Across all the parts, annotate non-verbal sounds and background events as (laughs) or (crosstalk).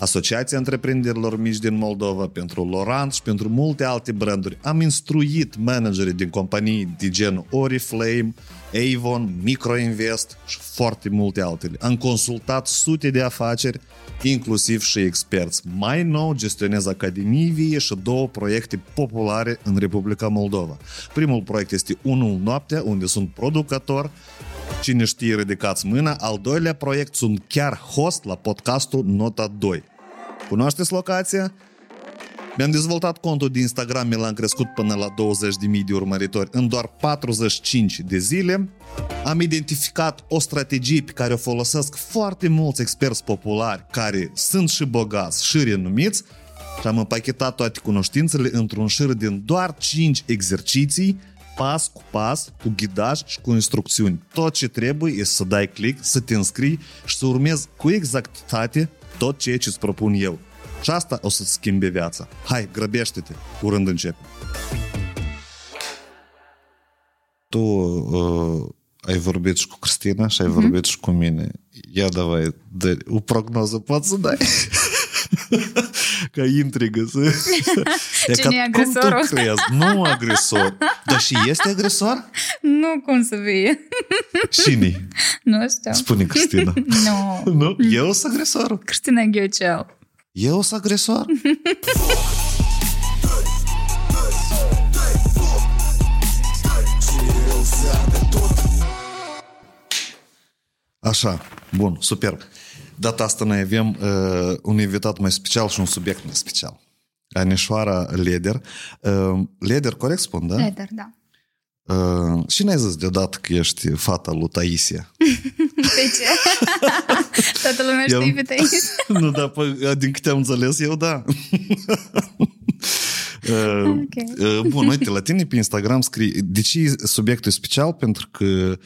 Asociația Întreprinderilor Mici din Moldova, pentru Laurent și pentru multe alte branduri. Am instruit managerii din companii de gen Oriflame, Avon, Microinvest și foarte multe altele. Am consultat sute de afaceri, inclusiv și experți. Mai nou gestionez Academii Vie și două proiecte populare în Republica Moldova. Primul proiect este Unul Noaptea, unde sunt producător, Cine știe, ridicați mâna. Al doilea proiect sunt chiar host la podcastul Nota 2. Cunoașteți locația? Mi-am dezvoltat contul de Instagram, mi l-am crescut până la 20.000 de urmăritori în doar 45 de zile. Am identificat o strategie pe care o folosesc foarte mulți experți populari care sunt și bogați și renumiți și am împachetat toate cunoștințele într-un șir din doar 5 exerciții pas cu pas, cu ghidaj și cu instrucțiuni. Tot ce trebuie este să dai click, să te înscrii și să urmezi cu exactitate tot ceea ce îți propun eu. Și asta o să-ți schimbe viața. Hai, grăbește-te, curând începe. Tu uh, ai vorbit și cu Cristina și ai mm-hmm. vorbit și cu mine. Ia давай, dă o prognoză poți să dai? (laughs) ca intrigă. Să... Cine e agresorul? Cum tu crezi? Nu agresor. Dar și este agresor? Nu, cum să fie. Cine? Nu știu. Spune Cristina. Nu. Nu? Eu sunt agresorul? Cristina Ghiocel. Eu sunt agresor? Așa, bun, superb. Data asta noi avem uh, un invitat mai special și un subiect mai special. Anișoara Leder. Uh, Leder, corect spun, da? Leder, da. Uh, și ne-ai zis deodată că ești fata lui Taisia. (laughs) De ce? (laughs) Toată lumea știe eu... pe Taisia. (laughs) nu, dar pă, din câte am înțeles eu, da. uh, okay. uh, bun, uite, la tine pe Instagram scrii... De ce subiectul special? Pentru că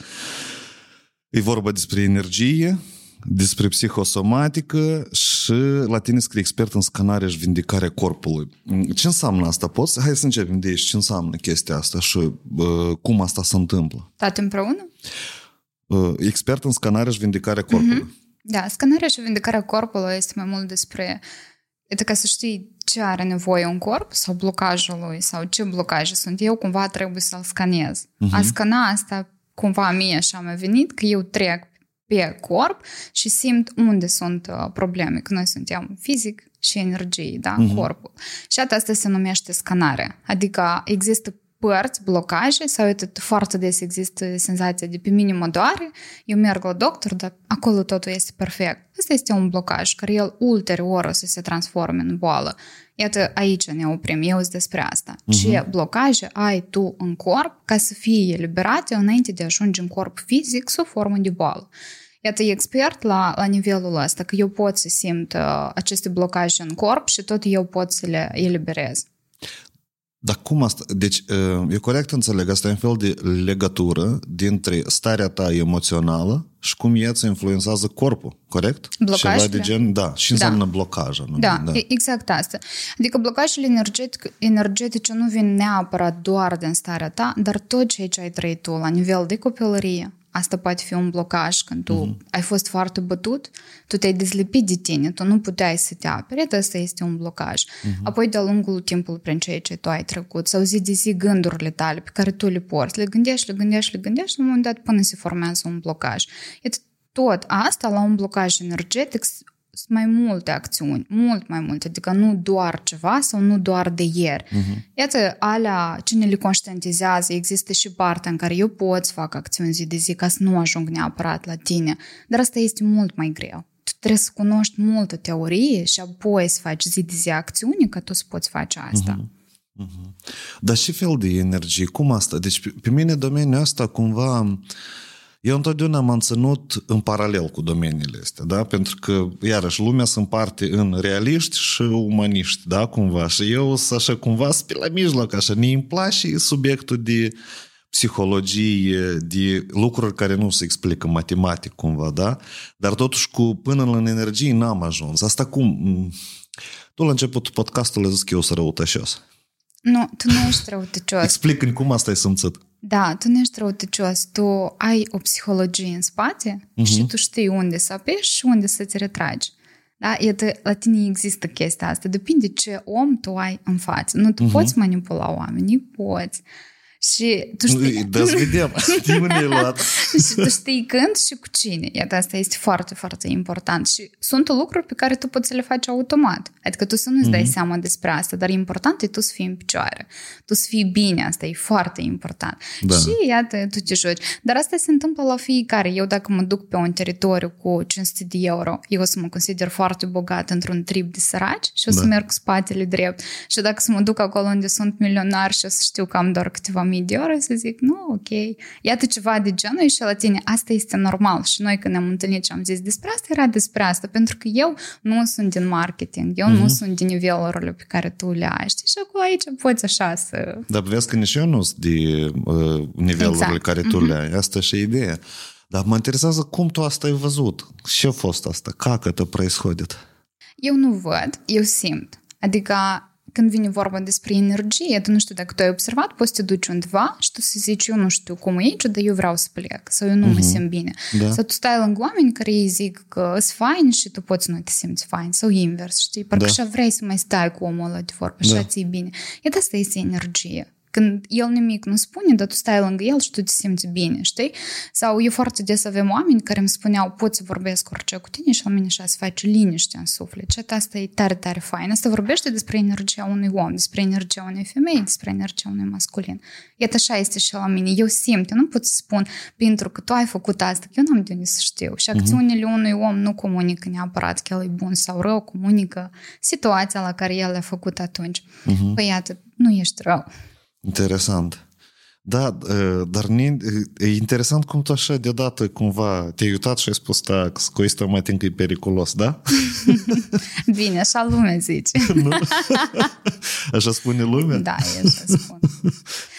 e vorba despre energie, despre psihosomatică și la tine scrie expert în scanare și vindicarea corpului. Ce înseamnă asta? Poți? Hai să începem de aici. Ce înseamnă chestia asta și uh, cum asta se întâmplă? Toate împreună? Uh, expert în scanare și vindicarea corpului. Mm-hmm. Da, scanarea și vindicarea corpului este mai mult despre Este ca să știi ce are nevoie un corp sau blocajul lui sau ce blocaje sunt. Eu cumva trebuie să-l scanez. Uh-huh. A scana asta cumva mie așa mi-a venit că eu trec pe corp și simt unde sunt uh, probleme, că noi suntem fizic și energie, da, uh-huh. corpul. Și asta se numește scanare. Adică există părți, blocaje sau uite, foarte des există senzația de pe mine mă doare, eu merg la doctor, dar acolo totul este perfect. Asta este un blocaj care el ulterior o să se transforme în boală. Iată, aici ne oprim, eu sunt despre asta. Uh-huh. Ce blocaje ai tu în corp ca să fie eliberate înainte de a ajunge în corp fizic sub formă de boală. Iată, e expert la, la nivelul ăsta, că eu pot să simt uh, aceste blocaje în corp și tot eu pot să le eliberez. Dar cum asta? Deci, e corect înțeleg, asta e un fel de legătură dintre starea ta emoțională și cum ea îți influențează corpul, corect? Blocajele? Ceva de gen, da. Și înseamnă da. blocaj. Nu? Da, da, exact asta. Adică blocajele energetic, energetice nu vin neapărat doar din starea ta, dar tot ceea ce ai trăit tu la nivel de copilărie, Asta poate fi un blocaj când tu uh-huh. ai fost foarte bătut, tu te-ai dezlipit de tine, tu nu puteai să te apere, asta este un blocaj. Uh-huh. Apoi, de-a lungul timpului prin ceea ce tu ai trecut, sau zi de zi gândurile tale pe care tu le porți, le gândești, le gândești, le gândești, la un moment dat până se formează un blocaj. Iată, tot asta la un blocaj energetic sunt mai multe acțiuni, mult mai multe, adică nu doar ceva sau nu doar de ieri. Uh-huh. Iată, alea, cine le conștientizează, există și partea în care eu pot să fac acțiuni zi de zi ca să nu ajung neapărat la tine, dar asta este mult mai greu. Tu trebuie să cunoști multă teorie și apoi să faci zi de zi acțiuni ca tu să poți face asta. Uh-huh. Dar ce fel de energie? Cum asta? Deci pe, pe mine domeniul ăsta cumva... Eu întotdeauna m-am ținut în paralel cu domeniile astea, da? Pentru că, iarăși, lumea se împarte în realiști și umaniști, da? Cumva. Și eu sunt așa cumva pe la mijloc, așa. mi îmi place subiectul de psihologie, de lucruri care nu se explică matematic cumva, da? Dar totuși cu până în energie n-am ajuns. Asta cum? Tu la început podcastului ai zis că eu sunt răutăcios. Nu, tu nu ești răutăcios. Explică cum asta ai simțit. Da, tu nu ești răutăcios. Tu ai o psihologie în spate uh-huh. și tu știi unde să apeși și unde să te retragi. Da? Iată, la tine există chestia asta. Depinde ce om tu ai în față. Nu, tu uh-huh. poți manipula oamenii, poți. Și tu știi... Da, să vedem. Știi unde e luat. (laughs) și tu știi când și cu cine. Iată, asta este foarte, foarte important. Și sunt lucruri pe care tu poți să le faci automat. Adică tu să nu-ți dai mm-hmm. seama despre asta, dar important e tu să fii în picioare. Tu să fii bine, asta e foarte important. Da. Și iată, tu te joci. Dar asta se întâmplă la fiecare. Eu dacă mă duc pe un teritoriu cu 500 de euro, eu o să mă consider foarte bogat într-un trip de săraci și o să da. merg cu spatele drept. Și dacă să mă duc acolo unde sunt milionar și o să știu că am doar câteva mii de ore să zic, nu, ok, iată ceva de genul și la tine, asta este normal. Și noi când ne-am întâlnit și am zis despre asta, era despre asta, pentru că eu nu sunt din marketing, eu uh-huh. nu sunt din nivelurile pe care tu le ai, știi? Și acolo aici poți așa să... Dar vezi că nici eu nu sunt de uh, nivelurile exact. care tu uh-huh. le ai, asta și ideea. Dar mă interesează cum tu asta ai văzut. Ce a fost asta? Как это происходит? Eu nu văd, eu simt. Adică când vine vorba despre energie, tu nu știu dacă tu ai observat, poți să te duci undeva și tu să zici, eu nu știu cum e aici, dar eu vreau să plec, sau eu nu uh-huh. mă simt bine. Da. Sau tu stai lângă oameni care îi zic că sunt fain și tu poți nu te simți fain, sau invers, știi? Parcă da. așa vrei să mai stai cu omul ăla de vorbă, așa da. ți-e bine. E de asta este energie. Când el nimic nu spune, dar tu stai lângă el și tu te simți bine, știi? Sau eu foarte des avem oameni care îmi spuneau, poți să vorbesc orice cu tine și la mine așa să faci liniște în suflet. Și asta e tare, tare fain. Asta vorbește despre energia unui om, despre energia unei femei, despre energia unui masculin. Iată așa este și la mine. Eu simt, eu nu pot să spun pentru că tu ai făcut asta, că eu n-am de unde să știu. Și acțiunile uh-huh. unui om nu comunică neapărat că el e bun sau rău, comunică situația la care el le-a făcut atunci. Uh-huh. Păi iată, nu ești rău. Interesant. Da, dar e interesant cum tu așa deodată cumva te-ai uitat și ai spus da, că ăsta mai că e periculos, da? (laughs) Bine, așa lumea zice. (laughs) nu? (laughs) Așa spune lumea? Da, e așa spun.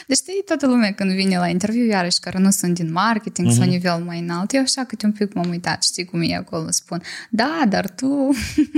Deci știi, toată lumea când vine la interviu, iarăși care nu sunt din marketing uh-huh. sau nivel mai înalt, eu așa câte un pic m-am uitat, știi cum e acolo, spun, da, dar tu...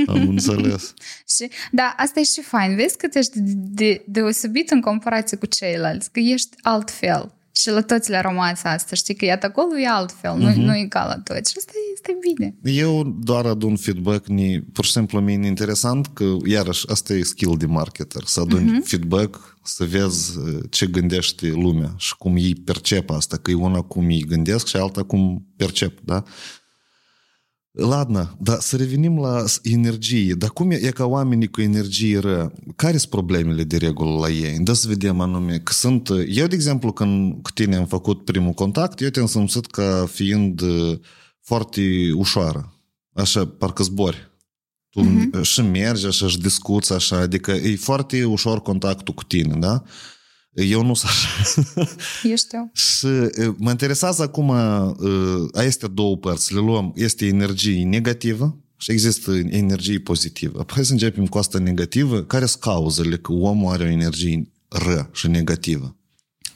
Am (laughs) înțeles. și, da, asta e și fain, vezi că ești de, de, deosebit în comparație cu ceilalți, că ești altfel. Și la toți le-a rămas asta, știi că iată acolo e altfel, uh-huh. nu, mhm. nu e ca la toți. Și asta este bine. Eu doar adun feedback, ni, pur și simplu mi e interesant că, iarăși, asta e skill de marketer, să aduni uh-huh. feedback, să vezi uh, ce gândește lumea și cum ei percep asta, că e una cum ei gândesc și alta cum percep, da? Ladna, dar să revenim la energie. Dar cum e, e ca oamenii cu energie rea? Care sunt problemele de regulă la ei? Da să vedem anume că sunt... Eu, de exemplu, când cu tine am făcut primul contact, eu te-am simțit ca fiind uh, foarte ușoară. Așa, parcă zbori. Tu uh-huh. și mergi așa și discuți așa, adică e foarte ușor contactul cu tine, da? Eu nu sunt așa. (laughs) Eu știu. și mă interesează acum, este două părți. Le luăm, este energie negativă și există energie pozitivă. Hai să începem cu asta negativă. Care sunt cauzele că omul are o energie ră și negativă?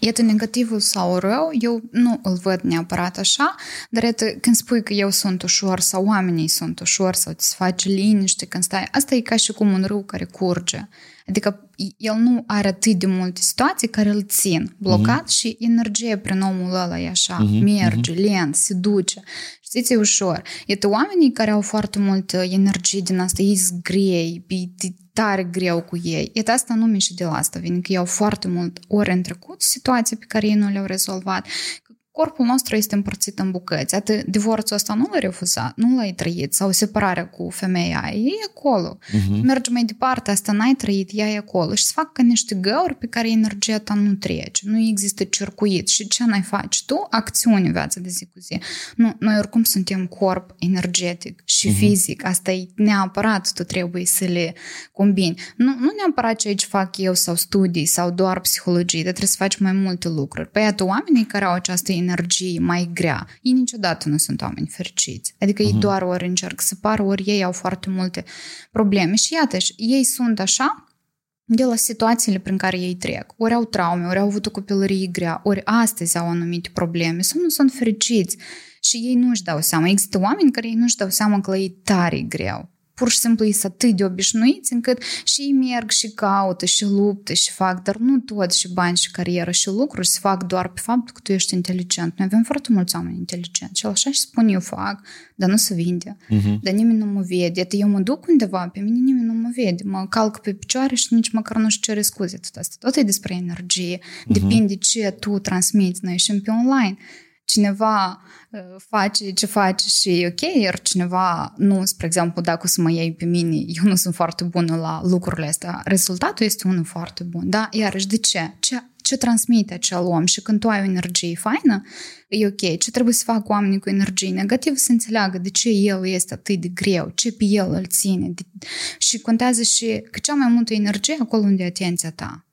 Iată, negativul sau rău, eu nu îl văd neapărat așa, dar iată, când spui că eu sunt ușor sau oamenii sunt ușor sau ți face liniște când stai, asta e ca și cum un râu care curge. Adică el nu are atât de multe situații care îl țin blocat uh-huh. și energia prin omul ăla e așa, uh-huh. merge, uh-huh. lent, se duce. Știți, e ușor. Iată, oamenii care au foarte multă energie din asta, ei sunt grei, e tare greu cu ei. Iată, asta nu mi și de la asta vine, că ei au foarte mult ori în trecut situații pe care ei nu le-au rezolvat. Corpul nostru este împărțit în bucăți. Atât divorțul ăsta nu l-ai refuzat, nu l-ai trăit, sau separarea cu femeia aia, e acolo. Uh-huh. Mergi mai departe, asta n-ai trăit, ea e acolo. Și se fac ca niște găuri pe care energia ta nu trece. Nu există circuit. Și ce n-ai face tu? Acțiune viața de zi cu zi. Nu, noi oricum suntem corp energetic și uh-huh. fizic. Asta e neapărat, tu trebuie să le combini. Nu, nu neapărat ce aici fac eu sau studii sau doar psihologie, dar trebuie să faci mai multe lucruri. Păi iată, oamenii care au această energie mai grea, ei niciodată nu sunt oameni fericiți. Adică uh-huh. ei mhm. doar ori încerc să pară, ori ei au foarte multe probleme. Și iată, ei sunt așa de la situațiile prin care ei trec. Ori au traume, ori au avut o copilărie grea, ori astăzi au anumite probleme sau nu sunt fericiți și ei nu își dau seama. Există oameni care ei nu își dau seama că la ei tare greu pur și simplu ei sunt atât de obișnuiți încât și ei merg și caută și luptă și fac, dar nu tot și bani și carieră și lucruri se fac doar pe faptul că tu ești inteligent. Noi avem foarte mulți oameni inteligenți și așa și spun eu fac, dar nu se vinde, uh-huh. dar nimeni nu mă vede. Iată, eu mă duc undeva, pe mine nimeni nu mă vede, mă calc pe picioare și nici măcar nu știu cere scuze. Tot asta tot e despre energie, uh-huh. depinde ce tu transmiți. Noi ieșim pe online cineva face ce face și e ok, iar cineva nu, spre exemplu, dacă o să mă iei pe mine, eu nu sunt foarte bună la lucrurile astea, rezultatul este unul foarte bun, da? Iarăși, de ce? Ce, ce transmite acel om și când tu ai o energie faină, e ok. Ce trebuie să facă oamenii cu energie negativă să înțeleagă de ce el este atât de greu, ce pe el îl ține. De... Și contează și că cea mai multă energie acolo unde e atenția ta.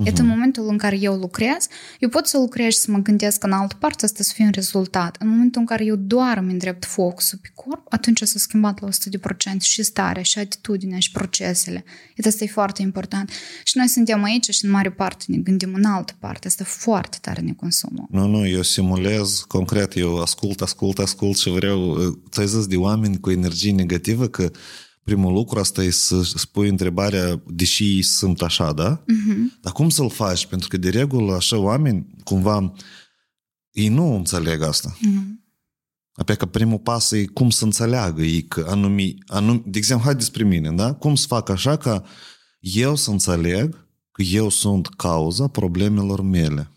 Uh-huh. Este momentul în care eu lucrez, eu pot să lucrez și să mă gândesc în altă parte, asta să fie un rezultat. În momentul în care eu doar îmi îndrept focusul pe corp, atunci s-a schimbat la 100% și starea, și atitudinea, și procesele. Iată, asta e foarte important. Și noi suntem aici și în mare parte ne gândim în altă parte. Asta foarte tare ne consumă. Nu, nu, eu simulez concret, eu ascult, ascult, ascult și vreau... Ți-ai zis de oameni cu energie negativă că primul lucru asta e să spui întrebarea, deși ei sunt așa, da? Uh-huh. Dar cum să-l faci? Pentru că, de regulă, așa oameni, cumva, ei nu înțeleg asta. Uh-huh. Apoi că primul pas e cum să înțeleagă ei că anumi, anumi, de exemplu, hai despre mine, da? Cum să fac așa ca eu să înțeleg că eu sunt cauza problemelor mele.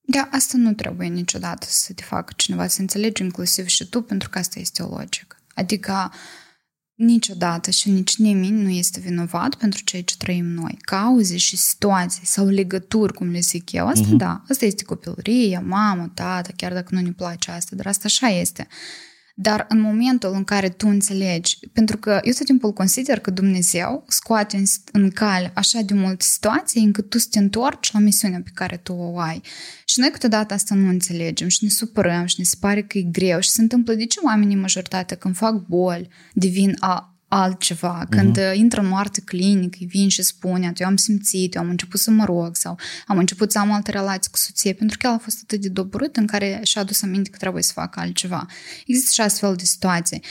Da, asta nu trebuie niciodată să te facă cineva să înțelegi, inclusiv și tu, pentru că asta este o logică. Adică Niciodată și nici nimeni nu este vinovat pentru ceea ce trăim noi. Cauze și situații sau legături, cum le zic eu, asta uh-huh. da, asta este copilărie, mamă, tată, chiar dacă nu ne place asta, dar asta așa este. Dar în momentul în care tu înțelegi, pentru că eu tot timpul consider că Dumnezeu scoate în, în cale așa de multe situații încât tu să te întorci la misiunea pe care tu o ai. Și noi câteodată asta nu înțelegem și ne supărăm și ne se pare că e greu și se întâmplă de ce oamenii majoritatea când fac boli devin a, altceva. Când uh-huh. intră în moarte clinic, îi vin și spune, eu am simțit, eu am început să mă rog sau am început să am alte relații cu soție, pentru că el a fost atât de doborât în care și-a adus aminte că trebuie să facă altceva. Există și astfel de situații.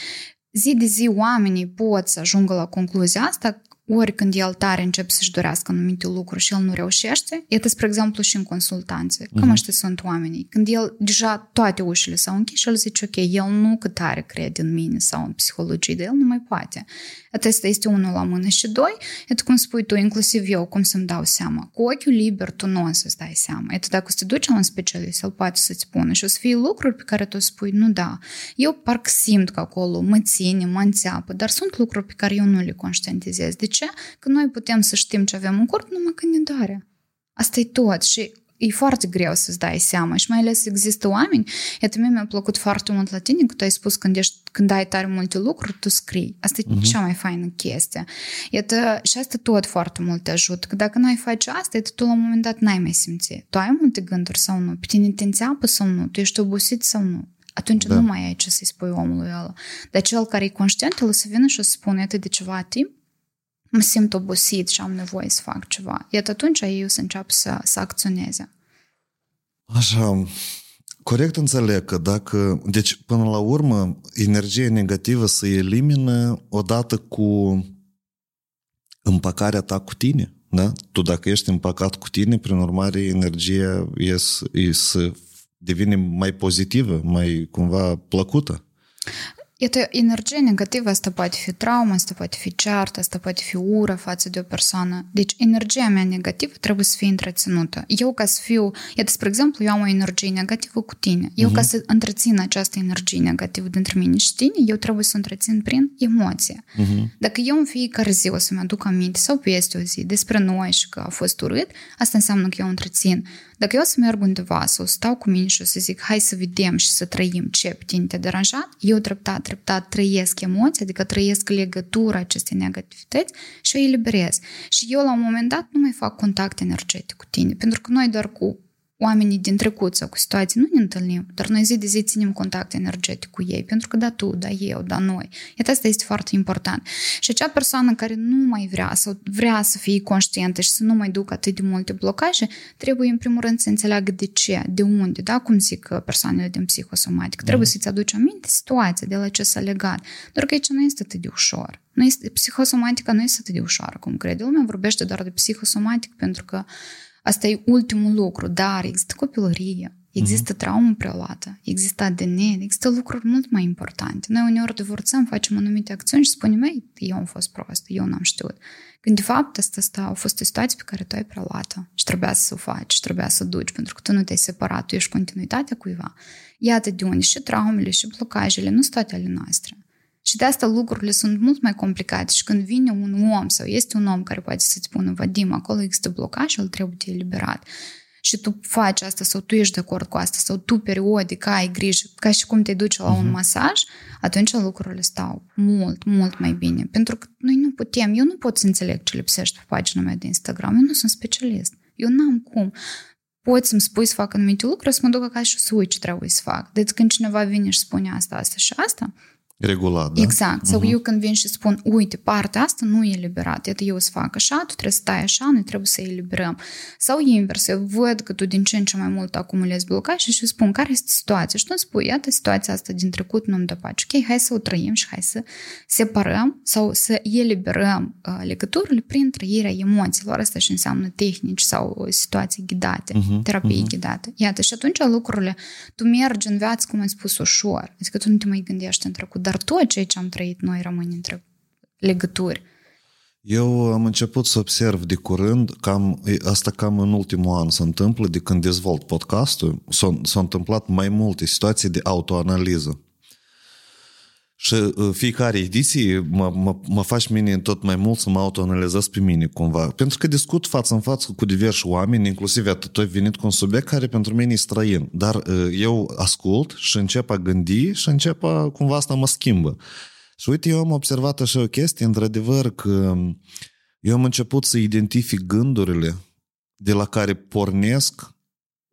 Zi de zi oamenii pot să ajungă la concluzia asta ori când el tare începe să-și dorească anumite lucruri și el nu reușește, e spre exemplu, și în consultanțe. Cam uh-huh. așa sunt oamenii. Când el deja toate ușile s-au închis și el zice, ok, el nu cât tare crede în mine sau în psihologie, dar el nu mai poate. Asta este unul la mână. Și doi, e cum spui tu, inclusiv eu, cum să-mi dau seama. Cu ochiul liber tu nu o să-ți dai seama. E dacă o să te duci la un specialist, el poate să-ți spună și o să fie lucruri pe care tu spui, nu da, eu parcă simt că acolo mă ține, mă înțeapă, dar sunt lucruri pe care eu nu le conștientizez. De ce? Că noi putem să știm ce avem în corp numai când ne doare. Asta e tot și e foarte greu să-ți dai seama și mai ales există oameni. Iată, mie mi-a plăcut foarte mult la tine că tu ai spus când, ești, când ai tare multe lucruri, tu scrii. Asta e uh-huh. cea mai faină chestie. Iată, și asta tot foarte mult te ajută. Că dacă nu ai face asta, iată, tu la un moment dat n-ai mai simți. Tu ai multe gânduri sau nu? Pe tine te înțeapă sau nu? Tu ești obosit sau nu? Atunci da. nu mai ai ce să-i spui omului ăla. Dar cel care e conștient, el o să vină și o să spună, iată, de ceva timp, mă simt obosit și am nevoie să fac ceva. Iată atunci eu să încep să, să acționeze. Așa, corect înțeleg că dacă... Deci, până la urmă, energia negativă se elimină odată cu împăcarea ta cu tine. Da? Tu dacă ești împăcat cu tine, prin urmare, energia e, e să devine mai pozitivă, mai cumva plăcută. Iată, energia negativă asta poate fi traumă, asta poate fi ceartă, asta poate fi ură față de o persoană. Deci energia mea negativă trebuie să fie întreținută. Eu ca să fiu, iată, spre exemplu, eu am o energie negativă cu tine. Eu uh-huh. ca să întrețin această energie negativă dintre mine și tine, eu trebuie să o întrețin prin emoție. Uh-huh. Dacă eu în fiecare zi o să-mi aduc aminte sau peste o zi despre noi și că a fost urât, asta înseamnă că eu întrețin dacă eu o să merg undeva sau stau cu mine și o să zic hai să vedem și să trăim ce pe tine te deranjat, eu treptat, treptat trăiesc emoții, adică trăiesc legătura acestei negativități și o eliberez. Și eu la un moment dat nu mai fac contact energetic cu tine, pentru că noi doar cu oamenii din trecut sau cu situații nu ne întâlnim, dar noi zi de zi ținem contact energetic cu ei, pentru că da tu, da eu, da noi. Iată, asta este foarte important. Și acea persoană care nu mai vrea sau vrea să fie conștientă și să nu mai ducă atât de multe blocaje, trebuie în primul rând să înțeleagă de ce, de unde, da, cum zic persoanele din psihosomatic. Trebuie mm. să-ți aduci aminte situația de la ce s-a legat. Doar că aici nu este atât de ușor. Nu este, psihosomatica nu este atât de ușoară, cum crede. Lumea vorbește doar de psihosomatic pentru că Asta e ultimul lucru, dar există copilărie, există uh-huh. traumă preluată, există ADN, există lucruri mult mai importante. Noi uneori divorțăm, facem anumite acțiuni și spunem, ei, eu am fost prost, eu n-am știut. Când de fapt asta, asta a fost o situație pe care tu ai preluat și trebuia să o faci și trebuia să o duci, pentru că tu nu te-ai separat, tu ești continuitatea cuiva. Iată de unde și traumele și blocajele nu sunt toate ale noastre. Și de asta lucrurile sunt mult mai complicate și când vine un om sau este un om care poate să-ți spună, Vadim, acolo există blocaj și el trebuie de eliberat. Și tu faci asta sau tu ești de acord cu asta sau tu periodic ai grijă, ca și cum te duci la uh-huh. un mhm. masaj, atunci lucrurile stau mult, mult mai bine. Pentru că noi nu putem, eu nu pot să înțeleg ce lipsește pe pagina mea de Instagram, eu nu sunt specialist, eu n-am cum poți să-mi spui să fac anumite lucruri, să mă duc acasă și să uit ce trebuie să fac. Deci când cineva vine și spune asta, asta și asta, regulat, da? Exact. Sau uh-huh. eu când vin și spun, uite, partea asta nu e eliberată, iată eu să fac așa, tu trebuie să stai așa, noi trebuie să eliberăm. Sau invers, eu văd că tu din ce în ce mai mult acumulezi blocaje și spun, care este situația? Și tu îmi spui, iată, situația asta din trecut nu-mi dă pace. Ok, hai să o trăim și hai să separăm sau să eliberăm uh, legăturile prin trăirea emoțiilor. Asta și înseamnă tehnici sau situații ghidate, uh-huh. terapie uh-huh. ghidate. Iată, și atunci lucrurile, tu mergi în viață, cum ai spus, ușor. Adică tu nu te mai gândești în trecut dar tot ceea ce am trăit noi rămâne între legături. Eu am început să observ de curând, cam, asta cam în ultimul an se întâmplă, de când dezvolt podcastul, s-au, s-au întâmplat mai multe situații de autoanaliză. Și uh, fiecare ediție mă, mă, mă faci mine tot mai mult să mă autoanalizez pe mine cumva. Pentru că discut față în față cu diversi oameni, inclusiv atât tu ai venit cu un subiect care pentru mine e străin. Dar uh, eu ascult și încep a gândi și încep a, cumva asta mă schimbă. Și uite, eu am observat așa o chestie, într-adevăr, că eu am început să identific gândurile de la care pornesc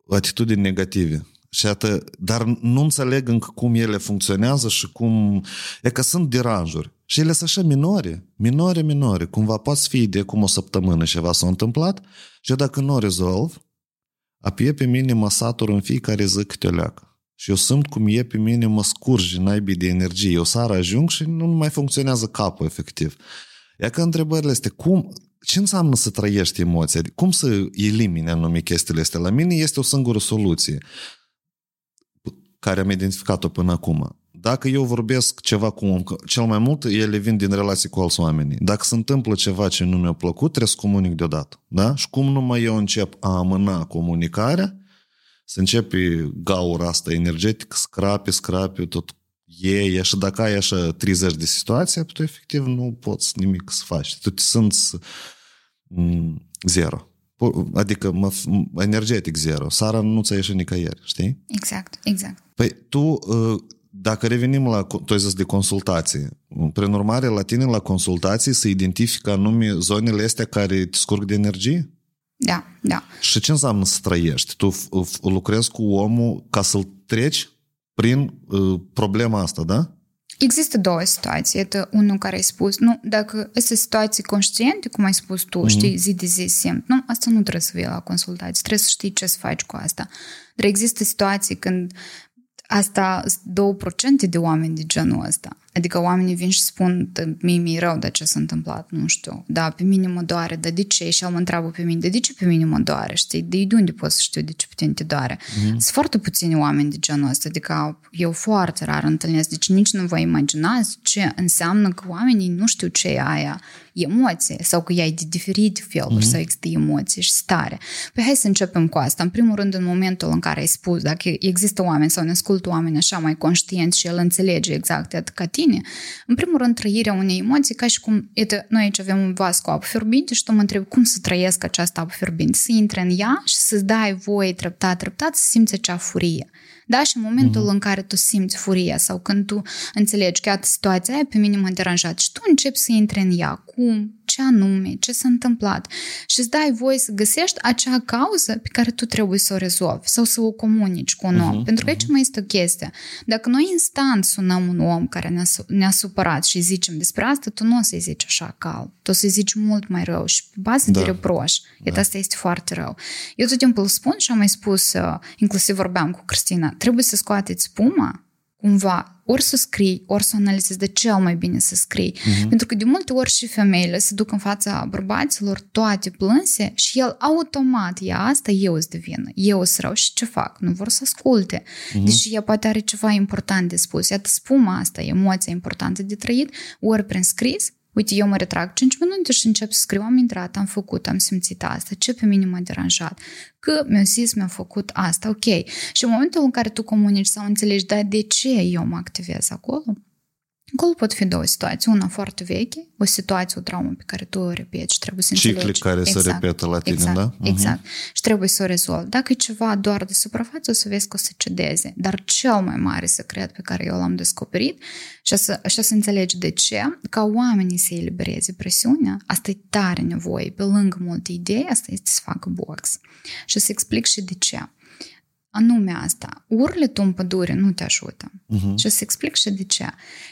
atitudini negative. Și atât, dar nu înțeleg încă cum ele funcționează și cum... E că sunt deranjuri. Și ele sunt așa minore, minore, minore. Cumva poate fi de cum o săptămână ceva s-a întâmplat și dacă nu o rezolv, apie pe mine mă satur în fiecare zi câte o leacă. Și eu simt cum e pe mine, mă scurge naibii de energie. Eu sar ajung și nu mai funcționează capul efectiv. Ia că întrebările este cum, ce înseamnă să trăiești emoția? Cum să elimine anumite chestiile astea? La mine este o singură soluție care am identificat-o până acum. Dacă eu vorbesc ceva cu om, cel mai mult ele vin din relații cu alți oameni. Dacă se întâmplă ceva ce nu mi-a plăcut, trebuie să comunic deodată. Da? Și cum numai eu încep a amâna comunicarea, să începe gaura asta energetic, scrape, scrape, tot e, și dacă ai așa 30 de situații, tu efectiv nu poți nimic să faci. Tu te simți mm, zero. Adică mă, energetic zero. Sara nu ți-a ieșit nicăieri, știi? Exact, exact. Păi tu, ă, dacă revenim la, tu ai zis de consultații, prin urmare, la tine la consultații se identifică anume zonele astea care te scurg de energie? Da, da. Și ce înseamnă să trăiești? Tu lucrezi cu omul ca să-l treci prin uh, problema asta, da? Există două situații. Este unul care ai spus, nu, dacă este situații conștiente, cum ai spus tu, mm-hmm. știi, zi de zi simt, nu, asta nu trebuie să fie la consultații, trebuie să știi ce să faci cu asta. Dar există situații când asta 2% de oameni de genul ăsta. Adică oamenii vin și spun, mie mi-e rău de ce s-a întâmplat, nu știu. Da, pe mine mă doare, dar de ce? Și el mă întreabă pe mine, de ce pe mine mă doare? Știi, de, de unde pot să știu de ce pe tine te doare? Mm-hmm. Sunt foarte puțini oameni de genul ăsta, adică eu foarte rar întâlnesc, deci nici nu vă imaginați ce înseamnă că oamenii nu știu ce e aia emoție sau că ai de diferite feluri mm-hmm. sau există emoții și stare. Păi hai să începem cu asta. În primul rând, în momentul în care ai spus, dacă există oameni sau ne ascultă oameni așa mai conștienți și el înțelege exact ca tine, în primul rând, trăirea unei emoții, ca și cum, iată, noi aici avem un vas cu apă fierbinte și tu mă întrebi cum să trăiesc această apă fierbinte, să intre în ea și să-ți dai voie treptat, treptat să simți acea furie. Da? Și în momentul mm-hmm. în care tu simți furia sau când tu înțelegi că situația aia pe mine m-a deranjat și tu începi să intri în ea, cum, ce anume, ce s-a întâmplat și îți dai voie să găsești acea cauză pe care tu trebuie să o rezolvi sau să o comunici cu un om. Uh-huh, Pentru că aici uh-huh. mai este o chestie. Dacă noi instant sunăm un om care ne-a, ne-a supărat și zicem despre asta, tu nu o să-i zici așa cal. Tu o să-i zici mult mai rău și pe bază da. de reproș. Da. asta este foarte rău. Eu tot timpul spun și am mai spus, uh, inclusiv vorbeam cu Cristina, trebuie să scoateți spuma cumva ori să scrii, ori să analizezi de cel mai bine să scrii. Uh-huh. Pentru că de multe ori și femeile se duc în fața bărbaților toate plânse și el automat ia asta, eu îți devină, eu sunt rău și ce fac? Nu vor să asculte. Uh-huh. Deși ea poate are ceva important de spus. Iată spuma asta, emoția importantă de trăit, ori prin scris, Uite, eu mă retrag 5 minute și încep să scriu, am intrat, am făcut, am simțit asta, ce pe mine m-a deranjat, că mi-a zis, mi-a făcut asta, ok. Și în momentul în care tu comunici sau înțelegi, da, de ce eu mă activez acolo, Acolo pot fi două situații. Una foarte veche, o situație, o traumă pe care tu o repeți și trebuie să înțelegi. Cicli care exact, se repetă la tine, exact, da? Exact. Uh-huh. Și trebuie să o rezolvi. Dacă e ceva doar de suprafață, o să vezi că o să cedeze. Dar cel mai mare secret pe care eu l-am descoperit și o să, și o să înțelegi de ce, ca oamenii să elibereze presiunea, asta e tare nevoie. Pe lângă multe idei, asta este să facă box. Și o să explic și de ce anume asta. Urletul în pădure nu te ajută. Uh-huh. Și o să explic și de ce.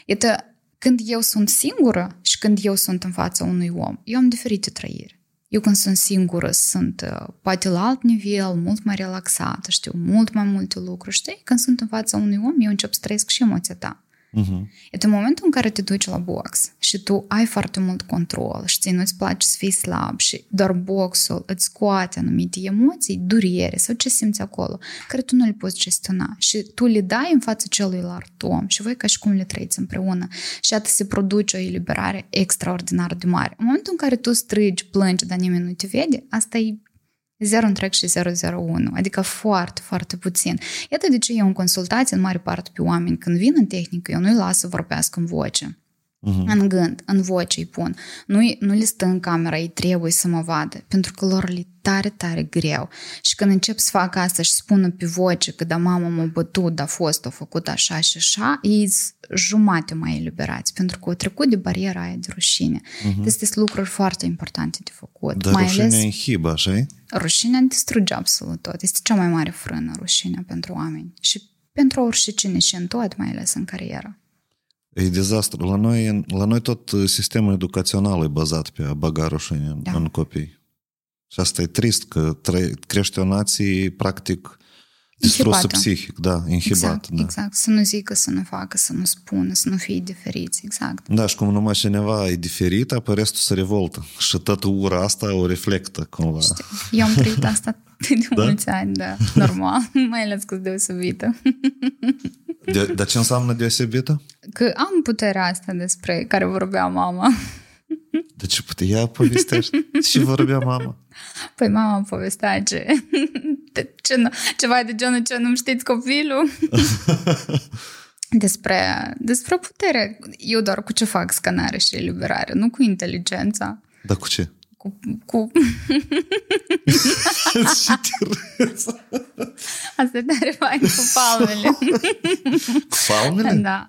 Iată, când eu sunt singură și când eu sunt în fața unui om, eu am diferite trăiri. Eu când sunt singură sunt uh, poate la alt nivel, mult mai relaxată, știu mult mai multe lucruri, știi? Când sunt în fața unui om, eu încep să trăiesc și emoția ta. Uh-huh. E în momentul în care te duci la box și tu ai foarte mult control, știi, nu-ți place să fii slab și doar boxul îți scoate anumite emoții, durere sau ce simți acolo, care tu nu le poți gestiona și tu le dai în fața celuilalt om și voi ca și cum le trăiți împreună și atât se produce o eliberare extraordinar de mare. În momentul în care tu strigi, plângi, dar nimeni nu te vede, asta e 0 întreg și 001, adică foarte, foarte puțin. Iată de ce eu în consultație, în mare parte pe oameni, când vin în tehnică, eu nu-i las să vorbească în voce. Uh-huh. În gând, în voce îi pun. Nu, nu le stă în camera, ei trebuie să mă vadă, pentru că lor le tare, tare greu. Și când încep să fac asta și spună pe voce că da, mama m-a bătut, a fost, a făcut așa și așa, ei jumate mai eliberați, pentru că au trecut de bariera aia de rușine. Uh-huh. Deci sunt lucruri foarte importante de făcut. Dar mai rușinea ales, inhibă, așa Rușinea distruge absolut tot. Este cea mai mare frână, rușinea pentru oameni. Și pentru oricine și în tot, mai ales în carieră. E dezastru. La noi, la noi tot sistemul educațional e bazat pe a băga rușine da. în copii. Și asta e trist, că tre- crește o nație, practic, distrusă psihic, da, inhibat. Exact, da. exact. Să nu zică, să nu facă, să nu spună, să nu fie diferiți, exact. Da, și cum numai cineva e diferit, apoi restul se revoltă. Și toată ura asta o reflectă cumva. Știu. Eu am trăit asta (laughs) de da? mulți ani, da, (laughs) normal, mai ales că deosebită. (laughs) De, dar ce înseamnă deosebită? Că am puterea asta despre care vorbea mama. De ce putea? Ea povestește. Ce vorbea mama? Păi mama povestea ce, ce nu, ceva de genul ce nu știți copilul. despre, despre putere. Eu doar cu ce fac scanare și eliberare, nu cu inteligența. Dar cu ce? Cu... cu... (laughs) Asta e tare fain cu palmele. cu palmele? Da.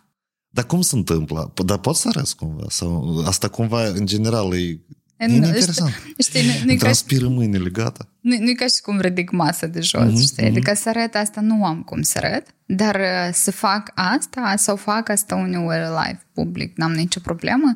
Dar cum se întâmplă? Dar poți să arăți cumva? Sau asta cumva, în general, e E interesant. Știi, nu, nu Transpiră mâinile, gata. Nu, nu e ca și cum ridic masă de jos, mm-hmm, știi? Mm-hmm. Adică să arăt asta nu am cum să arăt, dar uh, să fac asta sau fac asta uneori live public, n-am nicio problemă.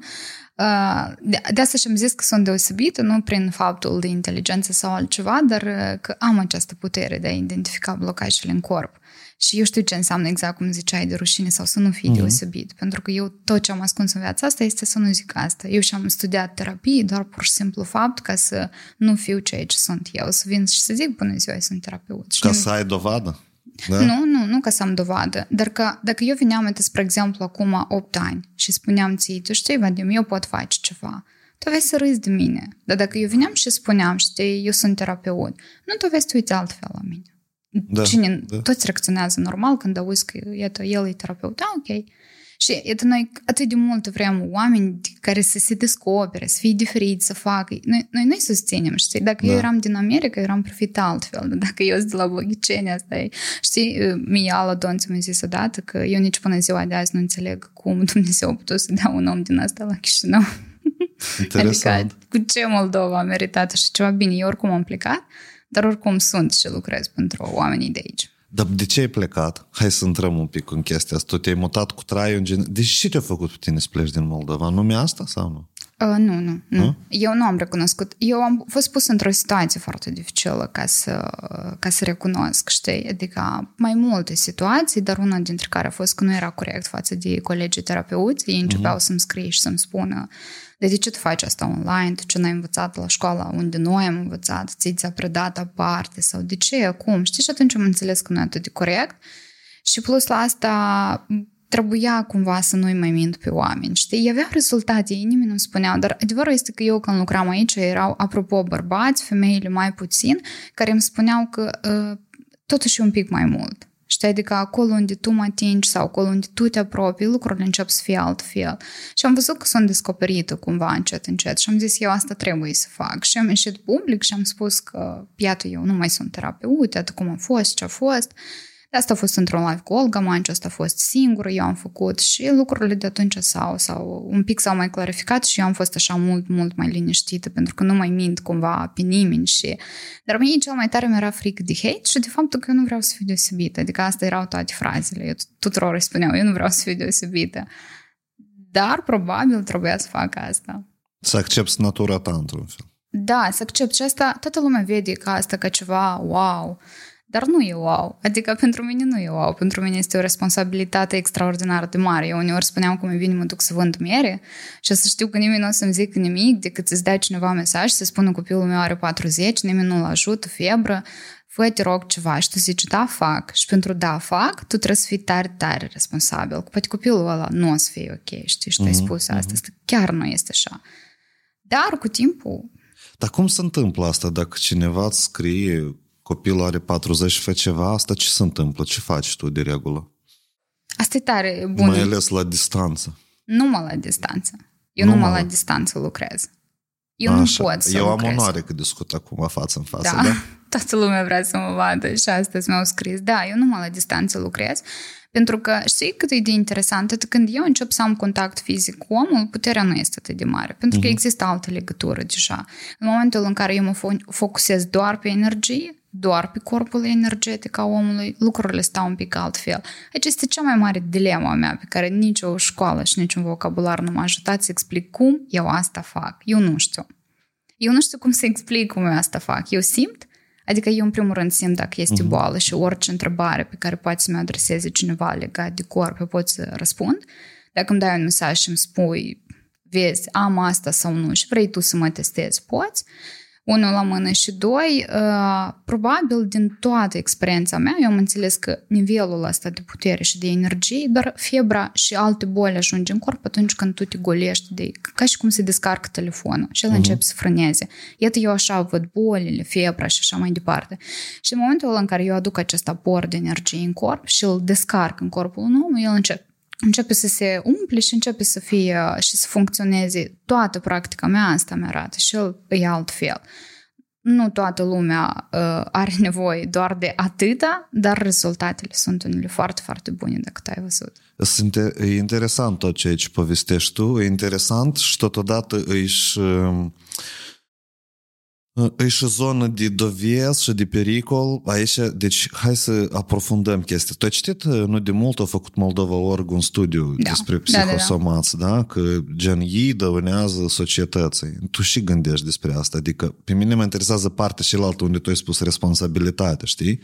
Uh, de, de asta și-am zis că sunt deosebită, nu prin faptul de inteligență sau altceva, dar uh, că am această putere de a identifica blocajele în corp Și eu știu ce înseamnă exact cum ziceai de rușine sau să nu fii mm-hmm. deosebit. Pentru că eu tot ce am ascuns în viața asta este să nu zic asta. Eu și-am studiat terapie doar pur și simplu fapt ca să nu fiu ceea ce sunt eu. Să vin și să zic bună ziua, eu sunt terapeut. Ca să ai dovadă? Da? Nu, nu, nu ca să am dovadă. Dar că dacă eu veneam, uite, spre exemplu, acum 8 ani și spuneam ție, tu știi, Vadim, eu pot face ceva tu vei să râzi de mine. Dar dacă eu veneam și spuneam, știi, eu sunt terapeut, nu tu vei să uiți altfel la mine. Da, Cine, da. toți reacționează normal când auzi că iată, el e terapeut. Da, ok. Și iată, noi atât de mult vrem oameni care să se descopere, să fie diferiți, să facă. Noi, noi nu susținem, știi? Dacă da. eu eram din America, eu eram profit altfel. Dar (laughs) dacă eu sunt de la Bogiceni, asta e... Știi, mie Ala Donț mi-a zis odată că eu nici până ziua de azi nu înțeleg cum (laughs) Dumnezeu a putut să dea un om din asta la Chișinău. Interesant. Adică, cu ce Moldova a meritat și ceva bine. Eu oricum am plecat, dar oricum sunt și lucrez pentru oamenii de aici. Dar de ce ai plecat? Hai să intrăm un pic în chestia asta. Tu te-ai mutat cu traiul în gen... Deci ce te-a făcut pe tine să pleci din Moldova? Nume asta sau nu? Uh, nu, nu, nu. Eu nu am recunoscut. Eu am fost pus într-o situație foarte dificilă ca să, ca să recunosc, știi? Adică mai multe situații, dar una dintre care a fost că nu era corect față de colegii terapeuți. Ei începeau uh-huh. să-mi scrie și să-mi spună de, de ce tu faci asta online? Tu ce n-ai învățat la școala unde noi am învățat? Ți ți-a predat aparte? Sau de ce? Acum? Știi? Și atunci am înțeles că nu e atât de corect. Și plus la asta trebuia cumva să nu-i mai mint pe oameni, știi? Avea rezultate, ei nimeni nu spuneau, dar adevărul este că eu când lucram aici erau, apropo, bărbați, femeile mai puțin, care îmi spuneau că uh, totuși un pic mai mult. Știi, adică acolo unde tu mă atingi sau acolo unde tu te apropii, lucrurile încep să fie altfel. Și am văzut că sunt descoperită cumva încet, încet și am zis eu asta trebuie să fac. Și am ieșit public și am spus că, iată, eu nu mai sunt terapeut, atât cum a fost, ce a fost. De asta a fost într-un live cu Olga Manci, asta a fost singur, eu am făcut și lucrurile de atunci s-au, sau un pic s-au mai clarificat și eu am fost așa mult, mult mai liniștită pentru că nu mai mint cumva pe nimeni și... Dar mie cel mai tare mi-era frică de hate și de faptul că eu nu vreau să fiu deosebită. Adică asta erau toate frazele. Eu tuturor îi spuneau, eu nu vreau să fiu deosebită. Dar probabil trebuia să fac asta. Să accepti natura ta într-un fel. Da, să accept și asta, toată lumea vede ca asta ca ceva wow. Dar nu e wow. Adică pentru mine nu e wow. Pentru mine este o responsabilitate extraordinar de mare. Eu uneori spuneam cum e bine mă duc să vând mere și să știu că nimeni nu o să-mi zică nimic decât să-ți dea cineva mesaj să spună copilul meu are 40, nimeni nu-l ajută, febră, fă te rog ceva și tu zici da, fac. Și pentru da, fac, tu trebuie să fii tare, tare responsabil. Poate copilul ăla nu o să fie ok, știi, și tu ai mhm, spus asta. Asta mhm. chiar nu este așa. Dar cu timpul... Dar cum se întâmplă asta dacă cineva îți scrie copilul are 40 și face ceva, asta ce se întâmplă? Ce faci tu de regulă? Asta e tare bun. Mai ales la distanță. Numai la distanță. Eu numai, numai la distanță lucrez. Eu Așa. nu pot să Eu lucrez. am onoare că discut acum față în față, da? da? (laughs) Toată lumea vrea să mă vadă și astăzi mi-au scris. Da, eu numai la distanță lucrez. Pentru că știi cât e de interesant? Atât când eu încep să am contact fizic cu omul, puterea nu este atât de mare. Pentru că uh-huh. există altă legătură deja. În momentul în care eu mă focusez doar pe energie, doar pe corpul energetic a omului, lucrurile stau un pic altfel. Aici este cea mai mare dilema mea pe care nicio școală și niciun vocabular nu m-a ajutat să explic cum eu asta fac. Eu nu știu. Eu nu știu cum să explic cum eu asta fac. Eu simt, adică eu în primul rând simt dacă este uh-huh. boală și orice întrebare pe care poate să mi adreseze cineva legat de corp, eu pot să răspund. Dacă îmi dai un mesaj și îmi spui, vezi, am asta sau nu și vrei tu să mă testezi, poți. Unul la mână și doi, uh, probabil din toată experiența mea, eu am înțeles că nivelul ăsta de putere și de energie, dar febra și alte boli ajung în corp atunci când tu te golești de, ca și cum se descarcă telefonul și el uh-huh. începe să frâneze. Iată, eu așa văd bolile, febra și așa mai departe. Și în momentul în care eu aduc acest aport de energie în corp și îl descarc în corpul omului, el începe începe să se umple și începe să fie și să funcționeze toată practica mea, asta mi arată și el e altfel. Nu toată lumea uh, are (laughs) nevoie doar de atâta, dar rezultatele sunt unele foarte, foarte bune dacă ai văzut. E interesant tot ce aici povestești tu, e interesant și totodată își E și zonă de doviez și de pericol. Aici, deci, hai să aprofundăm chestia. Tu ai citit, nu de mult, a făcut Moldova Org un studiu da. despre psihosomați, da, da, da? Că gen ei dăunează societății. Tu și gândești despre asta. Adică, pe mine mă interesează partea cealaltă unde tu ai spus responsabilitate, știi?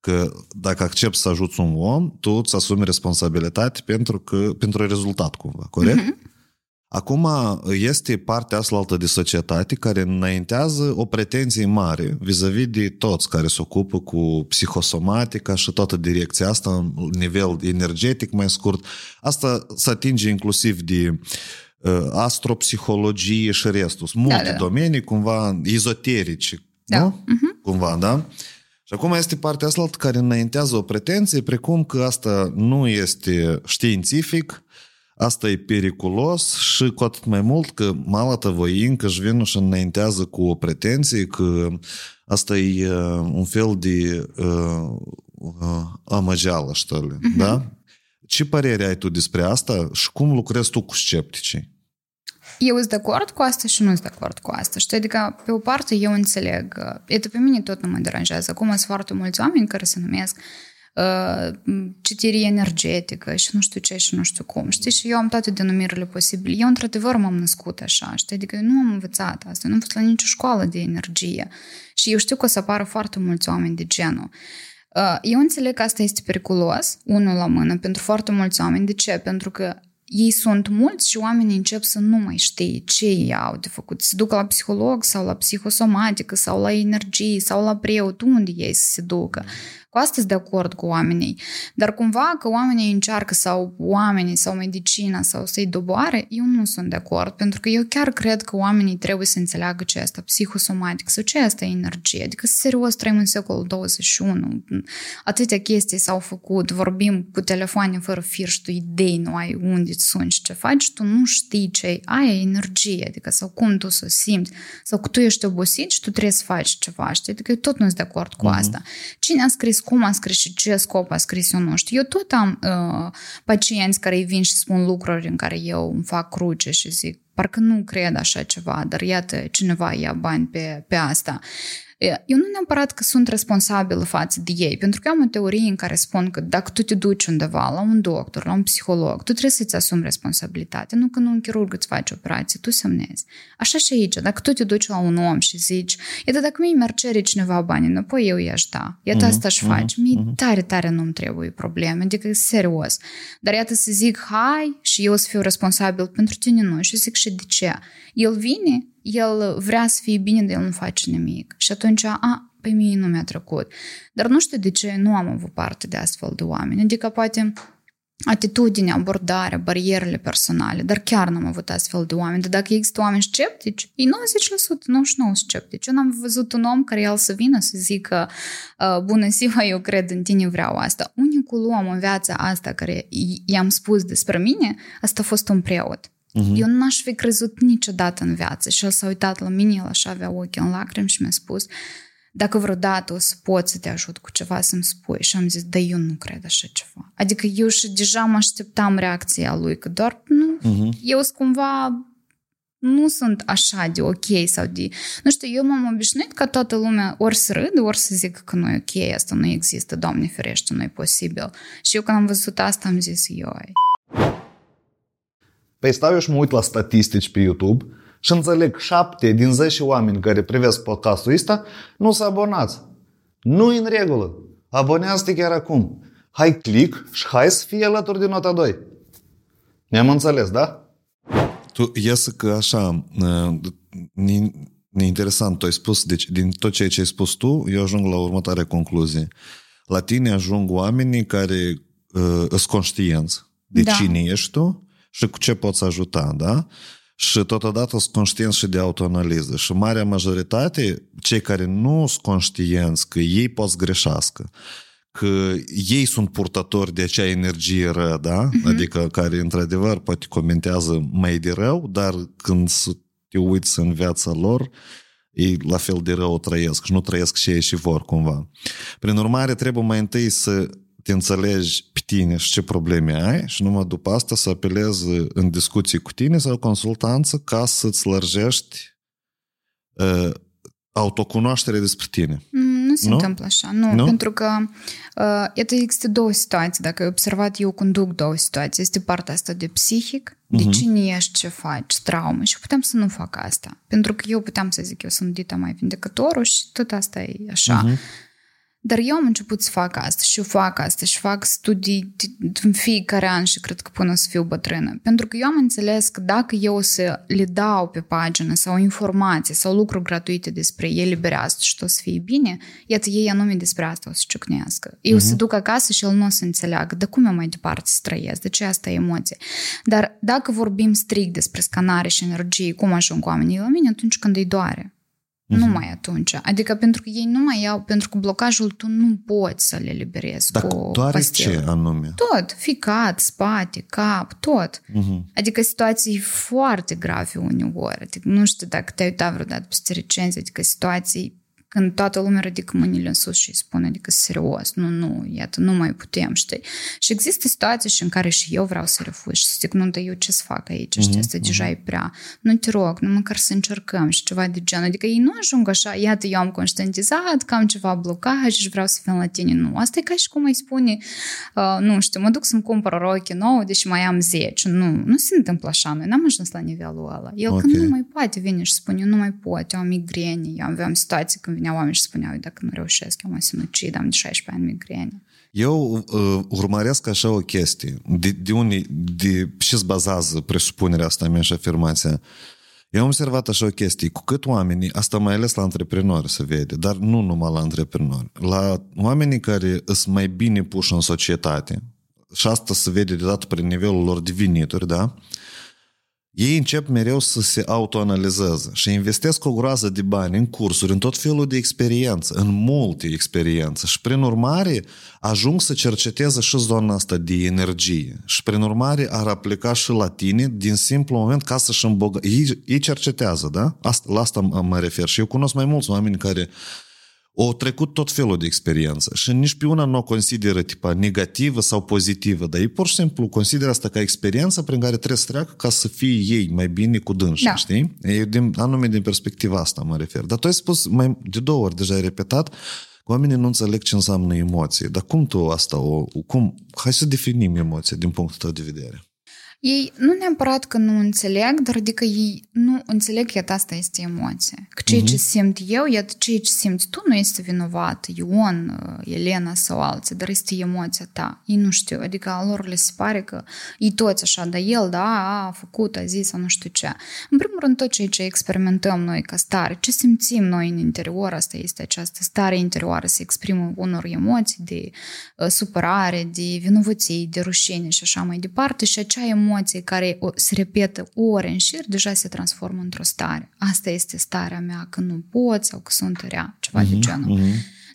Că dacă accepti să ajuți un om, tu îți asumi responsabilitate pentru, că, pentru rezultat cumva, corect? Mm-hmm. Acum este partea asta de societate care înaintează o pretenție mare vis-a-vis de toți care se ocupă cu psihosomatica și toată direcția asta în nivel energetic mai scurt. Asta se atinge inclusiv de uh, astropsihologie și restul. Sunt multe da, da. domenii cumva ezoterice, da. nu? Uh-huh. Cumva, da? Și acum este partea asta care înaintează o pretenție, precum că asta nu este științific, Asta e periculos și cu atât mai mult că Malatavoin că își vin și înaintează cu o pretenție că asta e uh, un fel de uh, uh, amăgeală, ștăle, uh-huh. Mhm. da? Ce părere ai tu despre asta și cum lucrezi tu cu scepticii? Eu sunt de acord cu asta și nu sunt de acord cu asta. Știi, adică, pe o parte, eu înțeleg. Uh, e pe mine tot nu mă deranjează. Acum sunt foarte mulți oameni care se numesc citire energetică și nu știu ce și nu știu cum. Știi? Și eu am toate denumirile posibile. Eu, într-adevăr, m-am născut așa. Știi? Adică eu nu am învățat asta. Nu am fost la nicio școală de energie. Și eu știu că o să apară foarte mulți oameni de genul. Eu înțeleg că asta este periculos, unul la mână, pentru foarte mulți oameni. De ce? Pentru că ei sunt mulți și oamenii încep să nu mai știe ce ei au de făcut. Să ducă la psiholog sau la psihosomatică sau la energie sau la preot, unde ei să se ducă. Cu asta sunt de acord cu oamenii. Dar cumva că oamenii încearcă sau oamenii sau medicina sau să-i doboare, eu nu sunt de acord. Pentru că eu chiar cred că oamenii trebuie să înțeleagă ce este psihosomatic sau ce este energie. Adică serios trăim în secolul 21. Atâtea chestii s-au făcut, vorbim cu telefoane fără fir și tu idei nu ai unde îți suni și ce faci, tu nu știi ce ai. Aia energie, adică sau cum tu să o simți. Sau că tu ești obosit și tu trebuie să faci ceva, știi? Adică eu tot nu sunt de acord cu uh-huh. asta. Cine a scris cum a scris și ce scop a scris, eu nu știu. Eu tot am uh, pacienți care îi vin și spun lucruri în care eu îmi fac cruce și zic, parcă nu cred așa ceva, dar iată, cineva ia bani pe, pe asta. Eu nu neapărat că sunt responsabilă față de ei, pentru că am o teorie în care spun că dacă tu te duci undeva la un doctor, la un psiholog, tu trebuie să-ți asumi responsabilitatea, nu că nu un chirurg îți face operație, tu semnezi. Așa și aici, dacă tu te duci la un om și zici, iată, dacă mie mi-ar cere cineva bani înapoi, eu i-aș da. Iată, uh-huh, asta aș uh-huh, face. Mie uh-huh. tare, tare nu-mi trebuie probleme, adică serios. Dar iată să zic, hai, și eu să fiu responsabil pentru tine, nu. Și zic și de ce. El vine, el vrea să fie bine, dar el nu face nimic. Și atunci, a, pe mine nu mi-a trecut. Dar nu știu de ce nu am avut parte de astfel de oameni. Adică poate atitudinea, abordarea, barierele personale, dar chiar nu am avut astfel de oameni. Dar dacă există oameni sceptici, e 90%, 99% sceptici. Eu n-am văzut un om care el să vină să zică bună ziua, eu cred în tine, vreau asta. Unicul om în viața asta care i-am spus despre mine, asta a fost un preot. Uh-huh. Eu n-aș fi crezut niciodată în viață și el s-a uitat la mine, el așa avea ochii în lacrimi și mi-a spus dacă vreodată o să pot să te ajut cu ceva să-mi spui. Și am zis, da, eu nu cred așa ceva. Adică eu și deja mă așteptam reacția lui, că doar nu, uh-huh. eu sunt cumva nu sunt așa de ok sau de... Nu știu, eu m-am obișnuit ca toată lumea ori să râd, ori să zic că nu e ok, asta nu există, Doamne ferește, nu e posibil. Și eu când am văzut asta am zis, ioi. Păi stau eu și mă uit la statistici pe YouTube și înțeleg 7 din 10 oameni care privesc podcastul ăsta nu s-au abonați. Nu în regulă. Abonează-te chiar acum. Hai click și hai să fie alături de nota 2. Ne-am înțeles, da? Tu iese că așa, interesant, tu ai spus, deci din tot ceea ce ai spus tu, eu ajung la următoarea concluzie. La tine ajung oamenii care uh, sunt conștienți de da. cine ești tu și cu ce poți ajuta, da? Și totodată sunt conștienți și de autoanaliză. Și marea majoritate, cei care nu sunt conștienți că ei pot greșească, că ei sunt purtători de acea energie rău, da? Uh-huh. Adică care, într-adevăr, poate comentează mai de rău, dar când te uiți în viața lor, ei la fel de rău trăiesc și nu trăiesc și ei și vor cumva. Prin urmare, trebuie mai întâi să te înțelegi pe tine și ce probleme ai și numai după asta să apelezi în discuții cu tine sau consultanță ca să-ți lărgești uh, autocunoaștere despre tine. Mm, nu se nu? întâmplă așa, nu, nu? pentru că uh, iată, există două situații. Dacă ai observat, eu conduc două situații. Este partea asta de psihic, uh-huh. de mhm. cine ești, ce faci, traumă și putem să nu fac asta. Pentru că eu puteam să zic, eu sunt dita mai vindecătorul și tot asta e așa. Uh-huh. Dar eu am început să fac asta și eu fac asta și fac studii în fiecare an și cred că până să fiu bătrână. Pentru că eu am înțeles că dacă eu o să le dau pe pagină sau informații sau lucruri gratuite despre eliberează și tot să fie bine, iată ei anume despre asta o să ciocnească. Eu uh-huh. să duc acasă și el nu o să înțeleagă de cum eu mai departe să trăiesc, de ce asta e emoție. Dar dacă vorbim strict despre scanare și energie, cum ajung oamenii la mine atunci când îi doare. Uh-huh. Numai atunci. Adică pentru că ei nu mai iau, pentru că blocajul tu nu poți să le liberezi Dar cu doare pastilă. ce anume? Tot, ficat, spate, cap, tot. Uh-huh. Adică situații foarte grave uneori. Adică nu știu dacă te-ai uitat vreodată peste recenzie, adică situații când toată lumea ridică mâinile în sus și îi spune, adică serios, nu, nu, iată, nu mai putem, știi? Și există situații și în care și eu vreau să refuz și să zic, nu, dar eu ce să fac aici, știi, asta deja e prea. Nu te rog, nu măcar să încercăm și ceva de genul. Adică ei nu ajung așa, iată, eu am conștientizat că am ceva blocaj și vreau să vin la tine. Nu, asta e ca și cum îi spune, uh, nu știu, mă duc să-mi cumpăr o roche nouă, deși mai am 10. Nu, nu se întâmplă așa, noi n-am ajuns la nivelul ăla. El Ok. când nu mai poate vine și spune, eu nu mai pot, eu am migrene, eu aveam situații când veneau oameni și spuneau, dacă nu reușesc, eu mă sinucid, am de 16 ani migrene. Eu uh, urmăresc așa o chestie. De, de unde, de ce se bazează presupunerea asta mea și afirmația? Eu am observat așa o chestie, cu cât oamenii, asta mai ales la antreprenori se vede, dar nu numai la antreprenori, la oamenii care sunt mai bine puși în societate, și asta se vede deodată prin nivelul lor de venituri, da? Ei încep mereu să se autoanalizeze și investesc o groază de bani în cursuri, în tot felul de experiență, în multe experiențe și prin urmare ajung să cerceteze și zona asta de energie și prin urmare ar aplica și la tine din simplu moment ca să-și îmbogă... Ei, ei cercetează, da? Asta, la asta mă mă refer și eu cunosc mai mulți oameni care au trecut tot felul de experiență și nici pe una nu o consideră tipa negativă sau pozitivă, dar ei pur și simplu consideră asta ca experiență prin care trebuie să treacă ca să fie ei mai bine cu dânsi, Da. știi? E din, anume din perspectiva asta mă refer. Dar tu ai spus mai de două ori, deja ai repetat, că oamenii nu înțeleg ce înseamnă emoție. Dar cum tu asta o... Cum, hai să definim emoția din punctul tău de vedere. Ei nu neapărat că nu înțeleg, dar adică ei nu înțeleg că asta este emoție. Că ceea ce simt eu, iată ceea ce simți tu nu este vinovat, Ion, Elena sau alții, dar este emoția ta. Ei nu știu, adică a lor le se pare că ei toți așa, dar el, da, a făcut, a zis, sau nu știu ce. În primul rând, tot ceea ce experimentăm noi ca stare, ce simțim noi în interior, asta este această stare interioară, se exprimă unor emoții de uh, supărare, de vinovăție, de rușine și așa mai departe și acea emoție care o, se repetă ore în șir, deja se transformă într-o stare. Asta este starea mea, că nu pot sau că sunt rea, ceva de genul.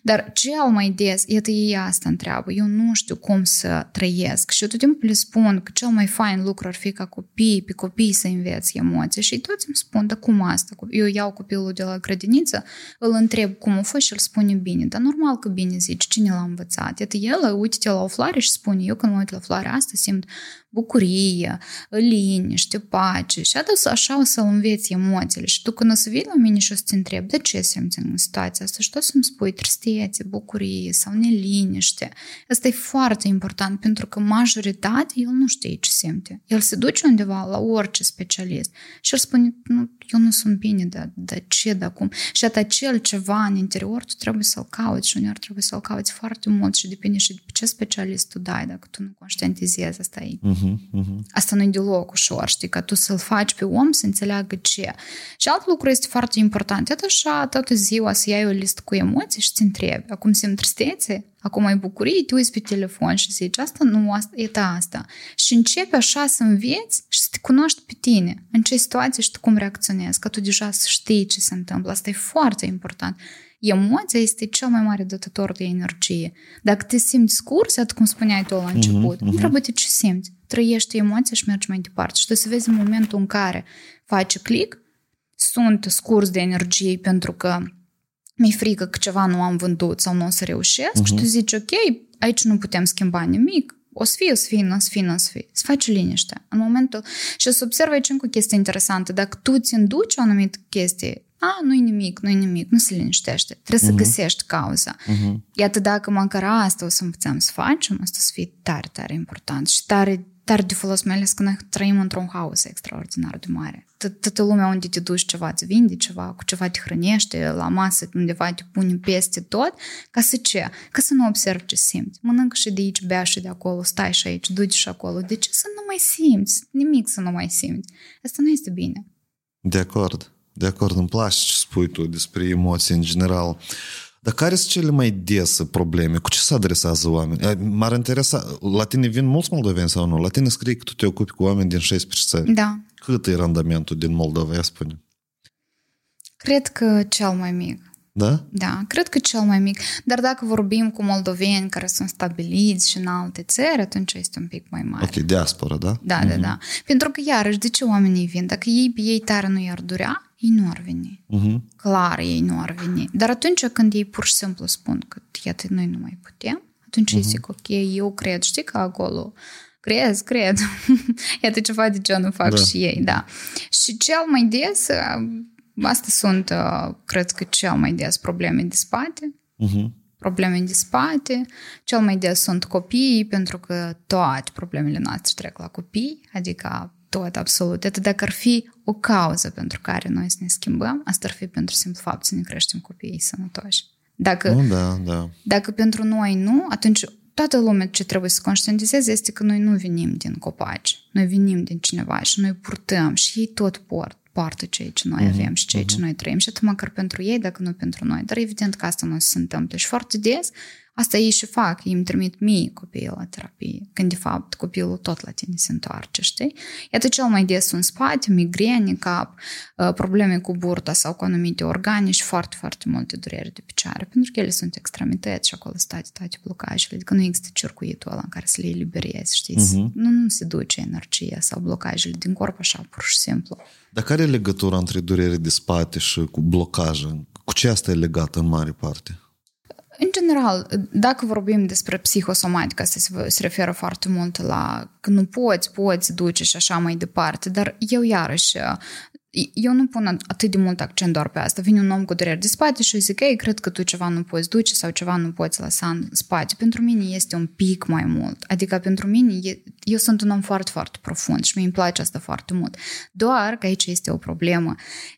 Dar cel mai des, iată ei asta întreabă, eu nu știu cum să trăiesc. Și eu tot timpul le spun că cel mai fain lucru ar fi ca copii, pe copii să înveți emoții. Și toți îmi spun, dar cum asta? Eu iau copilul de la grădiniță, îl întreb cum a fost și el spune bine, dar normal că bine zici, cine l-a învățat? Iată el, uite-te la o floare și spune, eu când mă uit la floarea asta simt bucurie, liniște, pace. Și adus așa o să înveți emoțiile. Și tu când o să vii la mine și o să te întreb de ce simți în situația asta? Și tu o să-mi spui tristețe, bucurie sau neliniște. Asta e foarte important pentru că majoritatea el nu știe ce simte. El se duce undeva la orice specialist și el spune, nu, eu nu sunt bine, dar de ce, de acum? Și atât acel ceva în interior tu trebuie să-l cauți și uneori trebuie să-l cauți foarte mult și depinde și de pe ce specialist tu dai, dacă tu nu conștientizezi asta e Uh-huh, uh-huh. Asta nu e deloc ușor, știi, ca tu să-l faci pe om să înțeleagă ce. Și alt lucru este foarte important. Iată așa, toată ziua să iei o listă cu emoții și să întrebi. Acum simt tristețe? Acum ai bucurie? Te uiți pe telefon și zici, asta nu, asta, e asta. Și începi așa să înveți și să te cunoști pe tine. În ce situație și tu cum reacționezi, că tu deja să știi ce se întâmplă. Asta e foarte important. Emoția este cel mai mare dătător de energie. Dacă te simți scurs, atât cum spuneai tu la început, uh-huh, nu trebuie ce simți. Trăiești emoția și mergi mai departe. Și tu să vezi în momentul în care faci click, sunt scurs de energie pentru că mi-e frică că ceva nu am vândut sau nu o să reușesc uh-huh. și tu zici, ok, aici nu putem schimba nimic, o să fie, o să fie, nu o să fie, nu o să fie. Să faci liniște. În momentul... Și o să observi aici încă o chestie interesantă. Dacă tu ți înduci o anumită chestie, a, nu-i nimic, nu-i nimic, nu se liniștește. Trebuie uh-huh. să găsești cauza. Uh-huh. Iată, dacă măcar asta o să învățăm să facem, asta o să fie tare, tare important și tare tare de folos, mai ales că noi trăim într-un haos extraordinar de mare. Toată lumea unde te duci ceva îți vinde ceva, cu ceva te hrănește, la masă undeva te pune peste tot, ca să ce? Ca să nu observi ce simți. Mănâncă și de aici, bea și de acolo, stai și aici, du și acolo. De ce să nu mai simți? Nimic să nu mai simți. Asta nu este bine. De acord. De acord, îmi place ce spui tu despre emoții în general. Dar care sunt cele mai dese probleme? Cu ce se adresează oameni? M-ar interesa, la tine vin mulți moldoveni sau nu? La tine scrie că tu te ocupi cu oameni din 16 țări. Da. Cât e randamentul din Moldova, ia spune? Cred că cel mai mic. Da? Da, cred că cel mai mic. Dar dacă vorbim cu moldoveni care sunt stabiliți și în alte țări, atunci este un pic mai mare. Ok, diaspora, da? Da, mm-hmm. da, da. Pentru că, iarăși, de ce oamenii vin? Dacă ei pe ei tare nu i-ar durea, ei nu ar veni. Uh-huh. Clar, ei nu ar veni. Dar atunci când ei pur și simplu spun că, iată, noi nu mai putem, atunci uh-huh. ei zic, ok, eu cred, știi că acolo Crez, cred. (laughs) Iată ceva de genul fac da. și ei, da. Și cel mai des, astea sunt, cred că cel mai des probleme de spate. Uh-huh. Probleme de spate. Cel mai des sunt copiii, pentru că toate problemele noastre trec la copii, adică tot, absolut. Atât dacă ar fi o cauză pentru care noi să ne schimbăm, asta ar fi pentru simplu fapt să ne creștem copiii sănătoși. Dacă, nu, da, da. dacă pentru noi nu, atunci toată lumea ce trebuie să conștientizeze este că noi nu venim din copaci, noi venim din cineva și noi purtăm și ei tot port, poartă ceea ce noi uh-huh, avem și ceea uh-huh. ce noi trăim și atât măcar pentru ei, dacă nu pentru noi. Dar evident că asta nu se întâmplă și foarte des Asta ei și fac, ei îmi trimit mie copiii la terapie, când de fapt copilul tot la tine se întoarce, știi? Iată cel mai des în spate, migrene, cap, uh, probleme cu burta sau cu anumite organe și foarte, foarte multe dureri de picioare, pentru că ele sunt extremități și acolo stai toate blocajele, adică nu există circuitul ăla în care să le eliberezi, știi? Uh-huh. Nu, nu se duce energia sau blocajele din corp așa, pur și simplu. Dar care e legătura între durere de spate și cu blocaje? Cu ce asta e legată în mare parte? În general, dacă vorbim despre psihosomatică, asta se, se referă foarte mult la că nu poți, poți duce și așa mai departe, dar eu iarăși eu nu pun atât de mult accent doar pe asta. Vine un om cu dureri de spate și zic, ei, cred că tu ceva nu poți duce sau ceva nu poți lăsa în spate. Pentru mine este un pic mai mult. Adică pentru mine, eu sunt un om foarte, foarte profund și mi îmi place asta foarte mult. Doar că aici este o problemă.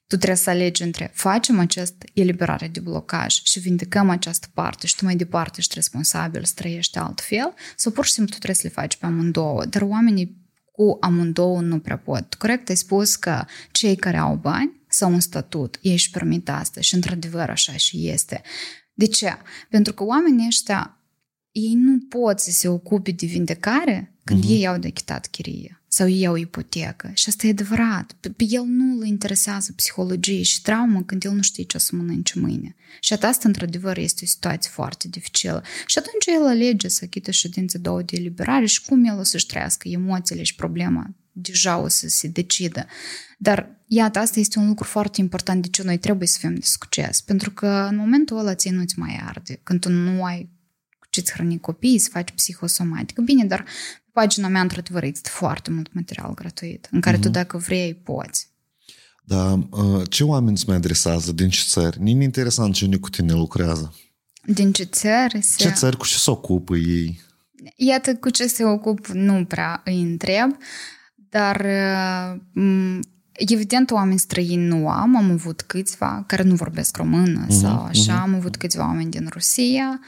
Tu trebuie să alegi între facem această eliberare de blocaj și vindecăm această parte și tu mai departe ești responsabil să trăiești altfel sau pur și simplu tu trebuie să le faci pe amândouă. Dar oamenii cu amândouă nu prea pot. Corect ai spus că cei care au bani sau un statut, ei își permit asta și într-adevăr așa și este. De ce? Pentru că oamenii ăștia, ei nu pot să se ocupe de vindecare când uh-huh. ei au de achitat chirie sau ei au ipotecă. Și asta e adevărat. Pe, pe el nu îl interesează psihologie și traumă când el nu știe ce o să mănânce mâine. Și asta, într-adevăr, este o situație foarte dificilă. Și atunci el alege să achită ședințe două de eliberare și cum el o să-și trăiască emoțiile și problema deja o să se decidă. Dar, iată, asta este un lucru foarte important de ce noi trebuie să fim de succes. Pentru că în momentul ăla ție nu-ți mai arde. Când tu nu ai cu ce-ți hrăni copiii, să faci psihosomatică. Bine, dar pagina mea, într-adevăr, există foarte mult material gratuit, în care uh-huh. tu, mhm. dacă vrei, poți. Da, uh, ce oameni îți mai adresează? Din ce țări? Nu interesant cine cu tine lucrează. Din ce țări? Se... Ce țări, cu ce se ocupă ei? Iată, cu ce se ocup nu prea îi întreb, dar uh, evident oameni străini nu am, am avut câțiva care nu vorbesc română uh-huh, sau așa, uh-huh. am avut câțiva oameni din Rusia,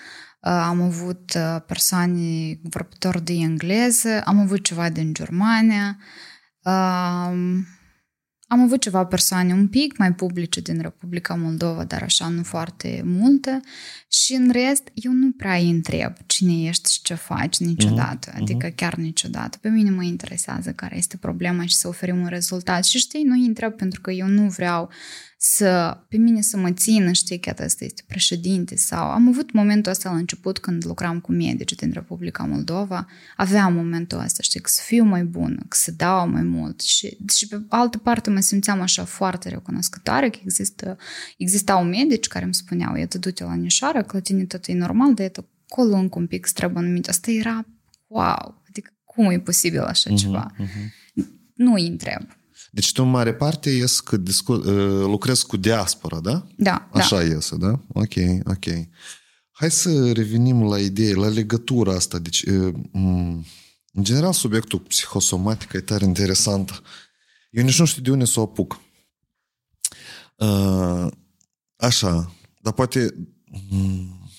am avut persoane vorbitori de engleză, am avut ceva din Germania, am avut ceva persoane un pic mai publice din Republica Moldova, dar așa nu foarte multe. Și în rest, eu nu prea îi întreb cine ești și ce faci niciodată. Uh-huh. Adică chiar niciodată. Pe mine mă interesează care este problema și să oferim un rezultat. Și știi, nu îi întreb pentru că eu nu vreau să, pe mine să mă țină, știi că asta este președinte sau am avut momentul ăsta la început când lucram cu medici din Republica Moldova, aveam momentul ăsta, știi, că să fiu mai bună, că să dau mai mult și, și pe altă parte mă simțeam așa foarte recunoscătoare că există, existau medici care îmi spuneau, iată, du-te la nișoară, că la tine tot e normal, dar iată, acolo încă un pic trebuie anumit. Asta era, wow, adică cum e posibil așa uh-huh, ceva? Uh-huh. Nu îi întreb. Deci tu în mare parte ies că discu- uh, lucrezi cu diaspora, da? Da. Așa da. iese, da? Ok, ok. Hai să revenim la idee, la legătura asta. Deci, uh, În general, subiectul psihosomatic e tare interesant. Eu nici nu știu de unde să o apuc. Uh, așa, dar poate... Hmm,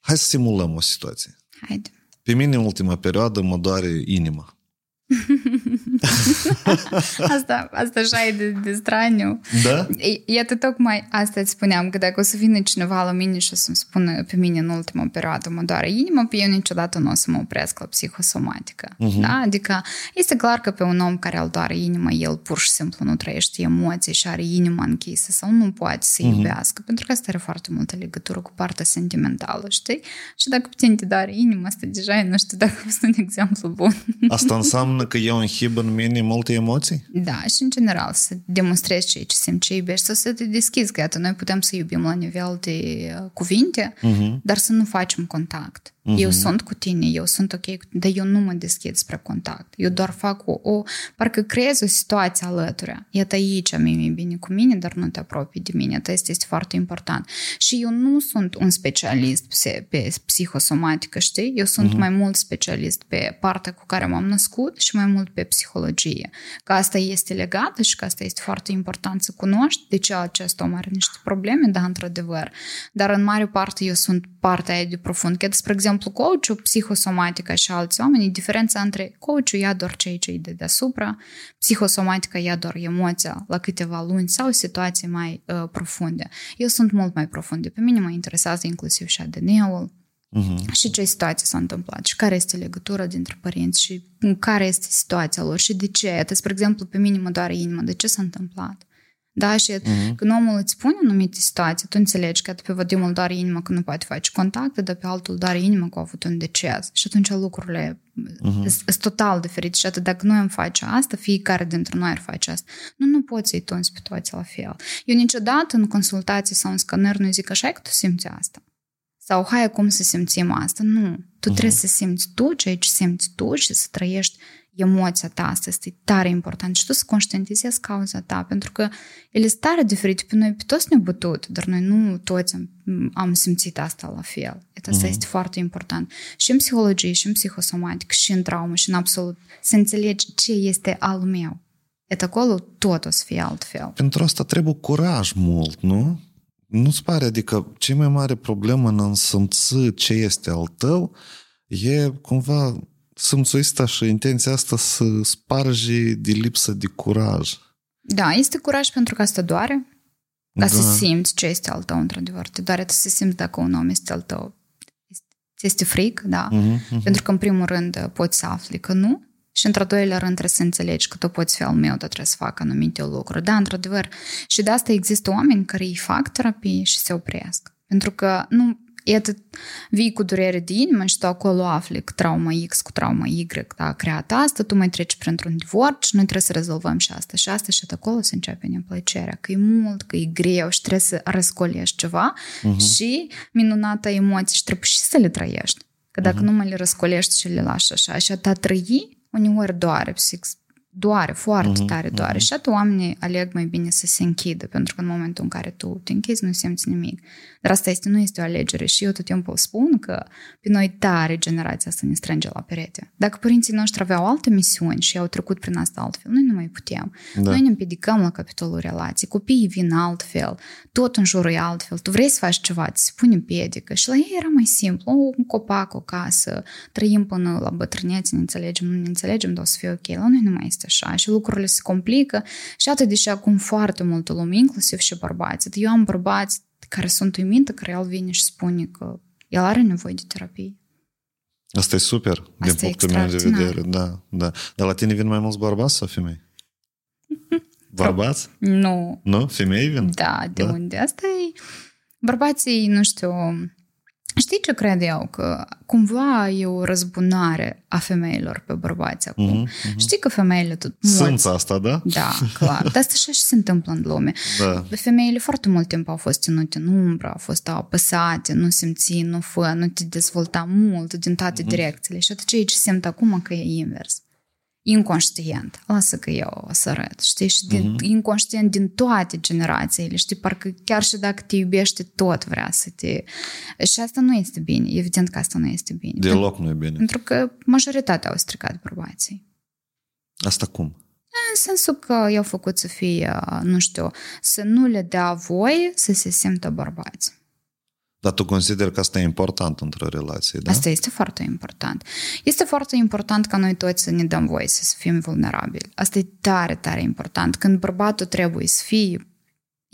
hai să simulăm o situație. Haide. Pe mine, în ultima perioadă, mă doare inima. (laughs) (laughs) asta, asta așa e de, de straniu. Da? Iată, tocmai asta îți spuneam, că dacă o să vină cineva la mine și o să-mi spună pe mine în ultima perioadă mă doare inima, pe eu niciodată nu o să mă opresc la psihosomatică. Uh-huh. Da? Adică este clar că pe un om care îl doare inima, el pur și simplu nu trăiește emoții și are inima închisă sau nu poate să uh-huh. iubească, pentru că asta are foarte multă legătură cu partea sentimentală, știi? Și dacă pe tine te doare inima, asta deja nu știu dacă a fost un exemplu bun. Asta înseamnă că eu înhib în mine multe emoții? Da, și în general să demonstrezi ceea ce simți, ce iubești, să te deschizi, că iată, noi putem să iubim la nivel de uh, cuvinte, uh-huh. dar să nu facem contact. Uh-huh. Eu sunt cu tine, eu sunt ok, dar eu nu mă deschid spre contact. Eu doar fac o, o parcă creez o situație alături. Iată aici mi-e bine cu mine, dar nu te apropii de mine. Asta este, este foarte important. Și eu nu sunt un specialist pe, pe psihosomatică, știi? Eu sunt uh-huh. mai mult specialist pe partea cu care m-am născut și mai mult pe psihologie. Că asta este legată și că asta este foarte important să cunoști de ce acest om are niște probleme, da, într-adevăr. Dar în mare parte eu sunt partea aia de profund. Că, spre exemplu, exemplu, coachul, psihosomatica și alți oameni, diferența între coachul ia doar cei ce de deasupra, psihosomatica ia doar emoția la câteva luni sau situații mai uh, profunde. Eu sunt mult mai profunde. Pe mine mă interesează inclusiv și ADN-ul, Uh-huh. Și ce situație s-a întâmplat și care este legătura dintre părinți și care este situația lor și de ce. Atât, spre exemplu, pe mine mă doare inima. De ce s-a întâmplat? Da? Și uh-huh. când omul îți spune anumite situații, tu înțelegi că pe Vadimul doare inima că nu poate face contacte, dar pe altul doare inima că a avut un deces. Și atunci lucrurile uh-huh. sunt total diferite. Și atât dacă noi am face asta, fiecare dintre noi ar face asta. Nu, nu poți să-i tunzi pe toți la fel. Eu niciodată în consultație sau în scaner nu zic așa că tu simți asta. Sau hai acum să simțim asta. Nu. Tu uh-huh. trebuie să simți tu ceea ce simți tu și să trăiești emoția ta, asta este tare important și tu să conștientizezi cauza ta, pentru că ele sunt tare diferite. Pe noi pe toți ne bătut, dar noi nu toți am, am simțit asta la fel. Asta uh-huh. este foarte important. Și în psihologie, și în psihosomatic, și în traumă, și în absolut. Să înțelegi ce este al meu. Et acolo tot o să fie altfel. Pentru asta trebuie curaj mult, nu? Nu-ți pare? Adică cea mai mare problemă în însimți ce este al tău e cumva simțuista și intenția asta să sparge de lipsă de curaj. Da, este curaj pentru că asta doare. Ca da. să simți ce este al tău, într-adevăr. Te doare să simți dacă un om este al tău. Este fric, da. Uh-huh, uh-huh. Pentru că, în primul rând, poți să afli că nu. Și, într-al doilea rând, trebuie să înțelegi că tu poți fi al meu, dar trebuie să fac anumite lucruri. Da, într-adevăr. Și de asta există oameni care îi fac terapie și se opresc. Pentru că nu Iată, vii cu durere de inimă și tu acolo afli că trauma X cu trauma Y da, a creat asta, tu mai treci printr-un divorț și noi trebuie să rezolvăm și asta și asta și acolo se începe neplăcerea, că e mult, că e greu și trebuie să răscolești ceva uh-huh. și minunata emoții și trebuie și să le trăiești. Că dacă uh-huh. nu mai le răscolești și le lași așa și a ta trăi, uneori doare psih, doare, foarte uh-huh, tare doare. Uh-huh. Și atunci oamenii aleg mai bine să se închidă, pentru că în momentul în care tu te închizi, nu simți nimic. Dar asta este, nu este o alegere și eu tot timpul spun că pe noi tare generația asta ne strânge la perete. Dacă părinții noștri aveau alte misiuni și au trecut prin asta altfel, noi nu mai putem. Da. Noi ne împiedicăm la capitolul relații, copiii vin altfel, tot în jurul e altfel. Tu vrei să faci ceva, ți se pune împiedică și la ei era mai simplu, un copac, o casă, trăim până la bătrânețe, ne înțelegem, nu ne înțelegem, dar o să fie ok. La noi nu mai este așa și lucrurile se complică și atât deși acum foarte multă lume, inclusiv și bărbați. Eu am bărbați care sunt uimită, care el vine și spune că el are nevoie de terapie. Asta e super, Asta din punctul meu de vedere. Da, da. Dar la tine vin mai mulți bărbați sau femei? (laughs) Bărbați? Nu. Nu? Femei vin? Da, de da? unde? Asta e... Bărbații, nu știu, Știi ce cred eu? Că cumva e o răzbunare a femeilor pe bărbați acum. Uh-huh, uh-huh. Știi că femeile tot Sunt asta, da? Da, clar. Dar asta așa și se întâmplă în lume. Da. Femeile foarte mult timp au fost ținute în umbră, au fost apăsate, nu simți, nu fă, nu te dezvolta mult din toate uh-huh. direcțiile. Și atunci ce simt acum că e invers. Inconștient. Lasă că eu o să arăt. Știi? Și din, uh-huh. inconștient din toate generațiile. Știi? Parcă chiar și dacă te iubește, tot vrea să te... Și asta nu este bine. Evident că asta nu este bine. Deloc nu e bine. Pentru că majoritatea au stricat bărbații. Asta cum? În sensul că i-au făcut să fie, nu știu, să nu le dea voie să se simtă bărbați. Dar tu consider că asta e important într-o relație, da? Asta este foarte important. Este foarte important ca noi toți să ne dăm voie să fim vulnerabili. Asta e tare, tare important. Când bărbatul trebuie să fie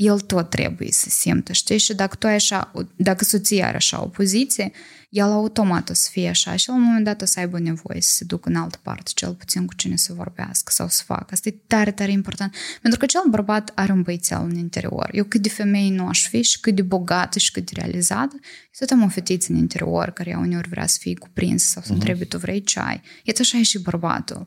el tot trebuie să simtă, știi? Și dacă tu ai așa, dacă soția are așa o poziție, el automat o să fie așa și la un moment dat o să aibă nevoie să se ducă în altă parte, cel puțin cu cine să vorbească sau să facă. Asta e tare, tare important. Pentru că cel bărbat are un băițel în interior. Eu cât de femeie nu aș fi și cât de bogată și cât de realizată, eu tot am o fetiță în interior care uneori vrea să fie cuprinsă sau să întrebe, tu vrei ceai. E așa e și bărbatul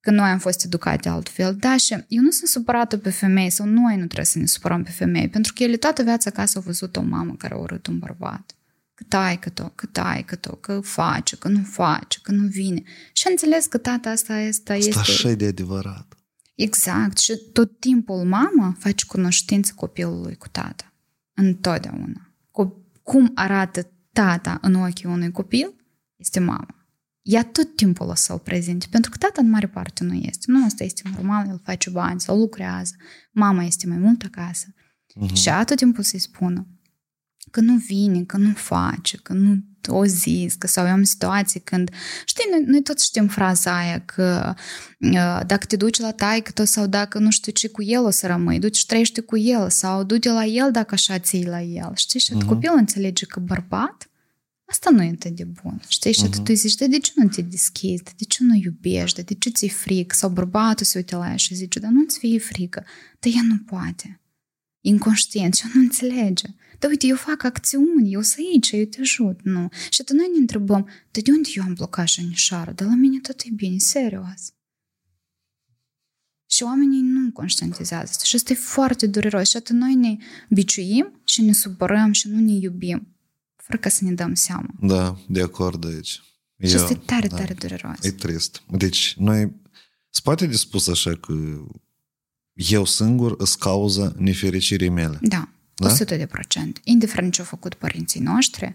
că noi am fost educate altfel. Da, și eu nu sunt supărată pe femei sau noi nu trebuie să ne supărăm pe femei, pentru că ele toată viața acasă au văzut o mamă care a urât un bărbat. Că tai că tot, că tai că tot, că face, că nu face, că nu vine. Și am înțeles că tata asta este... Asta este... așa de adevărat. Exact. Și tot timpul mama face cunoștință copilului cu tata. Întotdeauna. Cum arată tata în ochii unui copil, este mama ea tot timpul o să-l prezinte, pentru că tata în mare parte nu este. Nu, asta este normal, el face bani sau lucrează. Mama este mai mult acasă. Uh-huh. Și ea tot timpul să-i spună că nu vine, că nu face, că nu o zis, că sau am situații când... Știi, noi, noi toți știm fraza aia că uh, dacă te duci la taică sau dacă nu știu ce cu el o să rămâi, duci și trăiești cu el sau du-te la el dacă așa ții la el. Știi? Și uh-huh. copilul înțelege că bărbat asta nu e atât de bun. Știi? Și uh-huh. tu zici, de ce nu te deschizi? De ce nu iubești? De ce ți-e frică? Sau bărbatul se uite la ea și zice, dar nu-ți fie frică. Dar ea nu poate. Inconștient și nu înțelege. Dar uite, eu fac acțiuni, eu sunt aici, eu te ajut, nu. Și atunci noi ne întrebăm, dar de unde eu am blocat șanișară? Dar la mine tot e bine, serios. Și oamenii nu conștientizează Și asta e foarte dureros. Și atunci noi ne biciuim și ne supărăm și nu ne iubim fără ca să ne dăm seama. Da, de acord aici. Și asta e tare, da, tare dureros. E trist. Deci, noi, spate de spus așa că eu singur îți cauză nefericirii mele. Da, da? 100 de procent. Indiferent ce au făcut părinții noștri,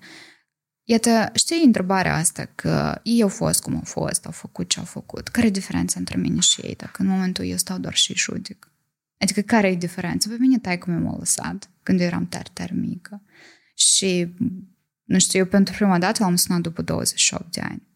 Iată, știi întrebarea asta că ei au fost cum au fost, au făcut ce au făcut. Care e diferența între mine și ei dacă în momentul eu stau doar și judic? Adică care e diferența? Pe mine tai cum m-a lăsat când eu eram tare, tare mică. Și nu știu, eu pentru prima dată l-am sunat după 28 de ani.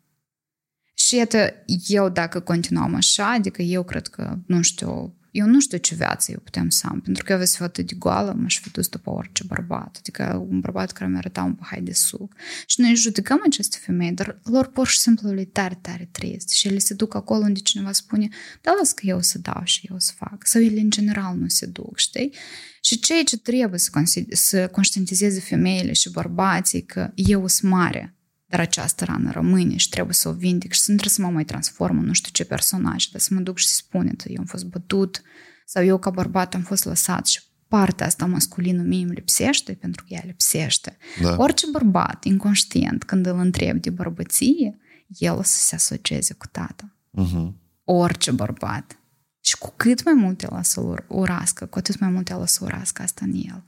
Și iată, eu dacă continuam așa, adică eu cred că, nu știu, eu nu știu ce viață eu puteam să am, pentru că eu aveți fi atât de goală, m-aș fi dus după orice bărbat, adică un bărbat care mi arăta un pahai de suc. Și noi judecăm aceste femei, dar lor pur și simplu le tare, tare trist și ele se duc acolo unde cineva spune, da, las că eu o să dau și eu o să fac. Sau ele în general nu se duc, știi? Și ceea ce trebuie să, să conștientizeze femeile și bărbații că eu sunt mare, dar această rană rămâne și trebuie să o vindec și să nu trebuie să mă mai transform în nu știu ce personaj, dar să mă duc și să spune, eu am fost bătut sau eu ca bărbat am fost lăsat și partea asta masculină mie îmi lipsește pentru că ea lipsește. Da. Orice bărbat inconștient, când îl întreb de bărbăție, el o să se asocieze cu tata. Uh-huh. Orice bărbat. Și cu cât mai mult el o să urască, cu atât mai mult el o să urască asta în el.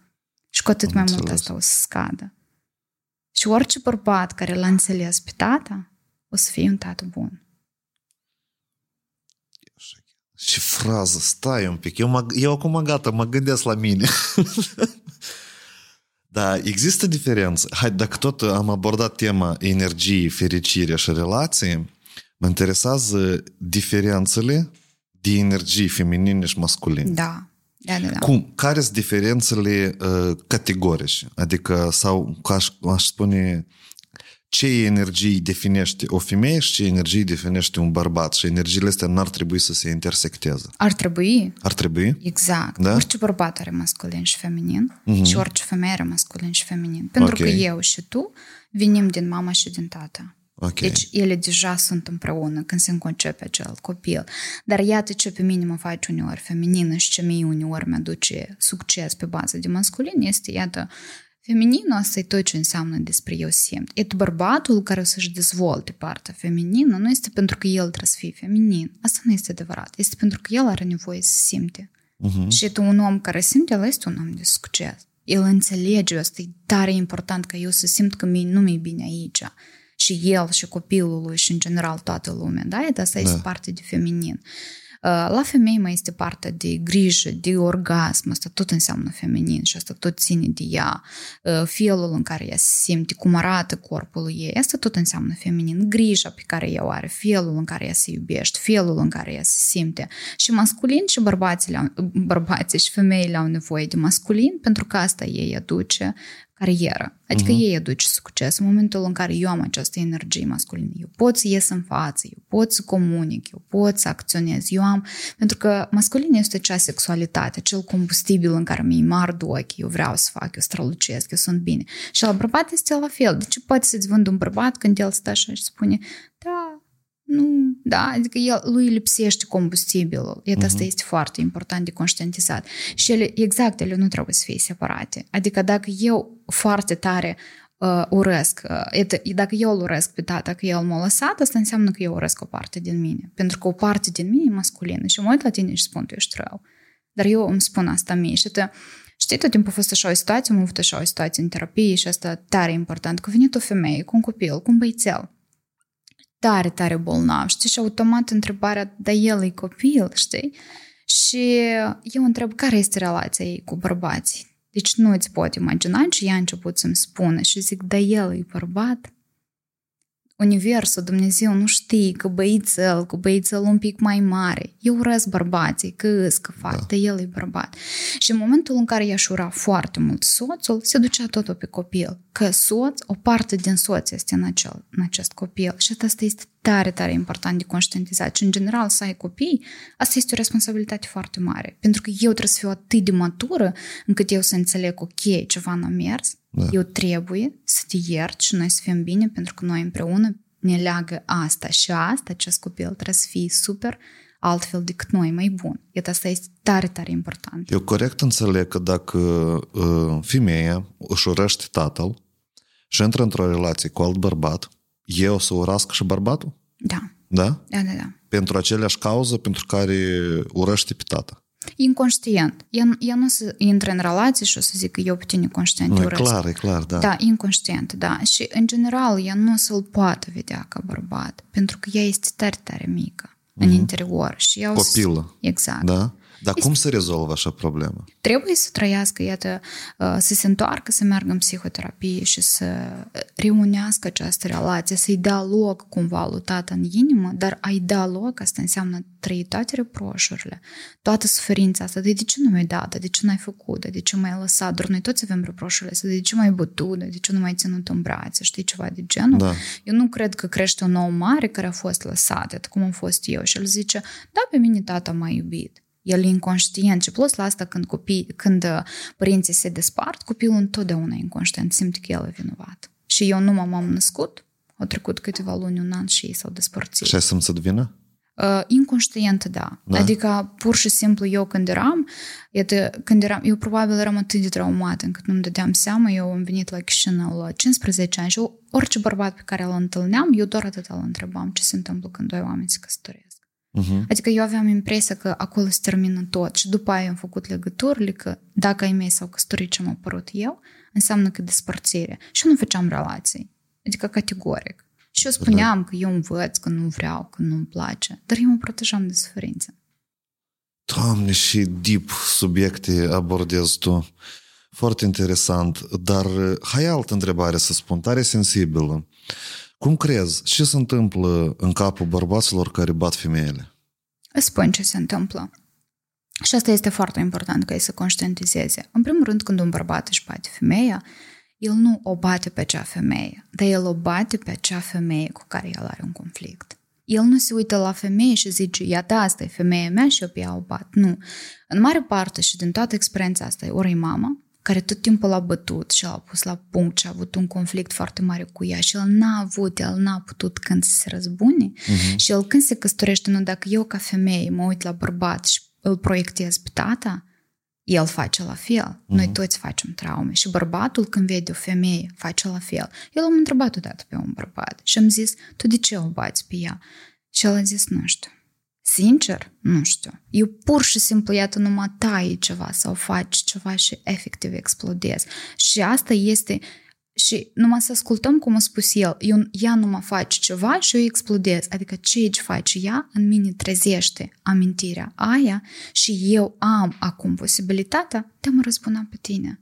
Și cu atât Am mai înțeles. mult asta o să scadă. Și orice bărbat care l-a înțeles pe tata, o să fie un tată bun. Și frază, stai un pic, eu, mă, eu acum gata, mă gândesc la mine. (laughs) da, există diferență. Hai, dacă tot am abordat tema energie, fericire și relații, mă interesează diferențele de energie feminine și masculine. Da. Da, da, da. Cum? Care sunt diferențele uh, categorice? Adică, sau, ca aș, aș spune, ce energie definește o femeie și ce energie definește un bărbat și energiile astea n-ar trebui să se intersecteze. Ar trebui. Ar trebui? Exact. Da? Orice bărbat are masculin și feminin uh-huh. și orice femeie are masculin și feminin. Pentru okay. că eu și tu venim din mama și din tata. Okay. Deci ele deja sunt împreună când se înconcepe acel copil. Dar iată ce pe mine mă face uneori feminină și ce mie uneori mi-aduce succes pe bază de masculin este, iată, Femininul asta e tot ce înseamnă despre eu simt. E bărbatul care o să-și dezvolte partea feminină nu este pentru că el trebuie să fie feminin. Asta nu este adevărat. Este pentru că el are nevoie să simte. Uh-huh. Și tu un om care simte, el este un om de succes. El înțelege, asta e tare important ca eu să simt că mie nu mi-e bine aici. Și el, și copilul lui, și în general toată lumea. Da? Asta da. este parte de feminin. Uh, la femei mai este partea de grijă, de orgasm, asta tot înseamnă feminin și asta tot ține de ea. Uh, felul în care ea se simte, cum arată corpul ei, asta tot înseamnă feminin. Grija pe care ea o are, felul în care ea se iubește, felul în care ea se simte. Și masculin și bărbații, bărbații și femeile au nevoie de masculin pentru că asta ei aduce carieră. Adică uh-huh. ei aduce succes în momentul în care eu am această energie masculină. Eu pot să ies în față, eu pot să comunic, eu pot să acționez. Eu am... Pentru că masculin este acea sexualitate, acel combustibil în care mi-i mard ochii, eu vreau să fac, eu strălucesc, eu sunt bine. Și la bărbat este la fel. De ce poate să-ți vând un bărbat când el stă așa și spune da, nu, da, adică el, lui lipsește combustibilul. Iată, uh-huh. asta este foarte important de conștientizat. Și ele, exact, ele nu trebuie să fie separate. Adică dacă eu foarte tare uh, urăsc, uh, dacă eu îl urăsc pe tata că el m-a lăsat, asta înseamnă că eu urăsc o parte din mine. Pentru că o parte din mine e masculină și mă uit la tine și spun, tu ești rău. Dar eu îmi spun asta mie și te, Știi, tot timpul a fost așa o situație, am avut așa o situație în terapie și asta tare important, că a venit o femeie cu un copil, cu un băițel tare, tare bolnav, știi? Și automat întrebarea, dar el e copil, știi? Și eu întreb care este relația ei cu bărbații. Deci nu îți pot imagina și ea a început să-mi spună și zic, da el e bărbat? Universul, Dumnezeu nu știe că băițel, cu băițel un pic mai mare. Eu urăsc bărbații, că îs, că fac, da. de el e bărbat. Și în momentul în care i-aș ura foarte mult soțul, se ducea totul pe copil. Că soț, o parte din soț este în, acel, în acest copil. Și asta este tare, tare important de conștientizat. Și în general să ai copii, asta este o responsabilitate foarte mare. Pentru că eu trebuie să fiu atât de matură încât eu să înțeleg, ok, ceva n-a mers, da. Eu trebuie să te iert și noi să fim bine pentru că noi împreună ne leagă asta și asta, acest copil trebuie să fie super altfel decât noi, mai bun. Iată, asta este tare, tare important. Eu corect înțeleg că dacă uh, femeia își urăște tatăl și intră într-o relație cu alt bărbat, eu o să urască și bărbatul? Da. Da? Da, da, da. Pentru aceleași cauză pentru care urăște pe tata. Inconștient. Eu, eu nu să intre în relație și o să zic că eu pe tine conștient nu, e clar, e clar, da. Da, inconștient, da. Și în general ea nu să-l poată vedea ca bărbat, pentru că ea este tare, tare mică mm-hmm. în mhm. interior. Și ea Copilă. Exact. Da? Dar cum se rezolvă așa problemă? Trebuie să trăiască, iată, uh, să se întoarcă, să meargă în psihoterapie și să reunească această relație, să-i dea loc cumva lui tată în inimă, dar a-i da loc, asta înseamnă trăi toate reproșurile, toată suferința asta, de, de ce nu mi-ai dat, de ce nu ai făcut, de ce m-ai lăsat, doar noi toți avem reproșurile astea, de ce mai bătut, de ce nu mai ținut în brațe, știi, ceva de genul. Da. Eu nu cred că crește un nou mare care a fost lăsat, cum am fost eu și el zice, da, pe mine tata m-a iubit. El e inconștient și plus la asta când, copii, când uh, părinții se despart, copilul întotdeauna e inconștient, simte că el e vinovat. Și eu nu m-am născut, au trecut câteva luni, un an și ei s-au despărțit. Și ai simțit vină? Uh, inconștient, da. da. Adică, pur și simplu, eu când eram, iată, când eram, eu probabil eram atât de traumat încât nu-mi dădeam seama, eu am venit la Chișinău la 15 ani și orice bărbat pe care îl întâlneam, eu doar atât îl întrebam ce se întâmplă când doi oameni se căsătoresc. Uh-huh. Adică eu aveam impresia că acolo se termină tot și după aia am făcut legăturile că dacă ai mei s-au căsătorit ce am apărut eu, înseamnă că despărțire. Și eu nu făceam relații. Adică categoric. Și eu spuneam că eu învăț, că nu vreau, că nu-mi place, dar eu mă protejam de suferință. Doamne, și deep subiecte abordezi tu. Foarte interesant. Dar hai altă întrebare să spun, tare sensibilă. Cum crezi? Ce se întâmplă în capul bărbaților care bat femeile? Îți spun ce se întâmplă. Și asta este foarte important ca ei să conștientizeze. În primul rând, când un bărbat își bate femeia, el nu o bate pe acea femeie, dar el o bate pe acea femeie cu care el are un conflict. El nu se uită la femeie și zice, iată, asta e femeia mea și eu pe ea o bat. Nu. În mare parte și din toată experiența asta, ori e mama, care tot timpul l-a bătut și l-a pus la punct și a avut un conflict foarte mare cu ea și el n-a avut, el n-a putut când să se răzbune uh-huh. și el când se căsătorește, nu dacă eu ca femeie mă uit la bărbat și îl proiectez pe tata, el face la fel. Uh-huh. Noi toți facem traume. Și bărbatul, când vede o femeie, face la fel. El am întrebat odată pe un bărbat și am zis, tu de ce o bați pe ea? Și el a zis, nu știu. Sincer, nu știu. Eu pur și simplu, iată, numai tai ceva sau faci ceva și efectiv explodez. Și asta este și numai să ascultăm cum a spus el, eu, ea nu mă face ceva și eu explodez. Adică ceea ce face ea în mine trezește amintirea aia și eu am acum posibilitatea de a mă răzbuna pe tine.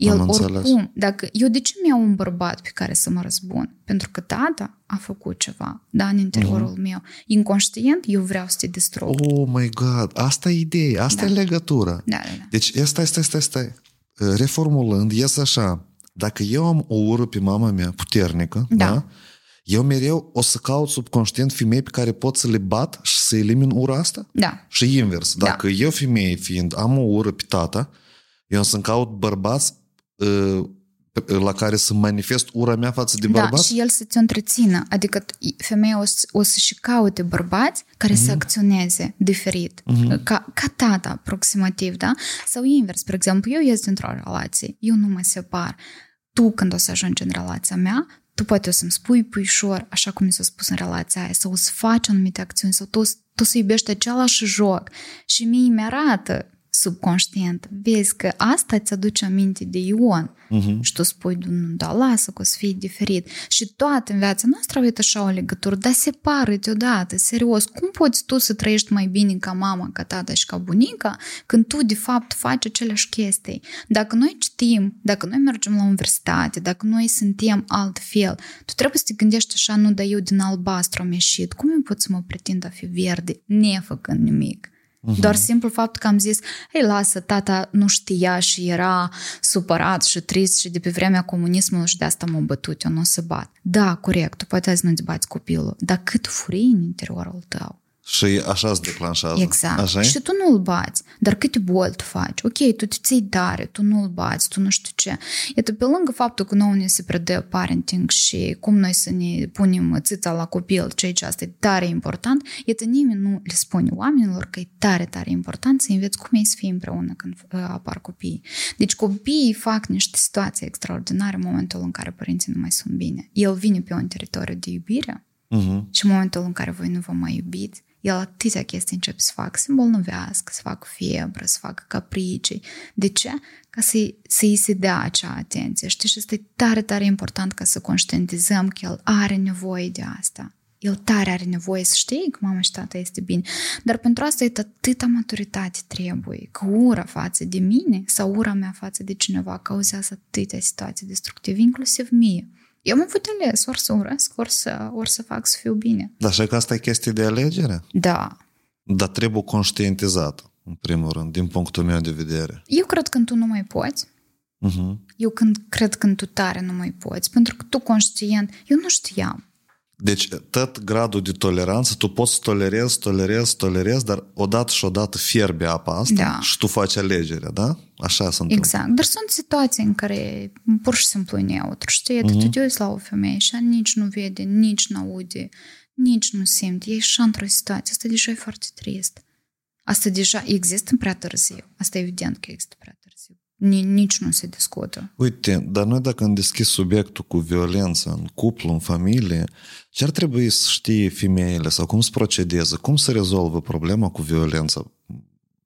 El Am oricum, înțeles. dacă eu de ce mi-au un bărbat pe care să mă răzbun? Pentru că tata a făcut ceva, da, în interiorul uh-huh. meu. Inconștient, eu vreau să te distrug. Oh my God, asta e ideea, asta Da. e legătura. Da, da, da. Deci, stai, stai, stai, stai. Reformulând, ies așa. Dacă eu am o ură pe mama mea puternică, Da. da. eu mereu o să caut subconștient femei pe care pot să le bat și să elimin ura asta? Da, Și invers. Da. Dacă eu, femeie fiind, am o ură pe tata, eu o să-mi caut bărbați uh, pe- la care să manifest ura mea față de da, bărbați? și el să te întrețină. Adică femeia o să, o să și caute bărbați care Mhm. să acționeze diferit. Ca, ca tata, aproximativ, da? Sau invers, spre exemplu, eu ies dintr-o relație, eu nu mă separ. Tu, când o să ajungi în relația mea, tu poate o să-mi spui puișor, așa cum mi s-a spus în relația aia, sau o să faci anumite acțiuni, sau tu, o să- tu să iubești același joc. Și mie mi-arată subconștient, vezi că asta îți aduce aminte de Ion. Mhm. Și tu spui, nu, da, lasă că o să fie diferit. Și toată în viața noastră avea așa o legătură, dar separă-te odată, serios. Cum poți tu să trăiești mai bine ca mama, ca tata și ca bunica, când tu, de fapt, faci aceleași chestii? Dacă noi citim, dacă noi mergem la universitate, dacă noi suntem altfel, tu trebuie să te gândești așa, nu, dar eu din albastru am ieșit. Cum eu pot să mă pretind a fi verde, nefăcând nimic? Doar simplu fapt că am zis, ei, lasă, tata nu știa și era supărat și trist și de pe vremea comunismului și de asta m-a bătut, eu nu o să bat. Da, corect, tu poate azi nu-ți bați copilul, dar cât furii în interiorul tău. Și așa se declanșează. Exact. Așa Și tu nu-l bați, dar câte boli tu faci? Ok, tu te ții tare, tu nu-l bați, tu nu știu ce. Iată, pe lângă faptul că nouă ne se predă parenting și cum noi să ne punem țița la copil, ceea ce asta e tare important, iată, nimeni nu le spune oamenilor că e tare, tare important să înveți cum e să fii împreună când uh, apar copiii. Deci copiii fac niște situații extraordinare în momentul în care părinții nu mai sunt bine. El vine pe un teritoriu de iubire, Mhm. și în momentul în care voi nu vă mai iubiți, el atâtea chestii începe să facă, să îmbolnăvească, să facă febră, să facă capricii. De ce? Ca să-i, să-i se dea acea atenție. Știi? Și este tare, tare important ca să conștientizăm că el are nevoie de asta. El tare are nevoie să știe că mama și tata este bine. Dar pentru asta e atâta maturitate trebuie. Că ura față de mine sau ura mea față de cineva cauzează atâtea situații destructive, inclusiv mie. Eu am avut de ales, ori să urăsc, ori să, ori să fac să fiu bine. Dar așa că asta e chestie de alegere? Da. Dar trebuie conștientizată, în primul rând, din punctul meu de vedere. Eu cred că tu nu mai poți. Uh-huh. Eu când cred că tu tare nu mai poți. Pentru că tu conștient, eu nu știam. Deci, tot gradul de toleranță, tu poți să tolerezi, tolerezi, tolerezi, dar odată și odată fierbe apa asta Da. și tu faci alegerea, da? Așa se întâmplă. Exact. Dar sunt situații în care pur și simplu e neutru. Știi? Uh-huh. Tu te uiți la o femeie și ea nici nu vede, nici nu aude, nici nu simte. E și într-o situație. Asta deja e foarte trist. Asta deja există prea târziu. Asta e evident că există prea târziu. Ni- Nici nu se discută. Uite, dar noi dacă am deschis subiectul cu violență în cuplu, în familie, ce ar trebui să știe femeile sau cum să procedeze, cum să rezolvă problema cu violența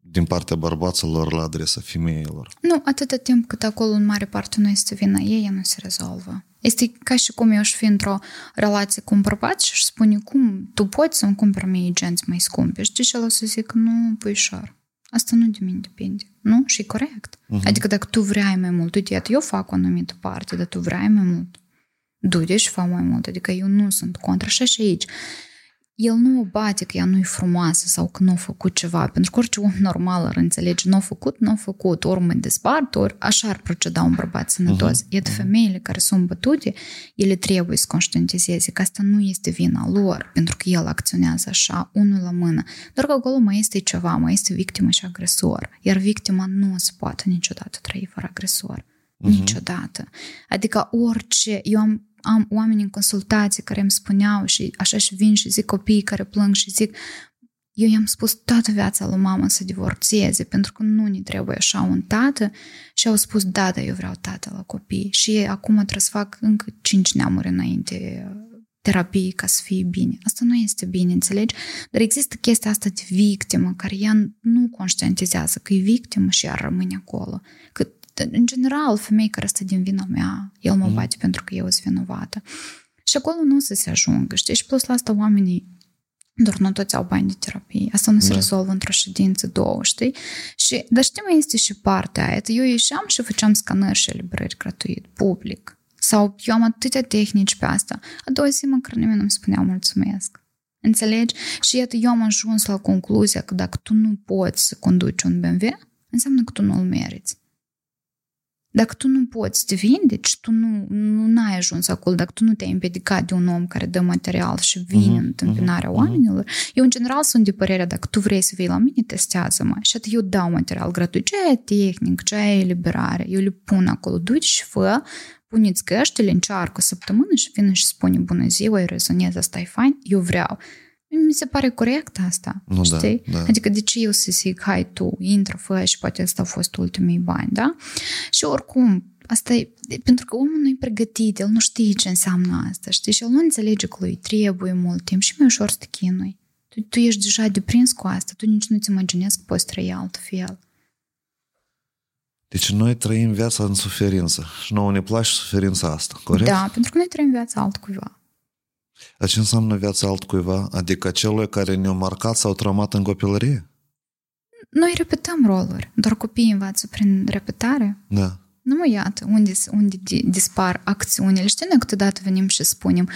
din partea bărbaților la adresa femeilor? Nu, atâta timp cât acolo în mare parte nu este vina ei, ea nu se rezolvă. Este ca și cum eu aș fi într-o relație cu un bărbat și aș spune cum tu poți să-mi cumperi mie genți mai scumpe. Știi și el o să zic, nu, puișor, asta nu de mine depinde. Nu? Și e corect. Uh-huh. Adică dacă tu vrei mai mult, uite, iată, eu fac o anumită parte, dar tu vrei mai mult, du-te și fă mai mult. Adică eu nu sunt contra. Și și aici. El nu o bate că ea nu e frumoasă sau că nu a făcut ceva, pentru că orice om normal ar înțelege, nu a făcut, nu a făcut, ori mă despart, ori așa ar proceda un bărbat sănătos. Uh-huh. Iată, femeile care sunt bătute, ele trebuie să conștientizeze că asta nu este vina lor, pentru că el acționează așa, unul la mână, doar că acolo mai este ceva, mai este victimă și agresor, iar victima nu se poate niciodată trăi fără agresor. Uh-huh. Niciodată. Adică orice, eu am am oameni în consultații care îmi spuneau și așa și vin și zic copiii care plâng și zic Eu i-am spus toată viața lui mama să divorțeze pentru că nu ne trebuie așa un tată și au spus da, da, eu vreau tată la copii și acum trebuie să fac încă cinci neamuri înainte terapii ca să fie bine. Asta nu este bine, înțelegi? Dar există chestia asta de victimă care ea nu conștientizează că e victimă și ea rămâne acolo. Că, în general, femei care stă din vina mea, el mă bate mm. pentru că eu sunt vinovată. Și acolo nu o să se ajungă, știi? Și plus la asta oamenii doar nu toți au bani de terapie. Asta nu se da. rezolvă într-o ședință, două, știi? Și, dar știi, mai este și partea aia. Eu ieșeam și făceam scanări și eliberări gratuit, public. Sau eu am atâtea tehnici pe asta. A doua zi măcar nimeni nu-mi spunea mulțumesc. Înțelegi? Și iată, eu am ajuns la concluzia că dacă tu nu poți să conduci un BMW, înseamnă că tu nu-l meriți. Dacă tu nu poți să te vindeci, tu nu, nu ai ajuns acolo, dacă tu nu te-ai împiedicat de un om care dă material și vine uh-huh, în întâmpinarea uh-huh, oamenilor, uh-huh. eu în general sunt de părere, dacă tu vrei să vii la mine, testează-mă. Și atât eu dau material gratuit. Ce e tehnic, ce e eliberare, eu le pun acolo, du-te și fă, puneți căștile, încearcă o săptămână și vine și spune bună ziua, îi rezonez, asta e fain, eu vreau. Mi se pare corect asta, nu, da, știi? Da, da. Adică de ce eu să zic, hai tu, intră, fă și poate asta au fost ultimii bani, da? Și oricum, asta e, pentru că omul nu e pregătit, el nu știe ce înseamnă asta, știi? Și el nu înțelege că lui trebuie mult timp și mai ușor să te chinui. Tu, tu ești deja deprins cu asta, tu nici nu-ți imaginezi că poți trăi altfel. Deci noi trăim viața în suferință și nouă ne place suferința asta, corect? Da, pentru că noi trăim viața altcuiva. Dar ce înseamnă viața altcuiva? Adică celui care ne-a marcat sau traumat în copilărie? Noi repetăm roluri, doar copiii învață prin repetare. Da. Nu mă iată unde, unde dispar acțiunile. Știi, noi câteodată venim și spunem,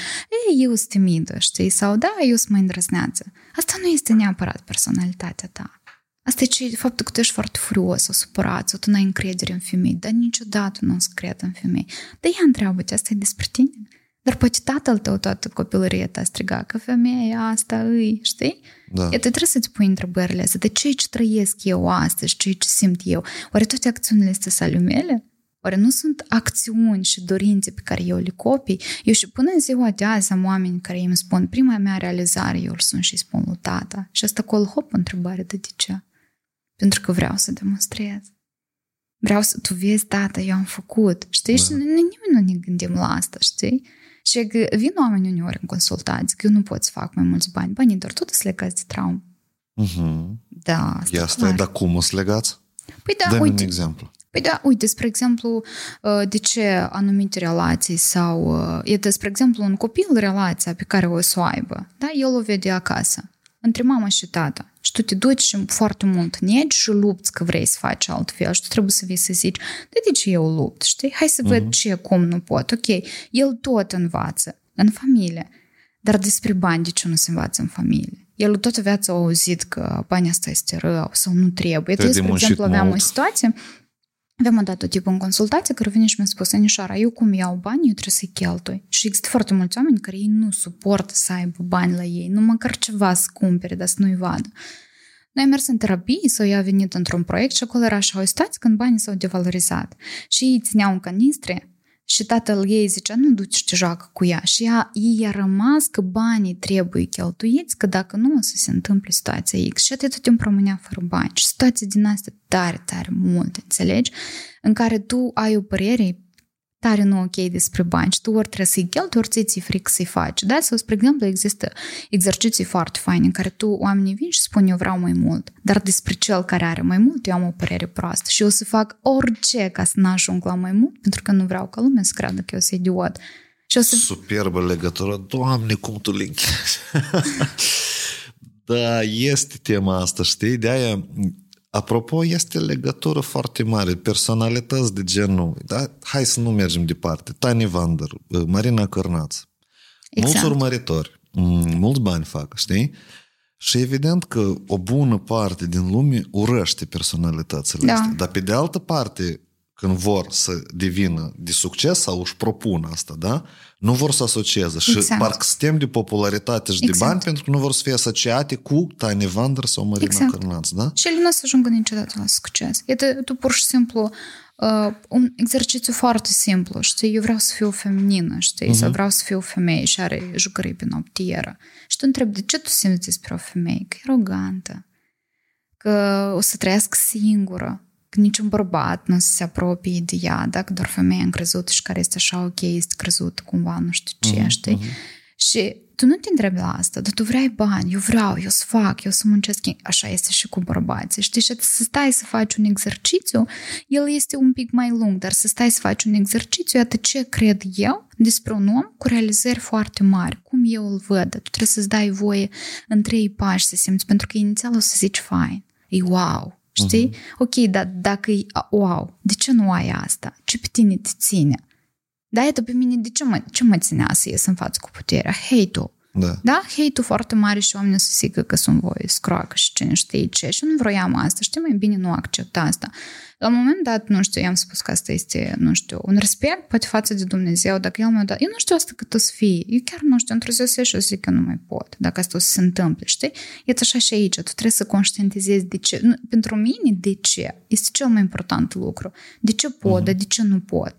ei, eu sunt timidă, știi? Sau da, eu sunt mai îndrăzneață. Asta nu este neapărat personalitatea ta. Asta e ce, faptul că tu ești foarte furios sau supărat sau tu n-ai încredere în femei, dar niciodată nu o să cred în femei. Dar ea întreabă-te, asta e despre tine? Dar poate tatăl tău toată copilăria ta striga că femeia asta îi, știi? Da. Iată, trebuie să-ți pui întrebările astea. De ce ce trăiesc eu astăzi, ce ce simt eu? Oare toate acțiunile astea sunt ale mele? Oare nu sunt acțiuni și dorințe pe care eu le copii? Eu și până în ziua de azi am oameni care îmi spun prima mea realizare, eu îl sun și îi spun lui tata. Și asta acolo, hop, întrebare, de ce? Pentru că vreau să demonstrez. Vreau să tu vezi, tata, eu am făcut. Știi? Da. Și nimeni nu ne gândim la asta, știi? Și că vin oameni uneori în consultații că eu nu pot să fac mai mulți bani. Banii doar tot sunt legați de traumă. Uh-huh. Da, asta Ia stai, dar cum sunt legați? Păi da, Dă-mi uite, un exemplu. Păi da, uite, spre exemplu, de ce anumite relații sau... E, spre exemplu, un copil, relația pe care o să o aibă, da, el o vede acasă, între mama și tata. Și tu te duci și foarte mult negi și lupți că vrei să faci altfel și tu trebuie să vii să zici, de, de ce eu lupt, știi? Hai să văd uh-huh. ce, cum nu pot. Ok, el tot învață în familie, dar despre bani de ce nu se învață în familie? El toată viața a auzit că banii asta este rău sau nu trebuie. Eu, spre exemplu, aveam o situație Aveam dat tot tipul în consultație care vine și mi-a spus, Anișoara, eu cum iau bani, eu trebuie să-i cheltui. Și există foarte mulți oameni care ei nu suportă să aibă bani la ei, nu măcar ceva să cumpere, dar să nu-i vadă. Noi am mers în terapie sau ea a venit într-un proiect și acolo era așa o situație când banii s-au devalorizat. Și ei țineau în canistre și tatăl ei zicea, nu duci te joacă cu ea. Și ea, ei a rămas că banii trebuie cheltuiți, că dacă nu o să se întâmple situația X. Și atât timp rămânea fără bani. Și situații din astea tare, tare multe, înțelegi? În care tu ai o părere tare nu ok despre bani și tu ori trebuie să-i cheltui, ori ți-i fric să-i faci. Da? Sau, spre exemplu, există exerciții foarte faine în care tu oamenii vin și spun eu vreau mai mult, dar despre cel care are mai mult eu am o părere proastă și eu o să fac orice ca să n-ajung la mai mult pentru că nu vreau ca lumea să creadă că eu sunt idiot. Și o să... Superbă legătură. Doamne, cum tu linkești. (laughs) da, este tema asta, știi? De-aia Apropo, este legătură foarte mare, personalități de genul, da? hai să nu mergem departe, Tani Vander, Marina Cărnaț, exact. mulți urmăritori, mulți bani fac, știi? Și evident că o bună parte din lume urăște personalitățile da. astea, dar pe de altă parte, când vor să devină de succes sau își propun asta, da? Nu vor să asocieze. Și exact. parcă suntem de popularitate și exact. de bani pentru că nu vor să fie asociate cu Tani Vander sau Marina exact. Cărnaț, da? Și ele nu o să ajungă niciodată la succes. Iată, tu pur și simplu uh, un exercițiu foarte simplu, știi, eu vreau să fiu feminină, știi, uh-huh. sau vreau să fiu femeie și are jucării pe noptieră. Și tu întrebi, de ce tu simți despre o femeie? Că e arogantă, că o să trăiască singură, că niciun bărbat nu se apropie de ea, dacă doar femeia încrezută și care este așa ok, este crezut cumva, nu știu ce, uh-huh, știi? Uh-huh. Și tu nu te întrebi la asta, dar tu vrei bani, eu vreau, eu să fac, eu să muncesc. Așa este și cu bărbații, știi? Și să stai să faci un exercițiu, el este un pic mai lung, dar să stai să faci un exercițiu, iată ce cred eu despre un om cu realizări foarte mari, cum eu îl văd. Tu trebuie să-ți dai voie în trei pași să simți, pentru că inițial o să zici fain, e wow, știi? Uh-huh. Ok, dar dacă e wow, de ce nu ai asta? Ce pe tine te ține? Da, iată pe mine, de ce mă, ce mă ținea să ies în față cu puterea? Hate-ul. Da. da? Hate-ul foarte mare și oamenii să zică că sunt voi scroacă și cine știe ce. Și nu vroiam asta. Știi, mai bine nu accept asta. La un moment dat, nu știu, i-am spus că asta este, nu știu, un respect poate față de Dumnezeu. Dacă El mi-a dat, eu nu știu asta cât o să fie. Eu chiar nu știu, într-o zi o să și o să zic că nu mai pot. Dacă asta o să se întâmple, știi? E așa și aici. Tu trebuie să conștientizezi de ce. Pentru mine, de ce? Este cel mai important lucru. De ce pot, uh-huh. dar de ce nu pot?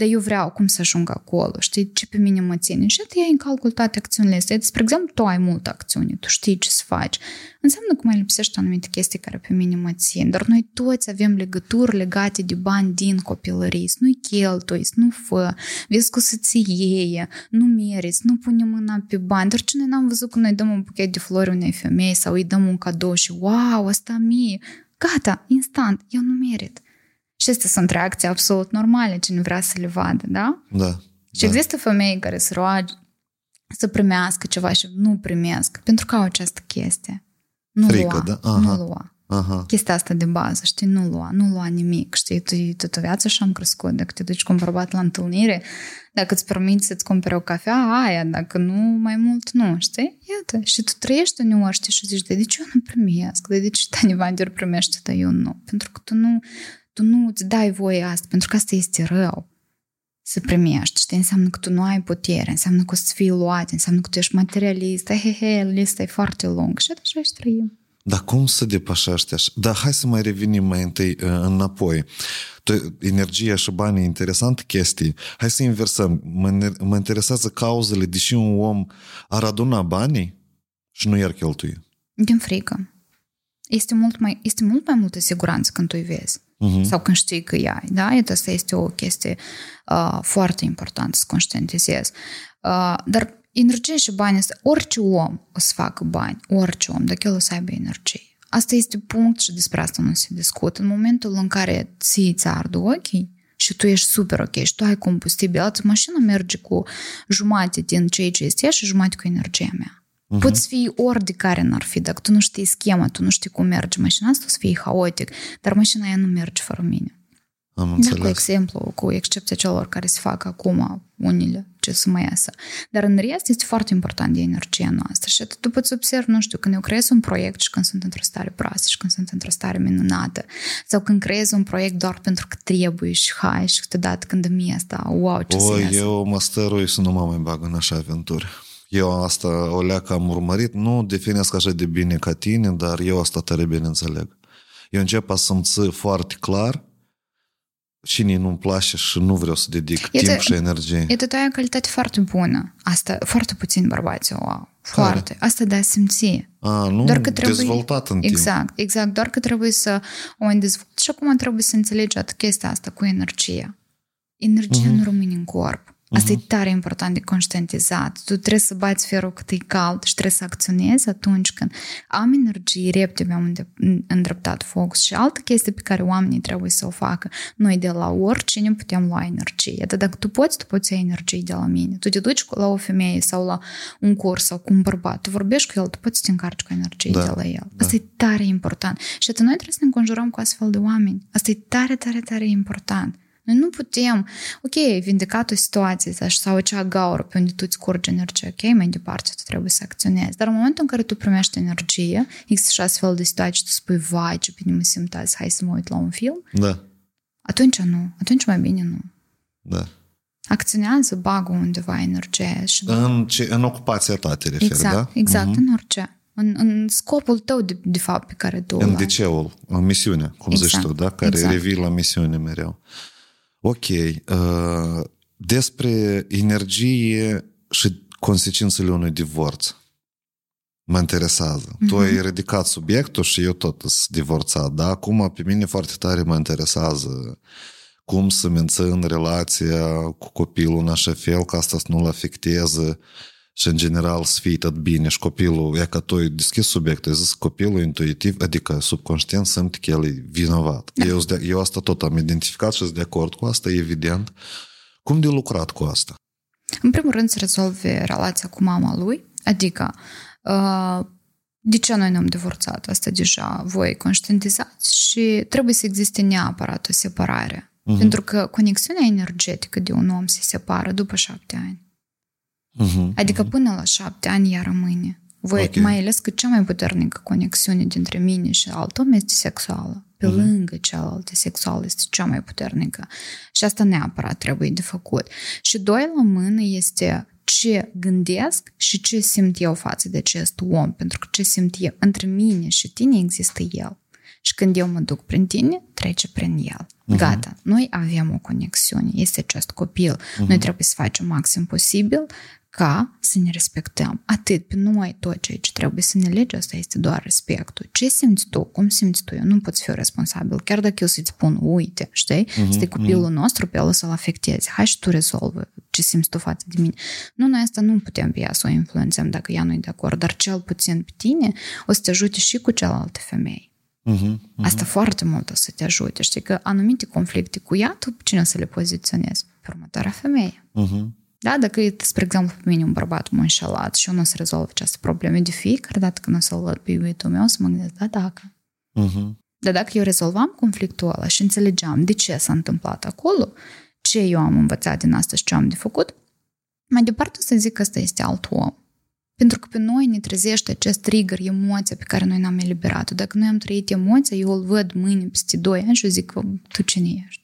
Dar eu vreau cum să ajung acolo, știi, ce pe mine mă ține. Și tu iei în calcul toate acțiunile astea. Spre exemplu, tu ai multă acțiune, tu știi ce să faci. Înseamnă că mai lipsește anumite chestii care pe mine mă țin. Dar noi toți avem legături legate de bani din copilărie. Să nu-i cheltui, să nu fă, vezi cu să-ți nu meriți, nu pune mâna pe bani. Dar ce noi n-am văzut că noi dăm un buchet de flori unei femei sau îi dăm un cadou și wow, asta mie. Gata, instant, eu nu merit. Și astea sunt reacții absolut normale, cine vrea să le vadă, da? Da. Și da. există femei care se roagă să primească ceva și nu primesc, pentru că au această chestie. Nu Frică, lua, da? Aha. nu lua. Aha. Chestia asta de bază, știi, nu lua, nu lua nimic, știi, tu, tu, tu viață și am crescut, dacă te duci cu un bărbat la întâlnire, dacă îți permiți să-ți cumpere o cafea, aia, dacă nu, mai mult nu, știi? Iată, și tu trăiești uneori, știi, și zici, de, de ce eu nu primesc? De, de ce Tani Vander primește, dar eu nu? Pentru că tu nu, tu nu îți dai voie asta, pentru că asta este rău să primești, știi? Înseamnă că tu nu ai putere, înseamnă că o să fii luat, înseamnă că tu ești materialist, he, he, lista e foarte lungă și așa și trăim. Dar cum să depășești așa? Dar hai să mai revenim mai întâi uh, înapoi. Tu, energia și banii, interesant chestii. Hai să inversăm. Mă, mă interesează cauzele de ce un om ar aduna banii și nu i-ar cheltui. Din frică. Este mult mai, este mult mai multă siguranță când tu îi vezi uh-huh. sau când știi că ai. Da? Asta este o chestie uh, foarte importantă să conștientizezi. Uh, dar energie și bani, orice om o să facă bani, orice om, dacă el o să aibă energie. Asta este punct și despre asta nu se discută. În momentul în care ți ți ard ochii, și tu ești super ok și tu ai combustibil, altă mașină merge cu jumate din ceea ce este și jumate cu energia mea. Uh-huh. Poți fi ori de care n-ar fi, dacă tu nu știi schema, tu nu știi cum merge mașina asta, o să fie haotic, dar mașina aia nu merge fără mine. Am înțeles. Da, cu exemplu, cu excepția celor care se fac acum unile ce să mai iasă. Dar în rest este foarte important de energia noastră și tu poți observi, nu știu, când eu creez un proiect și când sunt într-o stare proastă și când sunt într-o stare minunată sau când creez un proiect doar pentru că trebuie și hai și câteodată când îmi asta, wow, ce o, eu mă stărui să nu mă mai bag în așa aventuri. Eu asta o leacă am urmărit, nu definesc așa de bine ca tine, dar eu asta tare bine înțeleg. Eu încep a simți foarte clar cine nu-mi place și nu vreau să dedic e timp și energie. E de o calitate foarte bună. Asta foarte puțin bărbați o au. Foarte. Care? Asta de a simți. A, nu doar că trebuie, dezvoltat în exact, timp. Exact, doar că trebuie să o dezvolt și acum trebuie să înțelegi chestia asta cu energia. Energia uh-huh. nu rămâne în corp. Asta uh-huh. e tare important de conștientizat. Tu trebuie să bați ferul cât e cald și trebuie să acționezi atunci când am energie, repede mi-am îndreptat focus și altă chestie pe care oamenii trebuie să o facă. Noi de la oricine putem lua energie. Dar dacă tu poți, tu poți ia energie de la mine. Tu te duci la o femeie sau la un curs sau cu un bărbat, tu vorbești cu el, tu poți să te încarci cu energie da. de la el. Asta da. e tare important. Și atunci noi trebuie să ne înconjurăm cu astfel de oameni. Asta e tare, tare, tare important. Noi nu putem, ok, ai vindecat o situație sau acea gaură pe unde tu îți curge energie, ok, mai departe tu trebuie să acționezi. Dar în momentul în care tu primești energie, există și astfel de situații, tu spui, vai, ce bine mă simt azi, hai să mă uit la un film. Da. Atunci nu, atunci mai bine nu. Da. Acționează, bagă undeva energie. Și în, ce, în ocupația ta te referi, exact, da? Exact, uh-huh. în orice în, în scopul tău, de, de fapt, pe care tu În diceul, în misiunea, cum exact. zici tu, da? Care exact. revii la misiune mereu. Ok. Uh, despre energie și consecințele unui divorț. Mă interesează. Mm-hmm. Tu ai ridicat subiectul și eu tot sunt divorțat, da? Acum pe mine foarte tare mă interesează cum să mențin relația cu copilul în așa fel ca asta să nu-l afecteze și în general să fie tot bine și copilul, e că tu ai deschis subiectul, ai zis copilul intuitiv, adică subconștient simt că el e vinovat. Da. Eu, eu asta tot am identificat și sunt de acord cu asta, evident. Cum de lucrat cu asta? În primul rând să rezolve relația cu mama lui, adică uh, de ce noi ne-am divorțat? Asta deja voi conștientizați și trebuie să existe neapărat o separare. Uh-huh. Pentru că conexiunea energetică de un om se separă după șapte ani. Uh-huh. Adică până la șapte ani ea rămâne. Voi, okay. mai ales că cea mai puternică conexiune dintre mine și alt om este sexuală. Pe uh-huh. lângă cealaltă sexuală este cea mai puternică. Și asta neapărat trebuie de făcut. Și doi la mână este ce gândesc și ce simt eu față de acest om. Pentru că ce simt eu între mine și tine există el. Și când eu mă duc prin tine, trece prin el. Uh-huh. Gata, noi avem o conexiune, este acest copil. Uh-huh. Noi trebuie să facem maxim posibil ca să ne respectăm. Atât pe noi, tot ceea ce trebuie să ne lege, asta este doar respectul. Ce simți tu? Cum simți tu? Eu nu pot fi responsabil. Chiar dacă eu să-ți spun, uite, știi, uh-huh, este copilul uh-huh. nostru, pe el să-l afecteze. Hai și tu rezolvă ce simți tu față de mine. Nu, noi asta nu putem pe ea să o influențăm dacă ea nu e de acord, dar cel puțin pe tine o să te ajute și cu celelalte femei. Uh-huh, uh-huh. Asta foarte mult o să te ajute. Știi că anumite conflicte cu ea, tu cine să le poziționezi? Pe următoarea femeie. Uh-huh. Da, dacă e, spre exemplu, pe mine un bărbat m-a înșelat și eu nu o să rezolv această problemă de fiecare dată când o să-l văd pe iubitul meu, să mă gândesc, da, dacă. Uh-huh. Dar dacă eu rezolvam conflictul ăla și înțelegeam de ce s-a întâmplat acolo, ce eu am învățat din asta și ce am de făcut, mai departe o să zic că ăsta este alt om. Pentru că pe noi ne trezește acest trigger, emoția pe care noi n-am eliberat-o. Dacă noi am trăit emoția, eu îl văd mâine peste 2 ani și eu zic, tu cine ești?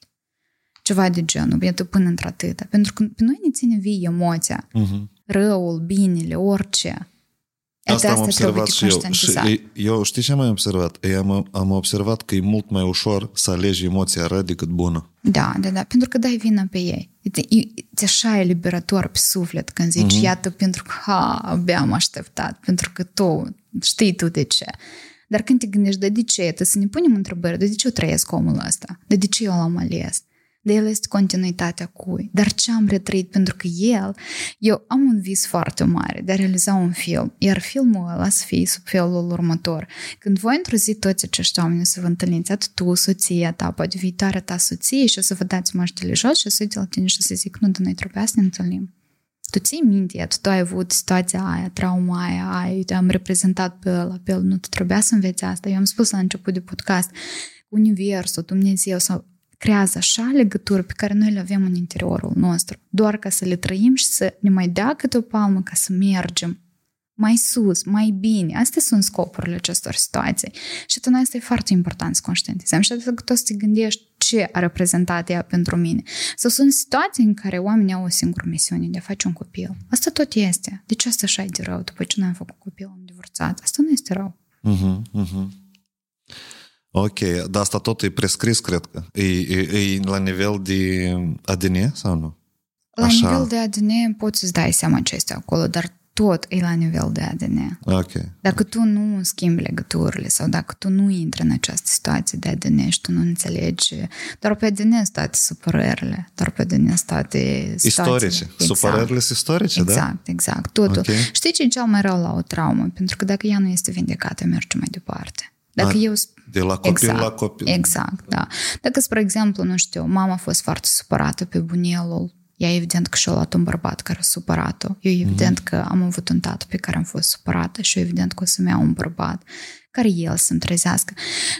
Ceva de genul, iată până într-atâta. Pentru că pe noi ne ține vii emoția. Uh-huh. Răul, binele, orice. Asta am observat și eu. Și eu știi ce am mai observat? Eu am, am observat că e mult mai ușor să alegi emoția rea decât bună. Da, da, da, pentru că dai vina pe ei. E, e așa eliberator pe suflet când zici, uh-huh. iată, pentru că, ha, abia am așteptat, pentru că tu, știi tu de ce. Dar când te gândești, de ce, trebuie să ne punem întrebări, de ce eu trăiesc omul ăsta? De ce eu l-am ales? De el este continuitatea cui. Dar ce am retrăit? Pentru că el, eu am un vis foarte mare de a realiza un film, iar filmul ăla să fie sub felul următor. Când voi într-o zi toți acești oameni să vă întâlniți, atât tu, soția ta, poate viitoarea ta soție și o să vă dați măștile jos și o să uite la tine și o să zic, nu, dar noi trebuia să ne întâlnim. Tu ții minte, tu, tu ai avut situația aia, trauma aia, aia, te am reprezentat pe ăla, pe el, nu, tu trebuia să înveți asta. Eu am spus la început de podcast, Universul, Dumnezeu sau creează așa legături pe care noi le avem în interiorul nostru, doar ca să le trăim și să ne mai dea câte o palmă ca să mergem mai sus, mai bine. Astea sunt scopurile acestor situații. Și atunci asta e foarte important să conștientizăm. Și dacă tu să te gândești ce a reprezentat ea pentru mine. Sau sunt situații în care oamenii au o singură misiune de a face un copil. Asta tot este. De ce asta așa e de rău? După ce noi am făcut copil, am divorțat. Asta nu este rău. Uh-huh, uh-huh. Ok, dar asta tot e prescris, cred că. E, e, e la nivel de ADN sau nu? La Așa. nivel de ADN poți să-ți dai seama ce este acolo, dar tot e la nivel de ADN. Ok. Dacă tu nu schimbi legăturile sau dacă tu nu intri în această situație de ADN și tu nu înțelegi, doar pe ADN sunt toate supărările, doar pe ADN sunt toate Istorice. Exact. Supărările sunt istorice, exact, da? Exact, exact. Totul. Okay. Știi ce e cel mai rău la o traumă? Pentru că dacă ea nu este vindecată, merge mai departe. Dacă A, eu... De la copil exact, la copil. Exact, da. Dacă, spre exemplu, nu știu, mama a fost foarte supărată pe bunelul, ea evident că și-a luat un bărbat care a supărat-o. Eu evident mm-hmm. că am avut un tată pe care am fost supărată și eu evident că o să-mi iau un bărbat care el să-mi trezească.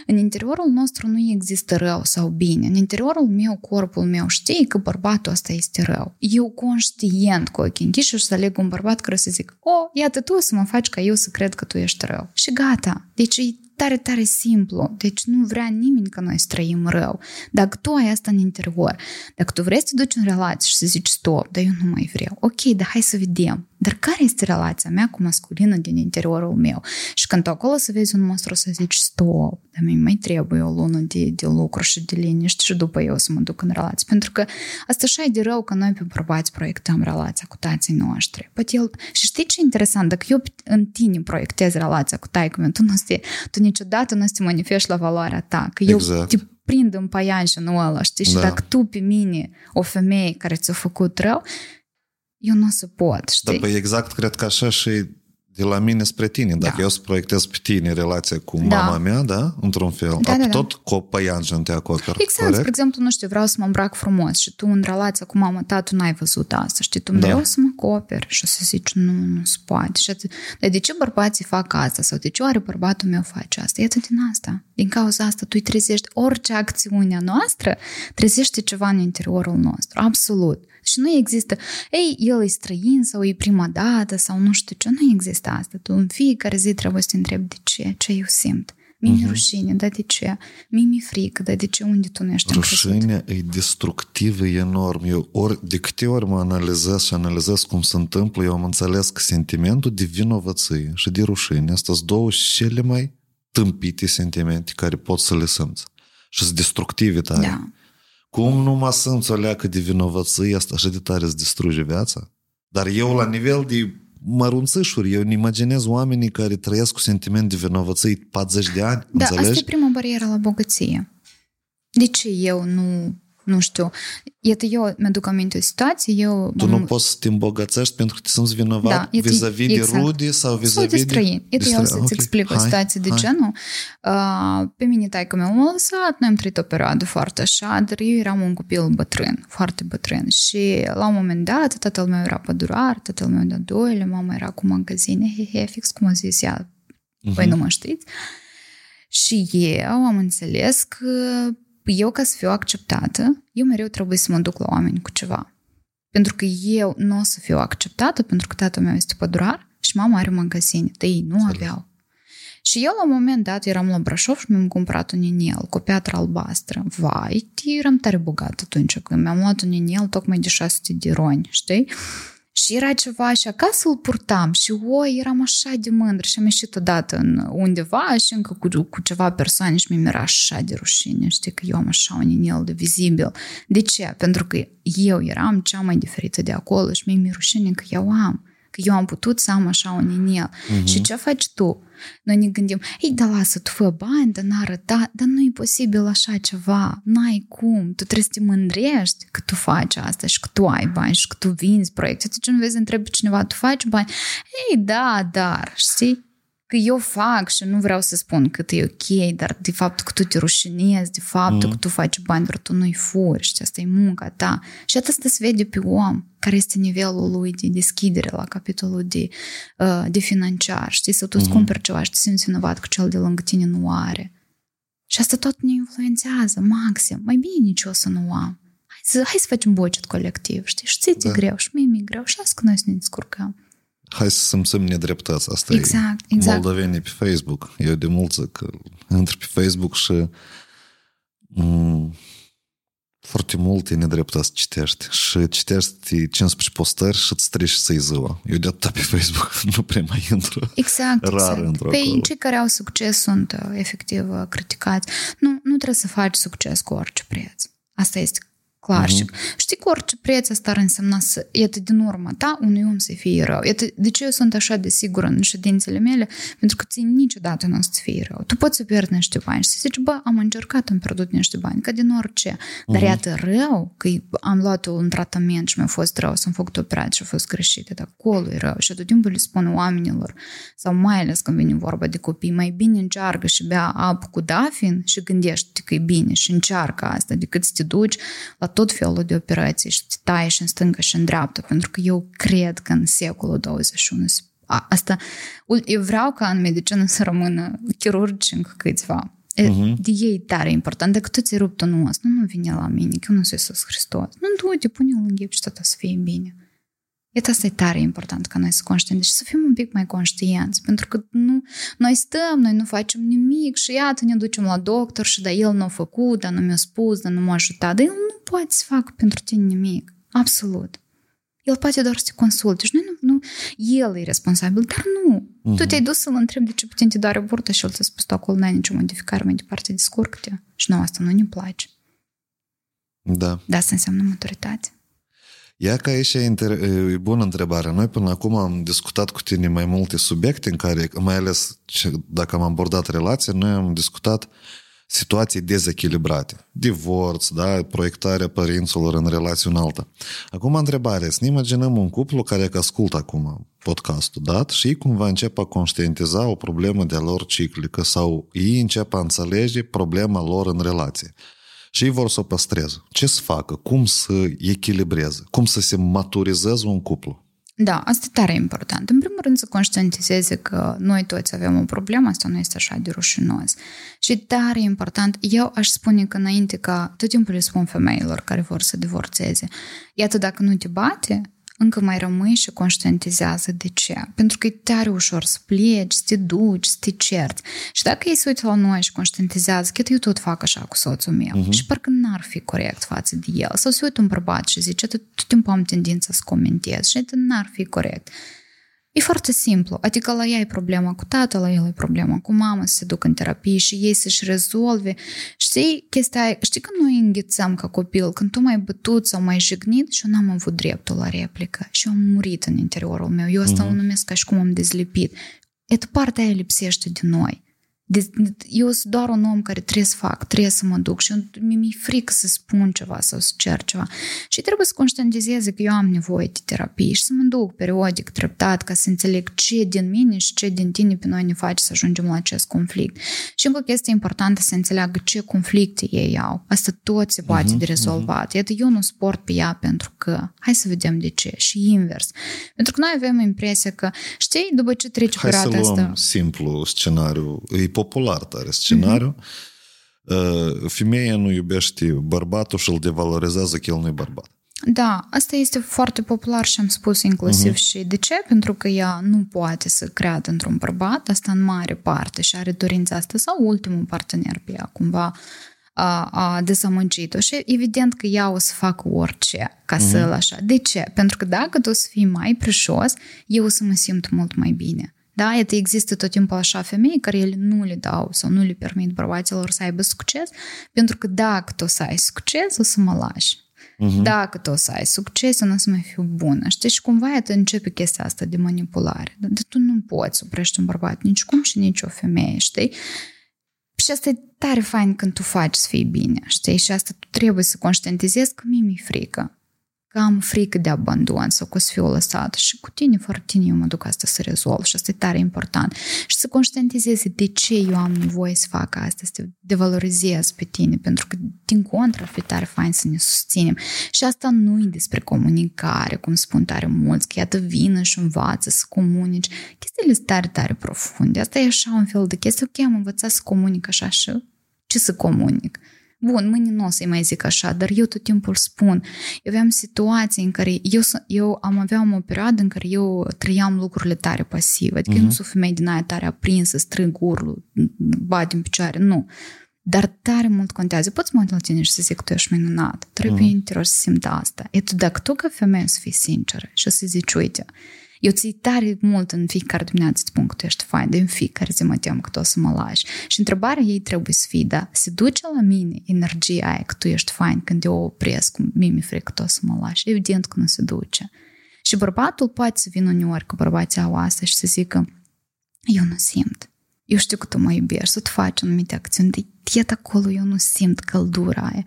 În interiorul nostru nu există rău sau bine. În interiorul meu, corpul meu știe că bărbatul ăsta este rău. Eu conștient cu ochii închiși și să aleg un bărbat care să zic, o, iată tu să mă faci ca eu să cred că tu ești rău. Și gata. Deci e tare, tare simplu. Deci nu vrea nimeni ca noi să trăim rău. Dacă tu ai asta în interior, dacă tu vrei să te duci în relație și să zici stop, dar eu nu mai vreau. Ok, dar hai să vedem dar care este relația mea cu masculină din interiorul meu? Și când tu acolo să vezi un monstru să zici, stop, dar mi mai trebuie o lună de, de lucru și de liniște și după eu să mă duc în relație. Pentru că asta așa e de rău că noi pe bărbați proiectăm relația cu tații noștri. Poate el... Și știi ce interesant? Dacă eu în tine proiectez relația cu taică meu, tu, nu stai, tu niciodată nu te manifesti la valoarea ta. Că eu Exact. te prind în paianjenul ăla, știi? Și Da. dacă tu pe mine, o femeie care ți-a făcut rău, eu nu o să pot, Da, știi? păi exact, cred că așa și de la mine spre tine. Dacă Da. eu să proiectez pe tine relația cu Da. mama mea, da, într-un fel, Da, da, da, da. tot cu o păianjen te acoperă, Exact, spre corect? exemplu, nu știu, vreau să mă îmbrac frumos și tu în relația cu mama ta, tu n-ai văzut asta, știi? Tu îmi dai, Da. eu să mă acoperi și o să zici, nu, nu se poate. Și atât. Dar de ce bărbații fac asta? Sau de ce oare bărbatul meu face asta? Iată din asta. Din cauza asta tu îi trezești orice acțiune a noastră, trezește ceva în interiorul nostru. Absolut. Și nu există, ei, el e străin sau e prima dată sau nu știu ce, nu există asta. Tu în fiecare zi trebuie să te întrebi de ce, ce eu simt. Mi-e uh-huh. rușine, dar de ce? Mi-e mi frică, dar de ce? Unde tu nu ești încrezut? Rușinea e destructivă, e enorm. Eu ori, de câte ori mă analizez și analizez cum se întâmplă, eu am înțeles că sentimentul de vinovăție și de rușine, astea sunt două cele mai tâmpite sentimente care pot să le simți. Și sunt destructive tare. Da. Cum nu mă simți o leacă de vinovăție, asta așa de tare îți distruge viața? Dar eu, la nivel de mărunțișuri, eu îmi imaginez oamenii care trăiesc cu sentiment de vinovăție 40 de ani, Da, înțelegi? asta e prima barieră la bogăție. De ce eu nu, nu știu, iată, eu mi-aduc aminte o situație, eu... Tu m-am- nu poți să te îmbogățești pentru că te simți vinovat Da, e- vis-a-vis de exact. rude sau sau vis-a-vis de străini. Iată, de eu străini. să-ți Ok, explic o hai, situație de hai. genul. Uh, pe mine taică meu m-a lăsat, noi am trăit o perioadă foarte așa, dar eu eram un copil bătrân, foarte bătrân. Și la un moment dat, tatăl meu era pădurar, tatăl meu de doile, mama era cu magazine, he, he, fix cum a zis ea, Mhm. voi nu mă știți. Și eu am înțeles că eu, ca să fiu acceptată, eu mereu trebuie să mă duc la oameni cu ceva. Pentru că eu nu o să fiu acceptată, pentru că tatăl meu este pădurar și mama are magazine, dar ei nu Înțeles. aveau. Și eu, la un moment dat, eram la Brașov și mi-am cumpărat un inel cu o piatră albastră. Vai, eram tare bogat atunci când mi-am luat un inel tocmai de 600 de roni, știi? Și era ceva și acasă îl purtam și oi, eram așa de mândră și am ieșit odată în undeva și încă cu, cu ceva persoane și mi era așa de rușine, știi, că eu am așa un inel de vizibil. De ce? Pentru că eu eram cea mai diferită de acolo și mi-e rușine că eu am că eu am putut să am așa un inel. Uh-huh. Și ce faci tu? Noi ne gândim, ei, da lasă, tu fă bani, dar n arăta, dar nu e posibil așa ceva, n-ai cum, tu trebuie să te mândrești că tu faci asta și că tu ai bani și că tu vinzi proiecte. Tu ce nu vezi, întrebi pe cineva, tu faci bani? Ei, da, dar, știi? Că eu fac și nu vreau să spun că e ok, dar de fapt că tu te rușinezi, de fapt mm. că tu faci bani, dar tu nu-i furi, știi, asta e munca ta. Și asta se vede pe om, care este nivelul lui de deschidere la capitolul de, uh, de financiar, știi, să tu îți Mhm. cumperi ceva și te simți vinovat că cel de lângă tine nu are. Și asta tot ne influențează, maxim. Mai bine nici eu să nu am. Hai să, hai să facem budget colectiv, știi? Și ți Da. da. greu, și mie mi-e greu, și asta că noi să ne descurcăm. Hai să simțim nedreptăți. Asta Exact, e exact. moldovenii pe Facebook. Eu de mult zic că intru pe Facebook și m- foarte multe nedreptăți citești. Și citești 15 postări și îți treci să-i ziua. Eu de atât pe Facebook (laughs) nu prea mai intru. Exact, Rar exact. într-o Păi acolo. cei care au succes sunt uh, efectiv uh, criticați. Nu, nu trebuie să faci succes cu orice preț. Asta este clar. Mhm. Și știi cu orice preț asta ar însemna să, iată, din urmă ta, unui om să fie rău. Iată, de ce eu sunt așa de sigură în ședințele mele? Pentru că ție niciodată nu o să fie rău. Tu poți să pierzi niște bani și să zici, bă, am încercat, am pierdut niște bani, ca din orice. Dar iată rău, că am luat un tratament și mi-a fost rău, să-mi făcut operație și a fost greșit, dar acolo e rău. Și tot timpul le spun oamenilor, sau mai ales când vine vorba de copii, mai bine încearcă și bea apă cu dafin și gândește că e bine și încearcă asta decât să te duci la tot felul de operații și te tai și în stânga și în dreapta, pentru că eu cred că în secolul 21 se- a- asta, eu vreau ca în medicină să rămână chirurgi încă câțiva. Uh-huh. De ei e tare important. Dacă tu ți-ai rupt un os, nu, nu vine la mine, că eu nu sunt Iisus Hristos. Nu, du-te, pune-l în ghip și tot o să fie bine. Iată, asta e tare important ca noi să conștienți și să fim un pic mai conștienți, pentru că nu, noi stăm, noi nu facem nimic și iată ne ducem la doctor și da, el nu a făcut, dar nu mi-a spus, dar nu m-a ajutat, dar el nu poate să facă pentru tine nimic. Absolut. El poate doar să te consulte și nu, nu, el e responsabil, dar nu. Uh-huh. Tu te-ai dus să-l întrebi de ce putem te doare burtă și el ți-a spus tu acolo n-ai nicio modificare, mai departe descurcă-te. Și nu, asta nu ne place. Da. Da, asta înseamnă maturitate. Ia că aici e, inter... e bună întrebare. Noi până acum am discutat cu tine mai multe subiecte în care, mai ales dacă am abordat relația, noi am discutat situații dezechilibrate. Divorț, da, proiectarea părinților în relație în alta. Acum întrebarea, să ne imaginăm un cuplu care ascultă acum podcastul dat și cumva începe a conștientiza o problemă de-a lor ciclică sau ei încep a înțelege problema lor în relație și ei vor să o păstreze. Ce să facă? Cum să echilibreze? Cum să se maturizeze un cuplu? Da, asta e tare important. În primul rând să conștientizeze că noi toți avem o problemă, asta nu este așa de rușinos. Și tare important, eu aș spune că înainte ca, tot timpul le spun femeilor care vor să divorțeze, iată dacă nu te bate, încă mai rămâi și conștientizează de ce. Pentru că e tare ușor să pleci, să te duci, să te cerți. Și dacă ei se uită la noi și conștientizează că eu tot fac așa cu soțul meu uh-huh. și parcă n-ar fi corect față de el, sau se uită un bărbat și zice, tot timpul am tendința să comentez și n-ar fi corect. E foarte simplu, adică la ea e problema cu tatăl, la el e problema cu mama, să se duc în terapie și ei să-și rezolve. Știi chestia aia, știi că noi înghețăm ca copil, când tu mai bătut sau mai jignit și eu n-am avut dreptul la replică și eu am murit în interiorul meu. Eu asta uh-huh. o numesc ca și cum am dezlipit. Et partea aia lipsește de noi. De, eu sunt doar un om care trebuie să fac, trebuie să mă duc și mi-e frică să spun ceva sau să cer ceva. Și trebuie să conștientizeze că eu am nevoie de terapie și să mă duc periodic, treptat, ca să înțeleg ce din mine și ce din tine pe noi ne face să ajungem la acest conflict. Și încă o chestie importantă să înțeleagă ce conflicte ei au. Asta tot se poate uh-huh, de rezolvat. Uh-huh. Iată, eu nu sport pe ea pentru că, hai să vedem de ce. Și invers. Pentru că noi avem impresia că, știi, după ce trece hai perioada asta... Hai să luăm simplu scenariu. E popular tare scenariu. Uh-huh. Femeia nu iubește bărbatul și îl devalorizează că el nu e bărbat. Da, asta este foarte popular și am spus inclusiv uh-huh. și de ce? Pentru că ea nu poate să creadă într-un bărbat, asta în mare parte și are dorința asta sau ultimul partener pe ea cumva a, a dezamăgit-o și evident că ea o să facă orice ca uh-huh. să-l așa. De ce? Pentru că dacă tu o să fii mai preșos, eu o să mă simt mult mai bine. Da, iată, există tot timpul așa femei care ele nu le dau sau nu le permit bărbaților să aibă succes, pentru că dacă tu o să ai succes, o să mă lași. Uh-huh. Dacă tu o să ai succes, eu o să mai fiu bună. Știi, și cumva iată începe chestia asta de manipulare. Dar de tu nu poți oprești un bărbat nici cum și nici o femeie, știi? Și asta e tare fain când tu faci să fii bine, știi? Și asta tu trebuie să conștientizezi că mie mi-e frică că am frică de abandon sau că o să fiu lăsat și cu tine, fără tine, eu mă duc asta să rezolv și asta e tare important. Și să conștientizezi de ce eu am nevoie să fac asta, să te devalorizez pe tine, pentru că, din contră, ar fi tare fain să ne susținem. Și asta nu e despre comunicare, cum spun tare mulți, că iată vină și învață să comunici. Chestiile sunt tare, tare profunde. Asta e așa un fel de chestie. Ok, am învățat să comunic așa și ce să comunic? Bun, mâine nu o să-i mai zic așa, dar eu tot timpul spun. Eu aveam situații în care eu, eu am aveam o perioadă în care eu trăiam lucrurile tare pasive. Adică uh-huh. eu nu mhm. sunt femeie din aia tare aprinsă, strâng urlul, bat în picioare, nu. Dar tare mult contează. Poți mă uit la tine și să zic că tu ești minunat. Trebuie uh-huh. interior să simt asta. E tu, dacă tu ca femeie să fii sinceră și să zici, uite, eu ții tare mult în fiecare dimineață spun că tu ești fain, de în fiecare zi mă tem că tu o să mă lași. Și întrebarea ei trebuie să fie, da, se duce la mine energia aia că tu ești fain când eu o opresc, mie mi frică că tu o să mă lași. Evident că nu se duce. Și bărbatul poate să vină uneori cu bărbații au asta și să zică, eu nu simt. Eu știu că tu mă iubești, să tu faci anumite acțiuni, de acolo eu nu simt căldura aia.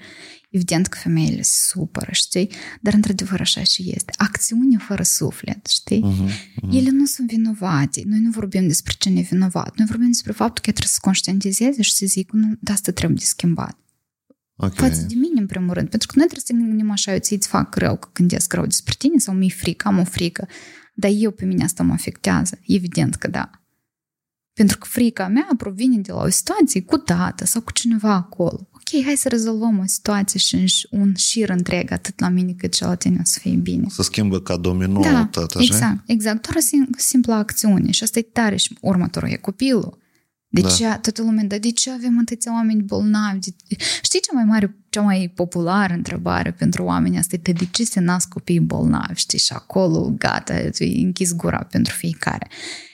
Evident că femeile se supără, știi? Dar într-adevăr așa și este. Acțiune fără suflet, știi? Uh-huh, uh-huh. Ele nu sunt vinovate. Noi nu vorbim despre cine e vinovat. Noi vorbim despre faptul că trebuie să conștientizeze și să zic, nu, de asta trebuie de schimbat. Okay. Față de mine, în primul rând. Pentru că noi trebuie să ne gândim așa, eu ți-ți fac rău că gândesc rău despre tine sau mi-e frică, am o frică. Dar eu pe mine asta mă afectează. Evident că da. Pentru că frica mea provine de la o situație cu tată sau cu cineva acolo ok, hai să rezolvăm o situație și un șir întreg, atât la mine cât și la tine o să fie bine. Să schimbă ca domino da, tot, așa? exact, exact. Doar o simplă acțiune și asta e tare și următorul e copilul. De da. ce toată lumea, dar de ce avem atâția oameni bolnavi? De... Știi cea mai mare cea mai populară întrebare pentru oameni asta e de ce se nasc copii bolnavi, știi, și acolo, gata, e închis gura pentru fiecare.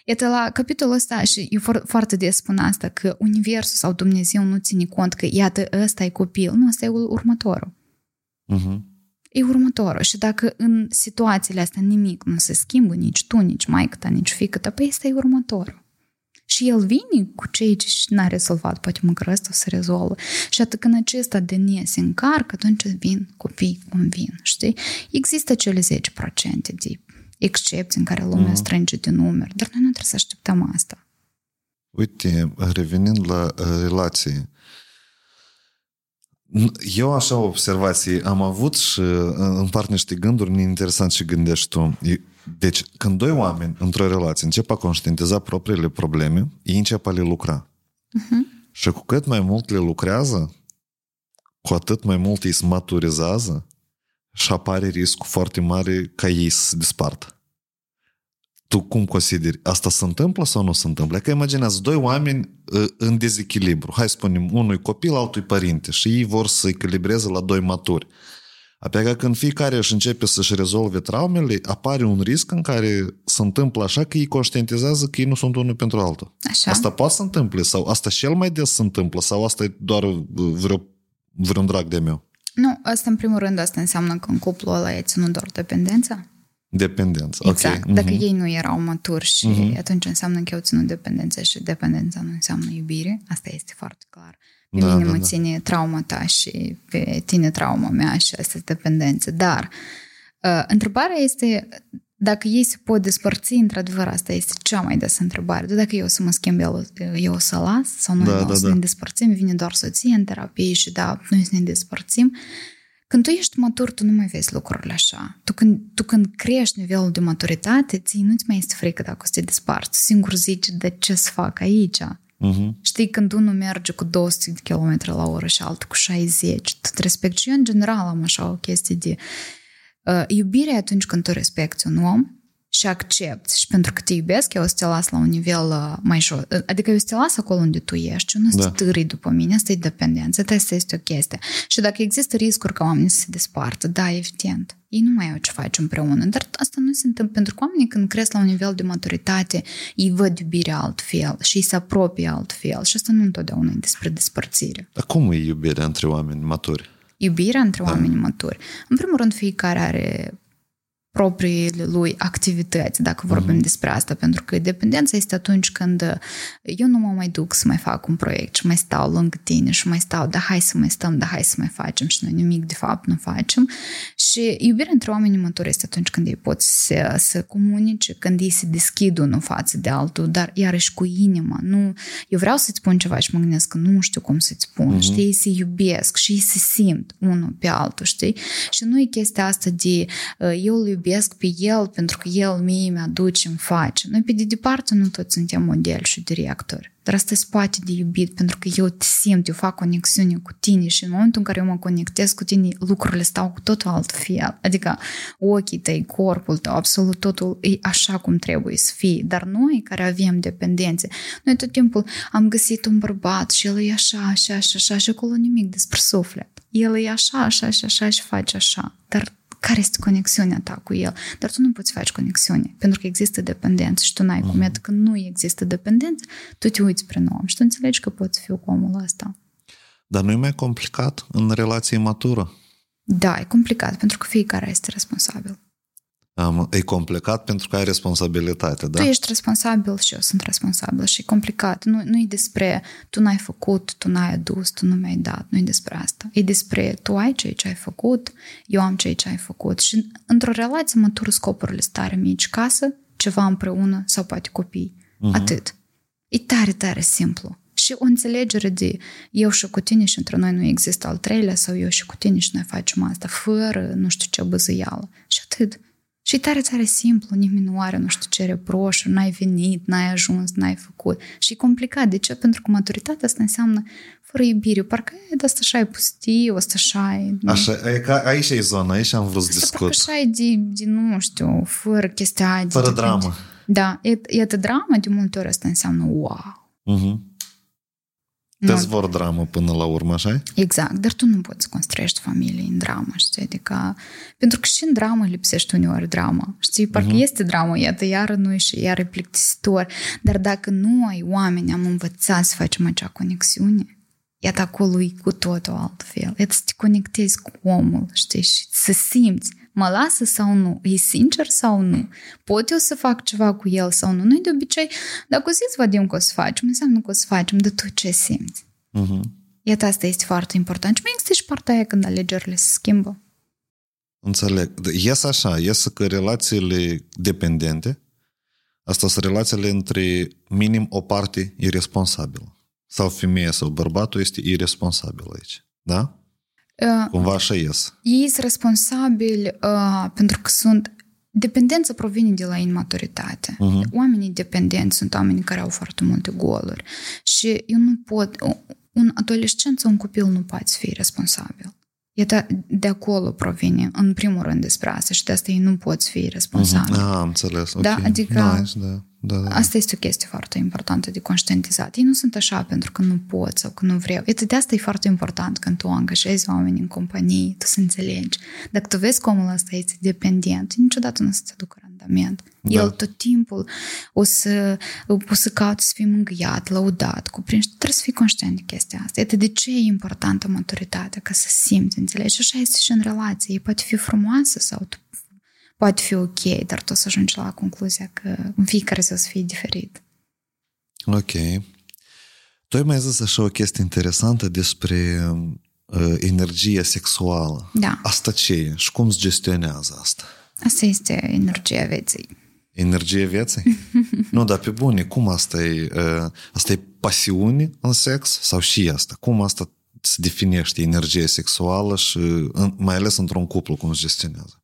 Iată, la capitolul ăsta, și eu foarte des spun asta, că Universul sau Dumnezeu nu ține cont că, iată, ăsta e copil, nu, ăsta e următorul. Uh-huh. E următorul. Și dacă în situațiile astea nimic nu se schimbă, nici tu, nici maică ta, nici fică ta, păi ăsta e următorul. Și el vine cu cei ce n-a rezolvat, poate măcar ăsta să rezolvă. Și atât când acesta de ne se încarcă, atunci vin copii cum vin, știi? Există cele 10% de excepții în care lumea mm. strânge din numeri, dar noi nu trebuie să așteptăm asta. Uite, revenind la uh, relație, eu așa o observație am avut și uh, împart niște gânduri interesant și gândești tu. Deci, când doi oameni într-o relație încep a conștientiza propriile probleme, ei încep a le lucra. Uh-huh. Și cu cât mai mult le lucrează, cu atât mai mult ei se maturizează și apare riscul foarte mare ca ei să se dispartă. Tu cum consideri? Asta se întâmplă sau nu se întâmplă? Că imaginează doi oameni ă, în dezechilibru. Hai să spunem, unui copil, altul părinte și ei vor să echilibreze la doi maturi. Apoi când fiecare își începe să-și rezolve traumele, apare un risc în care se întâmplă așa că ei conștientizează că ei nu sunt unul pentru altul. Așa. Asta poate să întâmple sau asta cel mai des se întâmplă sau asta e doar vreo, vreun drag de meu? Nu, asta în primul rând asta înseamnă că în cuplul ăla e ținut doar dependența. Dependență, exact. ok. Dacă uh-huh. ei nu erau maturi și uh-huh. atunci înseamnă că eu ținut dependență și dependența nu înseamnă iubire, asta este foarte clar. Pe da, mine da, mă da. ține trauma ta și pe tine trauma mea și asta este dependență. Dar uh, întrebarea este dacă ei se pot despărți, într-adevăr, asta este cea mai des întrebare. De dacă eu să mă schimb, el, eu o să las sau noi da, o da, să da. ne despărțim, vine doar soție în terapie și da, noi să ne despărțim. Când tu ești matur, tu nu mai vezi lucrurile așa. Tu când, tu când crești nivelul de maturitate, ții nu-ți mai este frică dacă o să te desparți. Singur zici de ce să fac aici. Uh-huh. Știi, când unul merge cu 200 de km la oră și altul cu 60, tu te respecti. Și eu, în general, am așa o chestie de uh, iubire atunci când tu respecti un om și accepti și pentru că te iubesc, eu o să te las la un nivel uh, mai jos. Adică eu o să te las acolo unde tu ești, eu nu da. târi după mine, asta e dependență, asta este o chestie. Și dacă există riscuri ca oamenii să se despartă, da, evident, ei nu mai au ce face împreună, dar asta nu se întâmplă pentru că oamenii când cresc la un nivel de maturitate, ei văd iubirea altfel și ei se apropie altfel și asta nu întotdeauna e despre despărțire. Dar cum e iubirea între oameni maturi? Iubirea între da. oameni maturi. În primul rând, fiecare are propriile lui activități, dacă vorbim uh-huh. despre asta, pentru că dependența este atunci când eu nu mă mai duc să mai fac un proiect și mai stau lângă tine și mai stau, da hai să mai stăm, da hai să mai facem și noi nimic de fapt nu facem. Și iubirea între oamenii maturi este atunci când ei pot să, să comunice, când ei se deschid unul față de altul, dar iarăși cu inima. Nu, eu vreau să-ți spun ceva și mă gândesc că nu știu cum să-ți spun, uh-huh. știi, ei se iubesc și ei se simt unul pe altul, știi? Și nu e chestia asta de eu îl iubesc iubesc pe el pentru că el mie mi-aduce, îmi face. Noi pe de departe nu toți suntem model și directori. Dar asta se poate de iubit pentru că eu te simt, eu fac conexiune cu tine și în momentul în care eu mă conectez cu tine, lucrurile stau cu totul altfel. Adică ochii tăi, corpul tău, absolut totul e așa cum trebuie să fie. Dar noi care avem dependențe, noi tot timpul am găsit un bărbat și el e așa, așa, așa, așa și acolo nimic despre suflet. El e așa, așa și așa și face așa. Dar care este conexiunea ta cu el. Dar tu nu poți face conexiune, pentru că există dependență și tu n-ai mm. cum. Iată că nu există dependență, tu te uiți spre om și tu înțelegi că poți fi cu omul ăsta. Dar nu e mai complicat în relație matură? Da, e complicat, pentru că fiecare este responsabil. Um, e complicat pentru că ai responsabilitate, da? Tu ești responsabil și eu sunt responsabil și e complicat. Nu, nu e despre tu n-ai făcut, tu n-ai adus, tu nu mi-ai dat. Nu e despre asta. E despre tu ai ceea ce ai făcut, eu am ceea ce ai făcut. Și într-o relație matură scopurile stare mici, casă, ceva împreună sau poate copii. Uh-huh. Atât. E tare, tare simplu. Și o înțelegere de eu și cu tine și între noi nu există al treilea sau eu și cu tine și noi facem asta fără nu știu ce băzăială. Și atât. Și tare, tare simplu, nimeni nu are, nu știu ce reproșuri, n-ai venit, n-ai ajuns, n-ai făcut. Și e complicat. De ce? Pentru că maturitatea asta înseamnă fără iubire. Parcă e de asta așa e pustiu, asta așa e... Așa, e ca, aici e zona, aici am vrut să discut. Așa e de, de, nu știu, fără chestia de... Fără de, dramă. Da, e, e de dramă, de multe ori asta înseamnă wow. Uh-huh. Te vor dramă până la urmă, așa Exact, dar tu nu poți să construiești familie în dramă, știi? Adică, pentru că și în dramă lipsește uneori drama, știi? Parcă uh-huh. este dramă, iată, iară nu și iară plictisitor, dar dacă noi, oameni, am învățat să facem acea conexiune, iată acolo e cu totul altfel. Iată să te conectezi cu omul, știi? Și să simți mă lasă sau nu, e sincer sau nu, pot eu să fac ceva cu el sau nu. Noi de obicei, dacă o zi vedem că o să facem, înseamnă că o să facem, de tu ce simți. Uh-huh. Iată, asta este foarte important. Și mai există și partea aia când alegerile se schimbă. Înțeleg. Ies așa, ies că relațiile dependente, asta sunt relațiile între minim o parte irresponsabilă. Sau femeia sau bărbatul este irresponsabil aici. Da? Uh, Cumva așa ies. Ei sunt responsabili uh, pentru că sunt Dependența provine de la imaturitate. Uh-huh. Oamenii dependenți sunt oameni care au foarte multe goluri. Și eu nu pot... Un adolescent sau un copil nu poate fi responsabil. Iată, de acolo provine, în primul rând, despre asta și de asta ei nu pot fi responsabili. Uh-huh. Ah, am înțeles. Da? Okay. Adică nice, da. Da, da. Asta este o chestie foarte importantă de conștientizat. Ei nu sunt așa pentru că nu pot sau că nu vreau. Iată, de asta e foarte important când tu angajezi oameni în companie, tu să înțelegi. Dacă tu vezi că omul ăsta este dependent, niciodată nu o să te ducă randament. Da. El tot timpul o să, o să caute să fii mângâiat, laudat, cuprins. Trebuie să fii conștient de chestia asta. Iată de ce e importantă maturitatea, ca să simți, înțelegi? Și așa este și în relație. E poate fi frumoasă sau tu poate fi ok, dar tu o să ajungi la concluzia că în fiecare zi o să fie diferit. Ok. Tu ai mai zis așa o chestie interesantă despre uh, energia sexuală. Da. Asta ce e și cum se gestionează asta? Asta este energia vieții. Energia vieții? (laughs) nu, dar pe bune, cum asta e? Uh, asta e pasiune în sex sau și asta? Cum asta se definește energia sexuală și mai ales într-un cuplu cum se gestionează?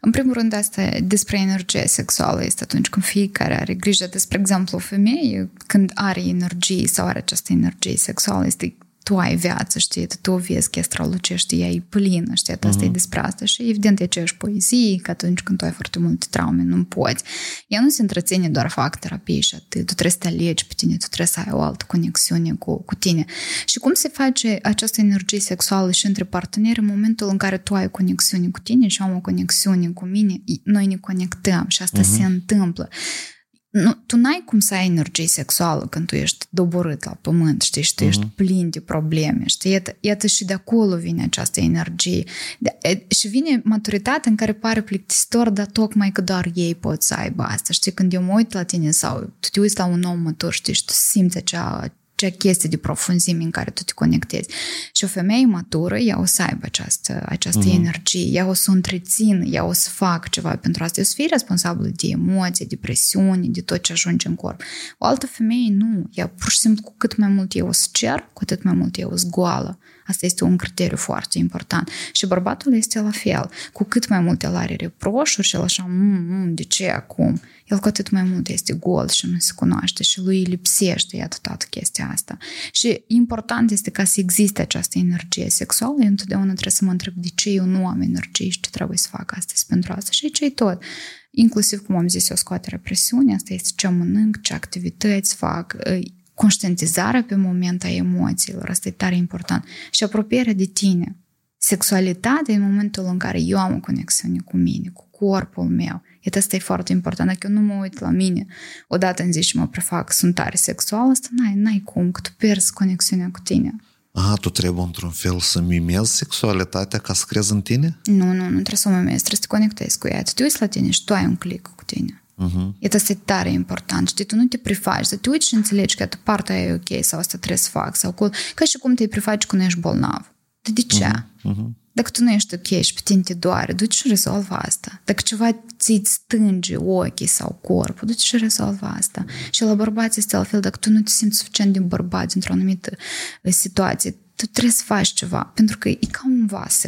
În primul rând, asta despre energie sexuală este atunci când fiecare are grijă despre exemplu, o femeie, când are energie sau are această energie sexuală, este tu ai viață, știi, tu vezi că strălucește, ea e plină, știi, asta uh-huh. e despre asta și evident e aceeași poezie, că atunci când tu ai foarte multe traume, nu poți. Ea nu se întreține doar fac terapie și atât, tu trebuie să te alegi pe tine, tu trebuie să ai o altă conexiune cu, cu tine. Și cum se face această energie sexuală și între parteneri în momentul în care tu ai conexiune cu tine și am o conexiune cu mine, noi ne conectăm și asta uh-huh. se întâmplă nu, tu n-ai cum să ai energie sexuală când tu ești doborât la pământ, știi, și tu uh-huh. ești plin de probleme, știi, iată, iată și de acolo vine această energie. De, e, și vine maturitatea în care pare plictisitor, dar tocmai că doar ei pot să aibă asta, știi, când eu mă uit la tine sau tu te uiți la un om matur, știi, și tu simți acea, acea chestie de profunzime în care tu te conectezi. Și o femeie matură, ea o să aibă această, această uh-huh. energie, ea o să o întrețin, ea o să fac ceva pentru asta, o să fie responsabilă de emoții, de presiuni, de tot ce ajunge în corp. O altă femeie nu, ea pur și simplu cu cât mai mult eu o să cer, cu atât mai mult eu o să goală. Asta este un criteriu foarte important. Și bărbatul este la fel. Cu cât mai mult el are reproșuri și el așa, mm, mm, de ce acum? El cu atât mai mult este gol și nu se cunoaște și lui lipsește, iată toată chestia asta. Și important este ca să existe această energie sexuală. Eu întotdeauna trebuie să mă întreb de ce eu nu am energie și ce trebuie să fac astăzi pentru asta. Și ce tot. Inclusiv, cum am zis, o scoatere presiune, asta este ce mănânc, ce activități fac, conștientizarea pe moment a emoțiilor, asta e tare important, și apropierea de tine. Sexualitatea în momentul în care eu am o conexiune cu mine, cu corpul meu. E asta e foarte important. Dacă eu nu mă uit la mine odată în zi și mă prefac, sunt tare sexual, asta n-ai, n-ai cum, că tu pierzi conexiunea cu tine. A, tu trebuie într-un fel să mimezi sexualitatea ca să crezi în tine? Nu, nu, nu trebuie să o mimezi, trebuie să te conectezi cu ea. Tu te uiți la tine și tu ai un click cu tine. Mhm. Uh-huh. Este tare important. Știi, tu nu te prefaci, să te uiți și înțelegi că partea e ok sau asta trebuie să fac. Sau cu... Ca și cum te prefaci când ești bolnav. De, de ce? Uh-huh. Uh-huh. Dacă tu nu ești ok și pe tine te doare, du și rezolvă asta. Dacă ceva ți-ți stânge ochii sau corpul, du și rezolvă asta. Și la bărbați este la fel, dacă tu nu te simți suficient de bărbat într-o anumită situație, tu trebuie să ceva, pentru că e ca un vas.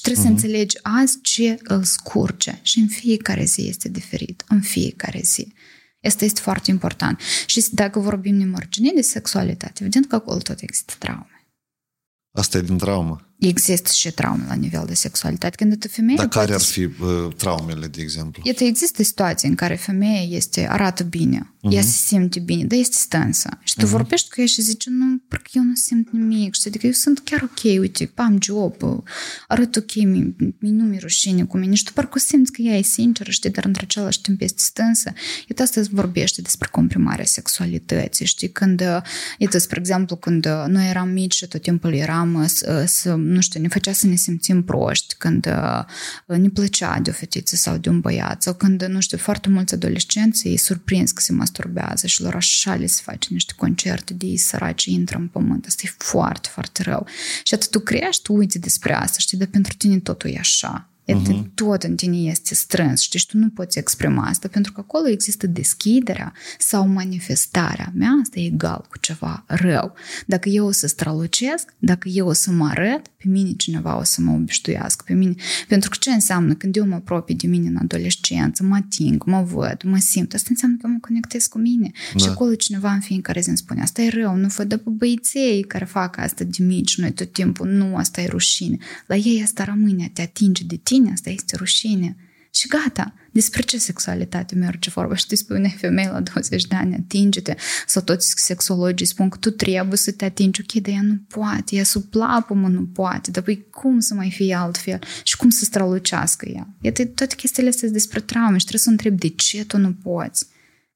Și trebuie uh-huh. să înțelegi azi ce îl scurge. Și în fiecare zi este diferit. În fiecare zi. Asta este foarte important. Și dacă vorbim de margine de sexualitate, evident că acolo tot există traume. Asta e din traumă. Există și traume la nivel de sexualitate. Când o femeie Dar care poate ar fi uh, traumele, de exemplu? Iată, există situații în care femeia este, arată bine, uh-huh. ea se simte bine, dar este stânsă. Și tu uh-huh. vorbești cu ea și zici, nu, parcă eu nu simt nimic. Și adică eu sunt chiar ok, uite, am job, arăt ok, mi, mi nu mi rușine cu mine. Și tu parcă simți că ea e sinceră, știi, dar într același timp este stânsă. Iată, asta vorbește despre comprimarea sexualității, știi, când, iată, spre exemplu, când noi eram mici și tot timpul eram să, să nu știu, ne făcea să ne simțim proști, când ne plăcea de o fetiță sau de un băiat, sau când, nu știu, foarte mulți adolescenți îi surprins că se masturbează și lor așa le se face niște concerte de ei săraci, intră în pământ. Asta e foarte, foarte rău. Și atât tu crești, tu uiți despre asta, știi, dar pentru tine totul e așa. Uh-huh. Tot în tine este strâns, știi, și tu nu poți exprima asta, pentru că acolo există deschiderea sau manifestarea mea, asta e egal cu ceva rău. Dacă eu o să strălucesc, dacă eu o să mă arăt, pe mine cineva o să mă obiștuiască, pe mine. Pentru că ce înseamnă când eu mă apropii de mine în adolescență, mă ating, mă văd, mă simt, asta înseamnă că mă conectez cu mine. Da. Și acolo cineva în fiecare zi îmi spune, asta e rău, nu fă de pe băiței care fac asta de mici, noi tot timpul, nu, asta e rușine. La ei asta rămâne, te atinge de tine rușine, asta este rușine. Și gata, despre ce sexualitate merge vorba? Și tu spui unei femei la 20 de ani, atinge-te, sau toți sexologii spun că tu trebuie să te atingi, ok, dar ea nu poate, ea sub plapă mă nu poate, dar păi cum să mai fie altfel? Și cum să strălucească ea? Iată, toate chestiile astea despre traume și trebuie să întrebi de ce tu nu poți.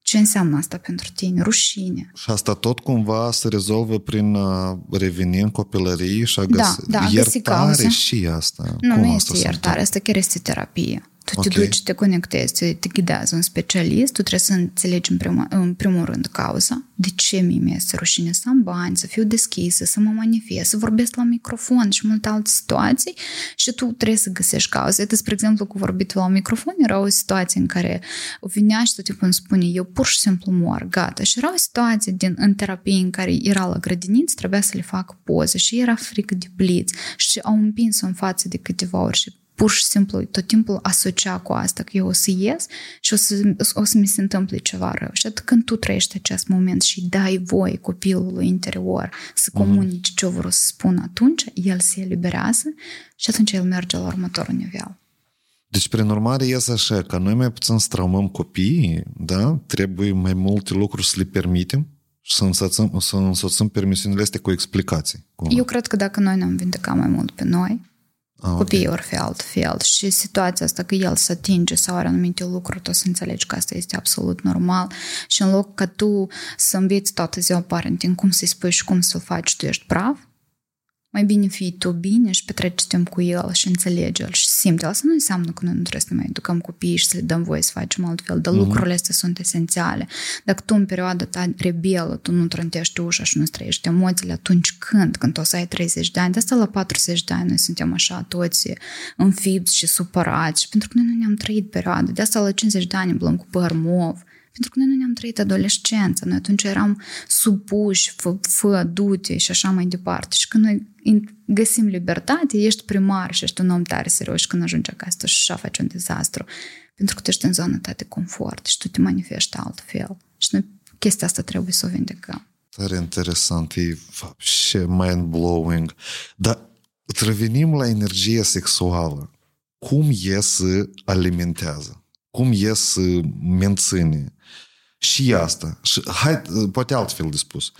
Ce înseamnă asta pentru tine? Rușine. Și asta tot cumva se rezolvă prin a reveni în copilărie și a găsi da, da, iertare găsi și asta. Nu, Cum nu asta este iertare, asta chiar este terapie. Tu okay. te duci, te conectezi, te ghidează un specialist, tu trebuie să înțelegi în, prima, în primul rând cauza, de ce mi este rușine să am bani, să fiu deschisă, să mă manifest, să vorbesc la microfon și multe alte situații și tu trebuie să găsești cauza. Uite, spre exemplu, cu vorbitul la microfon era o situație în care vinea și tot timpul îmi spune, eu pur și simplu mor, gata. Și era o situație din, în terapie în care era la grădiniță, trebuia să le fac poze și era frică de bliț și au împins în față de câteva ori și pur și simplu tot timpul asocia cu asta, că eu o să ies și o să, o să mi se întâmple ceva rău. Și atât când tu trăiești acest moment și dai voie copilului interior să mhm. comunici ce vreau să spun atunci, el se eliberează și atunci el merge la următorul nivel. Deci, prin urmare, ies așa, că noi mai puțin straumăm copiii, da? Trebuie mai multe lucruri să le permitem și să însoțăm, să însoțăm permisiunile astea cu explicații. Cumva. Eu cred că dacă noi ne-am vindecat mai mult pe noi, Ah, Copiii okay. ori fi altfel și situația asta că el să atinge sau are anumite lucruri, tu să înțelegi că asta este absolut normal. Și în loc ca tu să înveți toată ziua parenting cum să-i spui și cum să-l faci, tu ești praf, mai bine fii tu bine și petreci timp cu el și înțelege-l și simte. Asta nu înseamnă că noi nu trebuie să ne mai educăm copiii și să le dăm voie să facem altfel, dar mm-hmm. lucrurile astea sunt esențiale. Dacă tu în perioada ta rebelă, tu nu trântești ușa și nu trăiești emoțiile, atunci când? Când o să ai 30 de ani? De asta la 40 de ani noi suntem așa toți înfipți și supărați pentru că noi nu ne-am trăit perioada. De asta la 50 de ani îmblăm cu păr mov, pentru că noi nu ne-am trăit adolescența, noi atunci eram supuși, fă, fă du-te și așa mai departe. Și când noi găsim libertate, ești primar și ești un om tare serios și când ajungi acasă și așa faci un dezastru. Pentru că tu ești în zona ta de confort și tu te manifesti altfel. Și noi chestia asta trebuie să o vindecăm. Tare interesant, e și mind-blowing. Dar revenim la energia sexuală. Cum e să alimentează? Cum e să menține? Și asta. Și, hai, poate altfel de spus.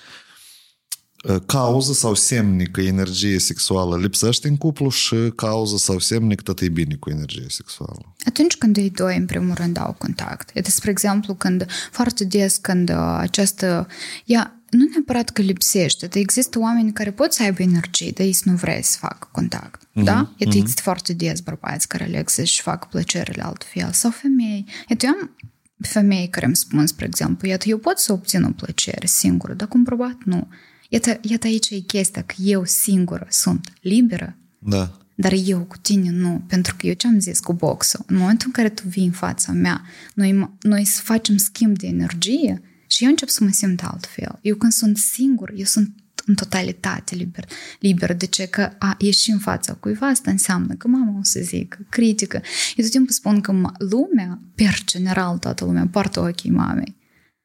Cauză sau semne că energie sexuală lipsește în cuplu și cauză sau semne că tot e bine cu energie sexuală. Atunci când ei doi, în primul rând, au contact. Este, spre exemplu, când foarte des când această... Ea, nu neapărat că lipsește, dar există oameni care pot să aibă energie, dar ei nu vrea să facă contact. Uh-huh, da? Iată, uh-huh. există foarte des bărbați care aleg să-și facă plăcerile altfel. Sau femei. Iată, eu am femei care îmi spun, spre exemplu, iată, eu pot să obțin o plăcere singură, dar cum probat nu. Iată, iată aici e chestia, că eu singură sunt liberă, da. dar eu cu tine nu, pentru că eu ce am zis cu boxul, în momentul în care tu vii în fața mea, noi, noi să facem schimb de energie și eu încep să mă simt altfel. Eu când sunt singur, eu sunt în totalitate liber, liber. De ce? Că a ieși în fața cuiva asta înseamnă că mama o să zică, critică. Eu tot timpul spun că lumea, per general toată lumea, poartă ochii mamei.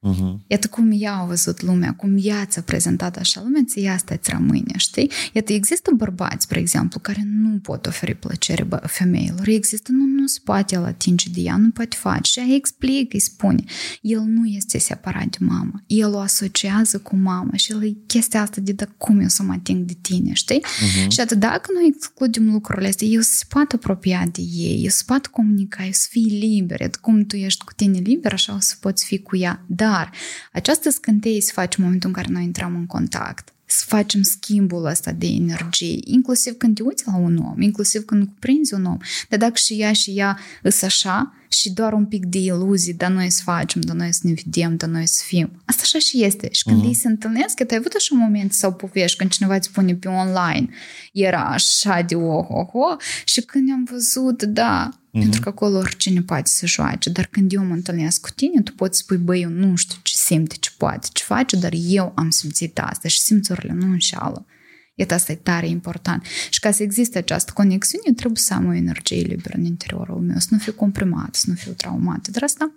Uh-huh. Iată cum ea a văzut lumea, cum ea ți-a prezentat așa lumea, ți asta îți rămâne, știi? Iată, există bărbați, spre exemplu, care nu pot oferi plăcere femeilor. Există, nu, nu se poate el atinge de ea, nu poate face. Și ea explică, îi spune, el nu este separat de mamă. El o asociază cu mama și el e chestia asta de da, cum eu să mă ating de tine, știi? Uh-huh. Și atât dacă noi excludem lucrurile astea, eu se poate apropia de ei, eu se poate comunica, eu să fii liber, cum tu ești cu tine liber, așa o să poți fi cu ea. Da, dar această scânteie se face în momentul în care noi intrăm în contact să facem schimbul ăsta de energie, inclusiv când te uiți la un om, inclusiv când cuprinzi un om. Dar dacă și ea și ea îs așa și doar un pic de iluzii, dar noi să facem, dar noi să ne vedem, dar noi să fim. Asta așa și este. Și când uh-huh. ei se întâlnesc, că ai avut așa un moment sau povești când cineva îți spune pe online, era așa de oh, oh, oh, și când am văzut, da, Uh-huh. Pentru că acolo oricine poate să joace. Dar când eu mă întâlnesc cu tine, tu poți spui, băi, eu nu știu ce simte, ce poate, ce face, dar eu am simțit asta și simțurile nu înșeală. Iată, asta e tare important. Și ca să existe această conexiune, trebuie să am o energie liberă în interiorul meu, să nu fiu comprimat, să nu fiu traumat. Dar asta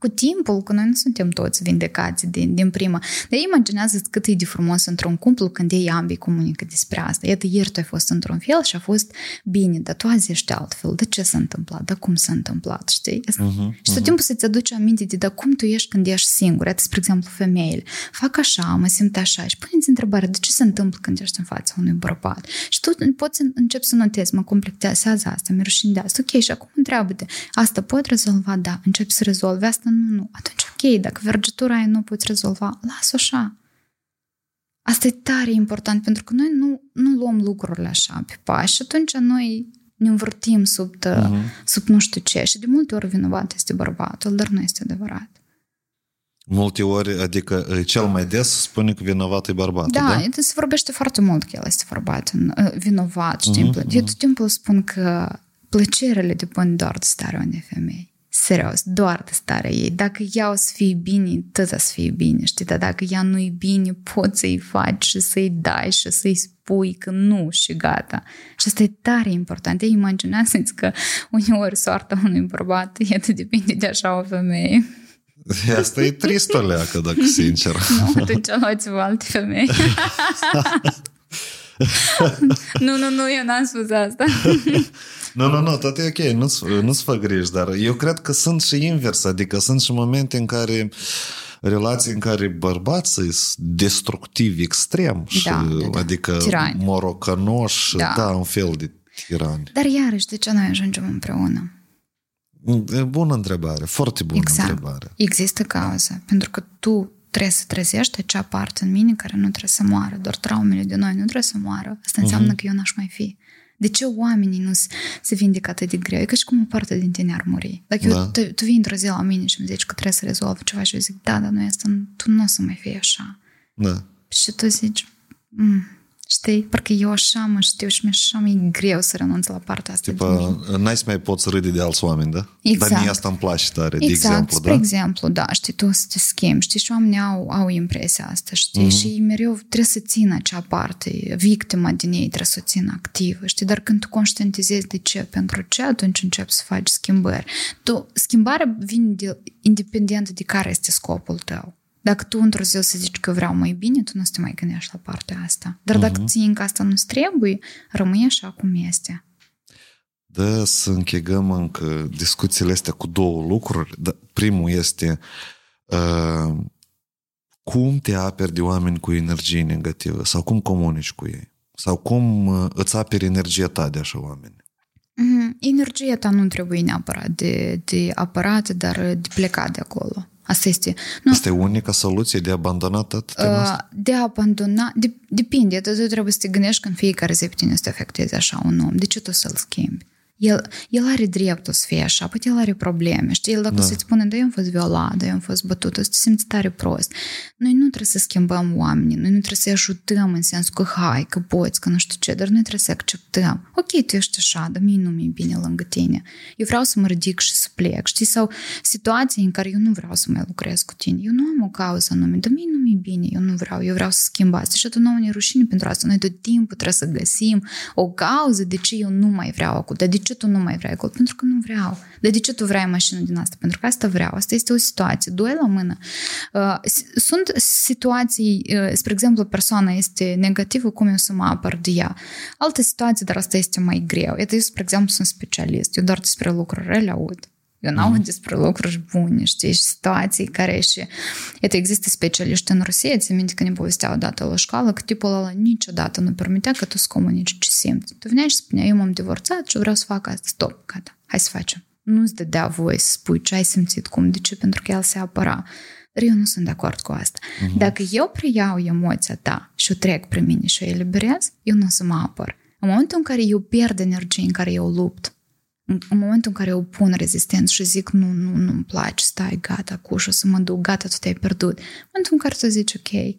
cu timpul, că noi nu suntem toți vindecați din, din prima. Dar imaginează cât e de frumos într-un cuplu când ei ambii comunică despre asta. Iată, ieri tu ai fost într-un fel și a fost bine, dar tu azi ești altfel. De ce s-a întâmplat? De cum s-a întâmplat? Știi? Uh-huh, și tot uh-huh. timpul să-ți aduci aminte de dar cum tu ești când ești singur. Iată, spre exemplu, femeile. Fac așa, mă simt așa. Și puneți întrebarea, de ce se întâmplă când ești în fața unui bărbat? Și tu poți începi să notezi, mă complexează asta, mi rușine de asta. Ok, și acum întreabă-te, asta pot rezolva? Da, începi să rezolvi asta nu, nu. Atunci, ok, dacă vergetura aia nu poți rezolva, las-o așa. Asta e tare important, pentru că noi nu, nu luăm lucrurile așa pe pași și atunci noi ne învârtim sub, tă, uh-huh. sub nu știu ce și de multe ori vinovat este bărbatul, dar nu este adevărat. Multe ori, adică cel mai des spune că vinovat e bărbatul, da? Da, se vorbește foarte mult că el este bărbat, vinovat, știi? Uh-huh, uh-huh. Eu tot timpul spun că plăcerile depind doar de starea unei femei serios, doar de starea ei. Dacă ea o să fie bine, tot să fie bine, știi? Dar dacă ea nu-i bine, poți să-i faci și să-i dai și să-i spui că nu și gata. Și asta e tare important. Ei imaginează-ți că uneori soarta unui bărbat e depinde de așa o femeie. Asta e trist o leacă, dacă sincer. (laughs) nu, atunci luați-vă alte femei. nu, nu, nu, eu n-am spus asta. (laughs) nu, nu, nu, tot e ok, nu-ți, nu-ți fă griji, dar eu cred că sunt și invers, adică sunt și momente în care relații în care bărbații sunt destructivi extrem, și, da, da, da. adică tirani. morocănoși, da. da, un fel de tirani. Dar iarăși, de ce noi ajungem împreună? E bună întrebare, foarte bună exact. întrebare. Există cauză, pentru că tu trebuie să trezești acea parte în mine care nu trebuie să moară, doar traumele de noi nu trebuie să moară. Asta înseamnă uh-huh. că eu n-aș mai fi. De ce oamenii nu se vindecă atât de greu? E ca și cum o parte din tine ar muri. Dacă da. eu, tu, tu vii într-o zi la mine și îmi zici că trebuie să rezolv ceva și eu zic, da, dar nu asta, tu nu o să mai fii așa. Da. Și tu zici, mm, Știi? Parcă eu așa mă știu și mi așa mi-e greu să renunț la partea asta. Tipa, n-ai să mai poți râde de alți oameni, da? Exact. Dar mie asta îmi place tare, exact. de exemplu, spre da? exemplu, da, știi, tu să te schimbi, știi, și oamenii au, au impresia asta, știi, mm-hmm. și mereu trebuie să țină acea parte, victima din ei trebuie să o țină activă, știi, dar când tu conștientizezi de ce, pentru ce, atunci începi să faci schimbări. Tu, schimbarea vine de, independent de care este scopul tău. Dacă tu într-o zi o să zici că vreau mai bine, tu nu să te mai gândești la partea asta. Dar uh-huh. dacă ții că asta nu-ți trebuie, rămâi așa cum este. Da, să închegăm încă discuțiile astea cu două lucruri. Da, primul este uh, cum te aperi de oameni cu energie negativă sau cum comunici cu ei sau cum uh, îți aperi energia ta de așa oameni. Mm-hmm. Energia ta nu trebuie neapărat de, de apărat, dar de plecat de acolo. Asta este... Nu, Asta e unica soluție de abandonat uh, De a abandona... De, depinde, tu trebuie să te gândești că în fiecare zi pe tine să te afecteze așa un om. De ce tu să-l schimbi? El, el are dreptul să fie așa, poate el are probleme, știi? El dacă da. să-ți spune, da, eu am fost violat, da, eu am fost bătut, o să te simți tare prost. Noi nu trebuie să schimbăm oamenii, noi nu trebuie să-i ajutăm în sensul că hai, că poți, că nu știu ce, dar noi trebuie să acceptăm. Ok, tu ești așa, dar mie nu mi-e bine lângă tine. Eu vreau să mă ridic și să plec, știi? Sau situații în care eu nu vreau să mai lucrez cu tine. Eu nu am o cauză anume, dar mie nu mi-e bine, eu nu vreau, eu vreau să schimb asta. Și atunci nu ne rușine pentru asta. Noi tot timpul trebuie să găsim o cauză de ce eu nu mai vreau acum, dar de ce ce tu nu mai vrei gold? Pentru că nu vreau. Dar de ce tu vrei mașină din asta? Pentru că asta vreau. Asta este o situație. Doi la mână. Uh, sunt situații, uh, spre exemplu, persoana este negativă, cum eu să mă apăr de ea. Alte situații, dar asta este mai greu. Iată, eu, spre exemplu, sunt specialist. Eu doar despre lucruri rele aud. Eu n-aud mm. despre lucruri bune, știi, și situații care și... Iată, există specialiști în Rusia, ți minte că ne povesteau odată la școală că tipul ăla niciodată nu permitea că tu să comunici ce simți. Tu veneai și spunea, eu m-am divorțat și vreau să fac asta. Stop, gata, hai să facem. Nu-ți dădea voie să spui ce ai simțit, cum, de ce, pentru că el se apăra. Dar eu nu sunt de acord cu asta. Mm-hmm. Dacă eu preiau emoția ta și o trec prin mine și o eliberez, eu nu o să mă apăr. În momentul în care eu pierd energie, în care eu lupt, în momentul în care eu pun rezistență și zic nu, nu, nu-mi place, stai, gata, cu și o să mă duc, gata, tu te-ai pierdut. În momentul în care tu zici, ok,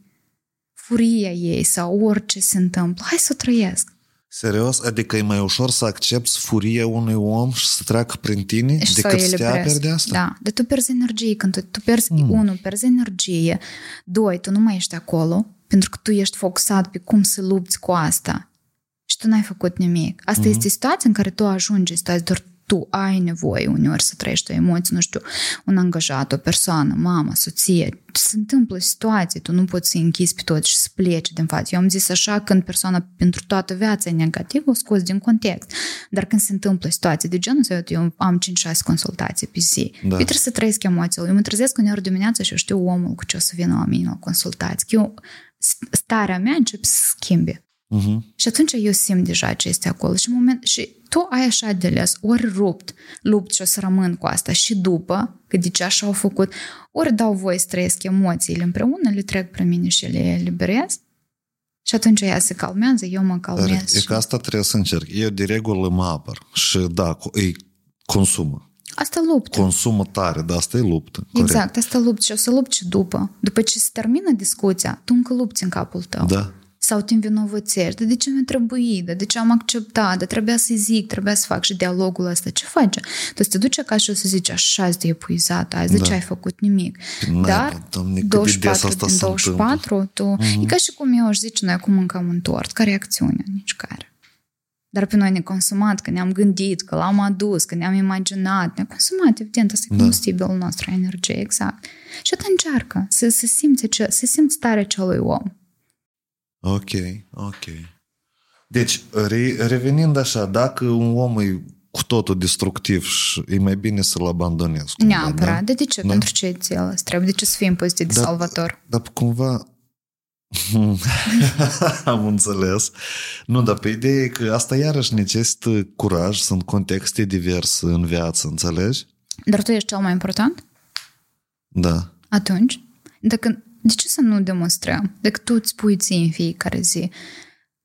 furia ei sau orice se întâmplă, hai să o trăiesc. Serios? Adică e mai ușor să accepti furia unui om și să treacă prin tine și decât să te aperi de asta? Da, dar tu pierzi energie când tu, tu pierzi, mm. unu, pierzi energie, doi, tu nu mai ești acolo pentru că tu ești focusat pe cum să lupți cu asta și tu n-ai făcut nimic. Asta mm-hmm. este situația în care tu ajungi, situația doar tu ai nevoie uneori să trăiești o emoție, nu știu, un angajat, o persoană, mama, soție. Se întâmplă situații, tu nu poți să închizi pe tot și să pleci din față. Eu am zis așa, când persoana pentru toată viața e negativă, o scos din context. Dar când se întâmplă situații de genul ăsta, eu am 5-6 consultații pe zi. Da. Eu trebuie să trăiesc emoțiile. Eu mă trezesc uneori dimineața și eu știu omul cu ce o să vină la mine la consultații. Eu, starea mea începe să schimbe. Uh-huh. Și atunci eu simt deja ce este acolo. Și, moment, și tu ai așa de ales, ori rupt, lupt și o să rămân cu asta și după, că de ce așa au făcut, ori dau voie să trăiesc emoțiile împreună, le trec pe mine și le eliberez și atunci ea se calmează, eu mă calmez. Dar și... e că asta trebuie să încerc. Eu de regulă mă apăr și da, îi consumă. Asta luptă. Consumă tare, dar asta e luptă. Exact, corect. asta luptă și o să lupți și după. După ce se termină discuția, tu încă lupți în capul tău. Da sau te învinovățești, de, de ce mi-a trebuit, de, de ce am acceptat, de trebuia să zic, trebuia să fac și dialogul ăsta, ce face? Tu te duci acasă și o să zici, așa de epuizat azi, da. de ce ai făcut nimic? N-ai, Dar doamne, 24 din 24, tu, mm-hmm. e ca și cum eu aș zice, noi acum mâncăm un tort, care e acțiunea? Nici care. Dar pe noi ne consumat, că ne-am gândit, că l-am adus, că ne-am imaginat, ne-am consumat, evident, asta e da. combustibilul da. nostru, energie, exact. Și atunci încearcă să, să simți, ce, să simți tare celui om. Ok, ok. Deci, re, revenind așa, dacă un om e cu totul destructiv și e mai bine să-l abandonezi. Cumva, Neapărat. Da? De ce? Da? Pentru ce ți trebuie? De ce să fii în poziție de da, salvator? Dar cumva (laughs) Am înțeles. Nu, dar pe ideea e că asta iarăși necesită curaj, sunt contexte diverse în viață, înțelegi? Dar tu ești cel mai important? Da. Atunci, dacă de ce să nu demonstrăm? Dacă tu îți spui ție în fiecare zi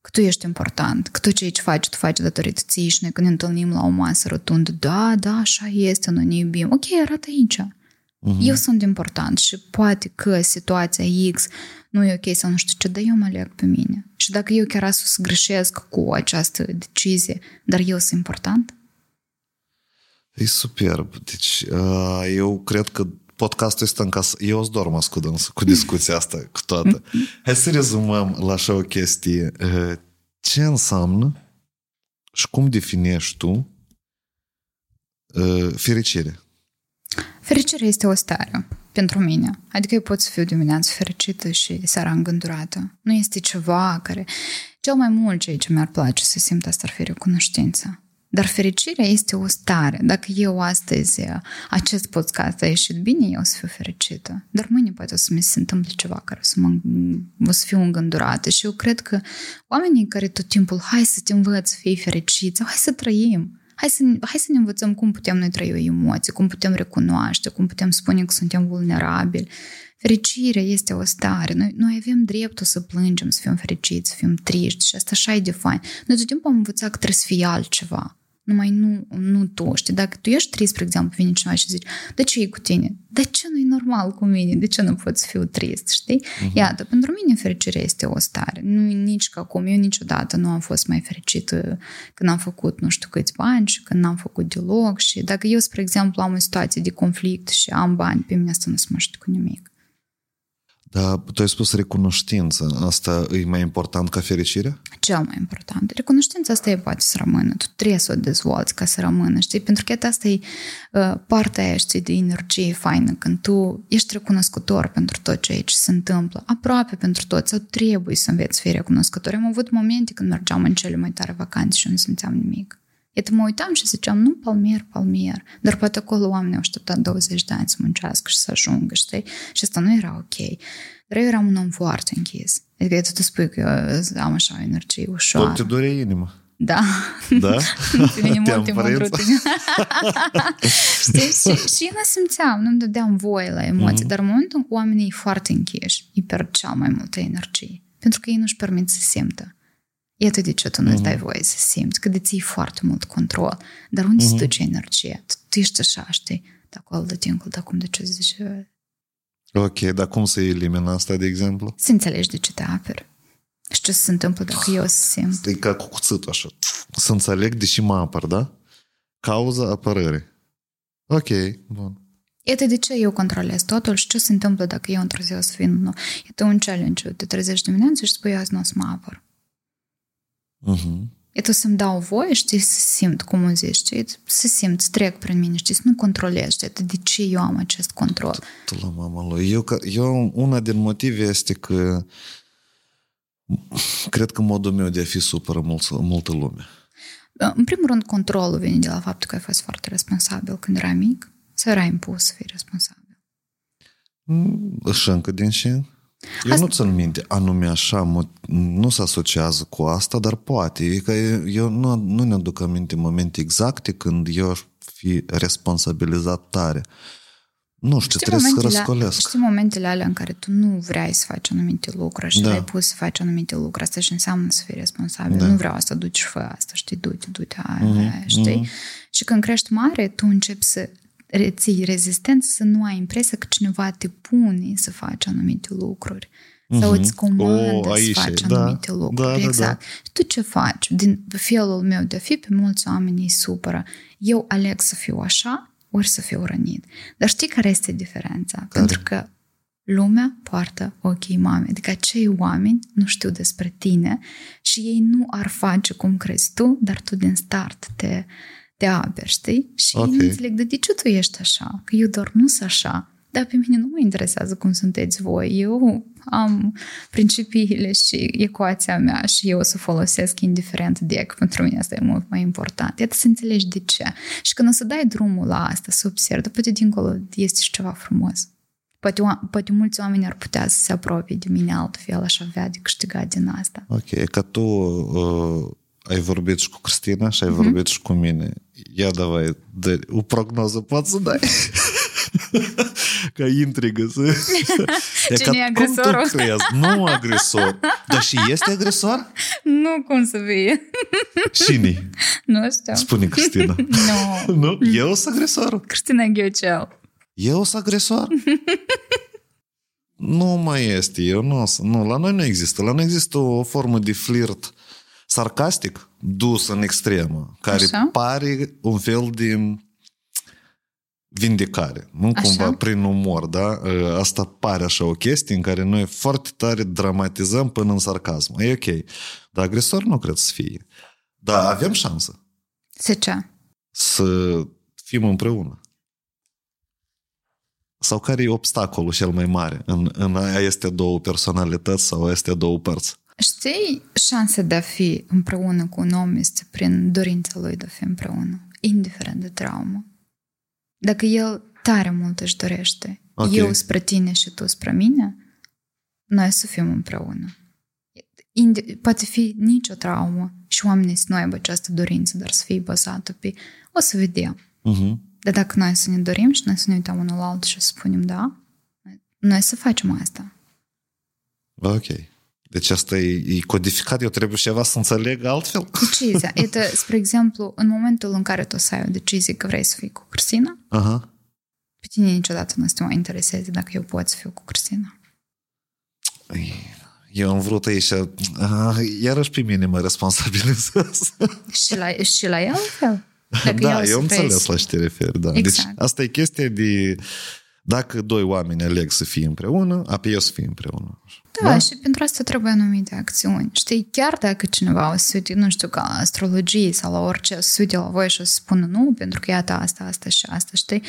că tu ești important, că tu ce aici faci, tu faci datorită ție și noi când ne întâlnim la o masă rotundă, da, da, așa este, noi ne iubim. Ok, arată aici. Uh-huh. Eu sunt important și poate că situația X nu e ok sau nu știu ce, dar eu mă aleg pe mine. Și dacă eu chiar o să greșesc cu această decizie, dar eu sunt important? E superb. Deci, eu cred că podcastul este încă... Eu îți dorm ascult cu discuția asta, cu toată. Hai să rezumăm la așa o chestie. Ce înseamnă și cum definești tu fericire? Fericirea este o stare pentru mine. Adică eu pot să fiu dimineața fericită și seara îngândurată. Nu este ceva care... Cel mai mult ceea ce mi-ar place să simt asta ar fi recunoștință. Dar fericirea este o stare. Dacă eu astăzi acest podcast a ieșit bine, eu o să fiu fericită. Dar mâine poate o să mi se întâmple ceva care să mă, o să fiu îngândurată. Și eu cred că oamenii care tot timpul hai să te învăț să fii fericit sau hai să trăim, hai să, hai să ne învățăm cum putem noi trăi o emoție, cum putem recunoaște, cum putem spune că suntem vulnerabili. Fericirea este o stare. Noi, noi avem dreptul să plângem, să fim fericiți, să fim triști și asta așa e de fain. Noi tot timpul am învățat că trebuie să fie altceva numai nu, nu tu, știi? Dacă tu ești trist, spre exemplu, vine cineva și zici, de ce e cu tine? De ce nu e normal cu mine? De ce nu pot să fiu trist, știi? Uh-huh. Iată, pentru mine fericirea este o stare. Nu e nici ca acum, eu niciodată nu am fost mai fericită când am făcut nu știu câți bani și când n-am făcut deloc și dacă eu, spre exemplu, am o situație de conflict și am bani, pe mine asta nu se mă cu nimic. Da, tu ai spus recunoștință. Asta e mai important ca fericirea? Cel mai important. Recunoștința asta e poate să rămână. Tu trebuie să o dezvolți ca să rămână, știi? Pentru că asta e uh, partea aia, știi, de energie faină, când tu ești recunoscător pentru tot ce aici se întâmplă, aproape pentru tot, sau trebuie să înveți să fii recunoscător. Am avut momente când mergeam în cele mai tare vacanțe și nu simțeam nimic. Iată, mă uitam și ziceam, nu, palmier, palmier. Dar poate acolo oamenii au așteptat 20 de ani să muncească și să ajungă, știi? Și asta nu era ok. Dar eu eram un om foarte închis. Adică tu spui că eu am așa o energie ușoară. Tot te dure inima. Da. Da? Pe mine mult timp Știi? Și, și eu nu simțeam, nu-mi dădeam voie la emoții, mm-hmm. dar în momentul în care oamenii e foarte închiși, îi pierd cea mai multă energie. Pentru că ei nu-și permit să simtă. Iată de ce tu nu-ți dai voie să simți, că de ții foarte mult control. Dar unde mm-hmm. se duce energia? Tu, tu ești așa, știi? De acolo, de dincolo, de acum, de ce zice... Ok, dar cum să elimina asta, de exemplu? Să înțelegi de ce te aperi. Și ce se întâmplă dacă eu să simt. E ca cu cuțitul așa. Să înțeleg de ce mă apăr, da? Cauza apărării. Ok, bun. Iată de ce eu controlez totul și ce se întâmplă dacă eu într-o zi o să vin. Nu. Iată un challenge. Te trezești dimineața și spui azi nu o să mă apăr. Uh-huh. E tu să-mi dau voie, știi, să simt, cum o zici, știi, să simt, să trec prin mine, știi, să nu controlez, știi, de ce eu am acest control. Tu la mama lui. Eu, eu, una din motive este că cred că modul meu de a fi supără mult, multă lume. În primul rând, controlul vine de la faptul că ai fost foarte responsabil când erai mic sau era impus să fii responsabil? Și încă din și eu Asta... nu țin minte anume așa, nu se asociază cu asta, dar poate. E că eu nu, nu ne aduc aminte momente exacte când eu aș fi responsabilizat tare. Nu știu, știi trebuie să răscolesc. Știi momentele alea în care tu nu vrei să faci anumite lucruri și da. ai pus să faci anumite lucruri. Asta și înseamnă să fii responsabil. Da. Nu vreau asta, duci și fă asta, știi, du-te, du-te, aia, mm-hmm. aia, știi? Mm-hmm. Și când crești mare, tu începi să reții rezistență, să nu ai impresia că cineva te pune să faci anumite lucruri. Sau îți comandă oh, să faci da, anumite lucruri. Da, da, exact. Da. Și tu ce faci? Din felul meu de a fi, pe mulți oameni îi supără. Eu aleg să fiu așa, ori să fiu rănit. Dar știi care este diferența? Care? Pentru că lumea poartă ochii mame. Adică acei oameni nu știu despre tine și ei nu ar face cum crezi tu, dar tu din start te, te aperi, știi? Și okay. nu înțeleg, de ce tu ești așa? Că eu doar nu sunt așa. Dar pe mine nu mă interesează cum sunteți voi. Eu am principiile și ecuația mea și eu o să folosesc indiferent de că pentru mine asta e mult mai important. Iată să înțelegi de ce. Și când o să dai drumul la asta, să observi, poate dincolo este și ceva frumos. Poate, poate mulți oameni ar putea să se apropie de mine altfel, aș avea de câștigat din asta. Ok, că tu uh, ai vorbit și cu Cristina și ai mm-hmm. vorbit și cu mine. Ia davai, dă, o prognoză poți să dai? (laughs) ca intrigă. Să... (laughs) Cine ca, e agresorul? Cum tu? Nu agresor. Dar și este agresor? Nu, cum să fie. (laughs) Cine? Nu știu. Spune Cristina. Nu. nu? Eu sunt agresor. Cristina Ghiocel. Eu sunt agresor? nu mai este, eu nu, nu, la noi nu există. La noi există o formă de flirt sarcastic dus în extremă, care Așa? pare un fel de vindecare, nu așa? cumva prin umor, da? Ă, asta pare așa o chestie în care noi foarte tare dramatizăm până în sarcasm. E ok. Dar agresor nu cred să fie. Dar avem șansă. Să ce? Să fim împreună. Sau care e obstacolul cel mai mare în, în este două personalități sau este două părți? Știi, șansa de a fi împreună cu un om este prin dorința lui de a fi împreună, indiferent de traumă. Dacă el tare mult își dorește, okay. eu spre tine și tu spre mine, noi să fim împreună. Indi- poate fi nicio traumă și oamenii să nu aibă această dorință, dar să fie bazată pe... O să vedem. Uh-huh. Dar dacă noi să ne dorim și noi să ne uităm unul la altul și să spunem da, noi să facem asta. Ok. Deci asta e, e codificat, eu trebuie ceva să înțeleg altfel? (laughs) Decizia. Este, spre exemplu, în momentul în care tu să ai o decizie că vrei să fii cu Cristina, Aha. pe tine niciodată nu te mai intereseze dacă eu pot să fiu cu Cristina. Eu am vrut aici, iarăși pe mine mă responsabilizez. (laughs) și, la, și la el fel? (laughs) Dacă da, eu am înțeles la ce te referi, da. Deci exact. Deci asta e chestia de Dacă doi oameni aleg să fie împreună, apoi eu să fie împreună. Da, da, și pentru asta trebuie anumite acțiuni. Știi, chiar dacă cineva o să uite, nu știu, ca astrologie sau la orice, o să uite la voi și o să spună nu, pentru că iată asta, asta și asta, știi?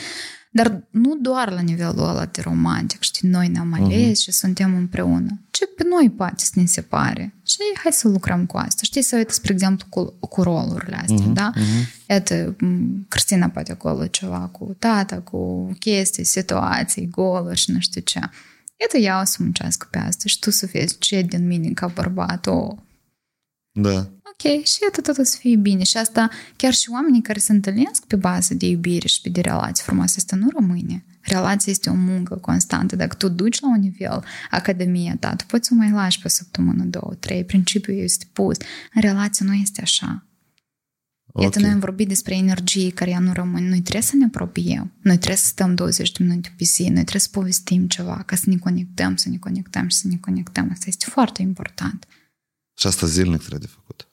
Dar nu doar la nivelul ăla de romantic, știi, noi ne-am ales uh-huh. și suntem împreună. Ce pe noi poate să ne separe. Și hai să lucrăm cu asta. Știi, să uite, spre exemplu, cu, cu rolurile astea, uh-huh. da? Uh-huh. Iată, Cristina poate acolo ceva cu tata, cu chestii, situații, goluri și nu știu ce. Iată, ea o să muncească pe asta și tu să vezi ce din mine ca bărbat, o... Da ok, și atât tot o să fie bine. Și asta, chiar și oamenii care se întâlnesc pe bază de iubire și pe de relații frumoase, asta nu rămâne. Relația este o muncă constantă. Dacă tu duci la un nivel academia ta, tu poți să o mai lași pe săptămână, două, trei. Principiul este pus. În relație nu este așa. Okay. Iată, noi am vorbit despre energie care ea nu rămâne. Noi trebuie să ne apropiem. Noi trebuie să stăm 20 de minute pe zi. Noi trebuie să povestim ceva, ca să ne conectăm, să ne conectăm și să ne conectăm. Asta este foarte important. Și asta zilnic trebuie de făcut.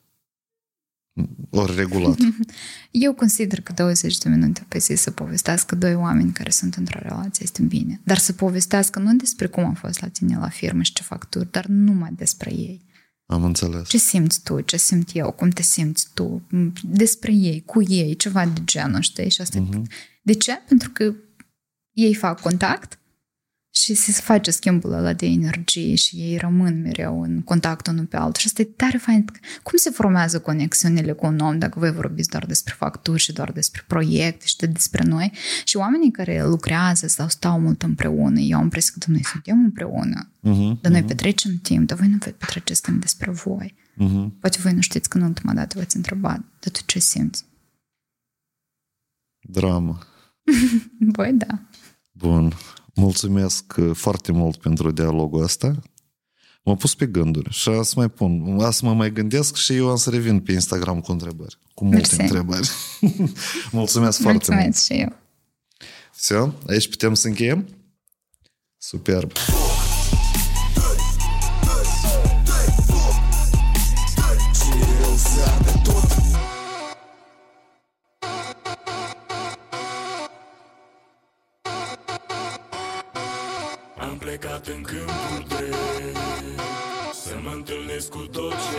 Ori regulat. (laughs) Eu consider că 20 de minute pe zi să povestească doi oameni care sunt într-o relație este bine. Dar să povestească nu despre cum a fost la tine la firmă și ce facturi, dar numai despre ei. Am înțeles. Ce simți tu, ce simt eu, cum te simți tu, despre ei, cu ei, ceva de genul, știi? Și asta uh-huh. De ce? Pentru că ei fac contact și se face schimbul ăla de energie și ei rămân mereu în contact unul pe altul. Și asta e tare fain. Cum se formează conexiunile cu un om dacă voi vorbiți doar despre facturi și doar despre proiecte și despre noi? Și oamenii care lucrează sau stau mult împreună, eu am impresia că noi suntem împreună, uh-huh, dar noi uh-huh. petrecem timp, dar voi nu petreceți timp despre voi. Uh-huh. Poate voi nu știți că în ultima dată v-ați întrebat, dar tu ce simți? Dramă. (laughs) Voi da. Bun. Mulțumesc uh, foarte mult pentru dialogul ăsta. M-a pus pe gânduri și să mai pun, să mă mai gândesc și eu am să revin pe Instagram cu întrebări. Cu multe Mersi. întrebări. (laughs) Mulțumesc foarte mult. Mulțumesc și eu. Все, aici putem să încheiem? Superb. Plecat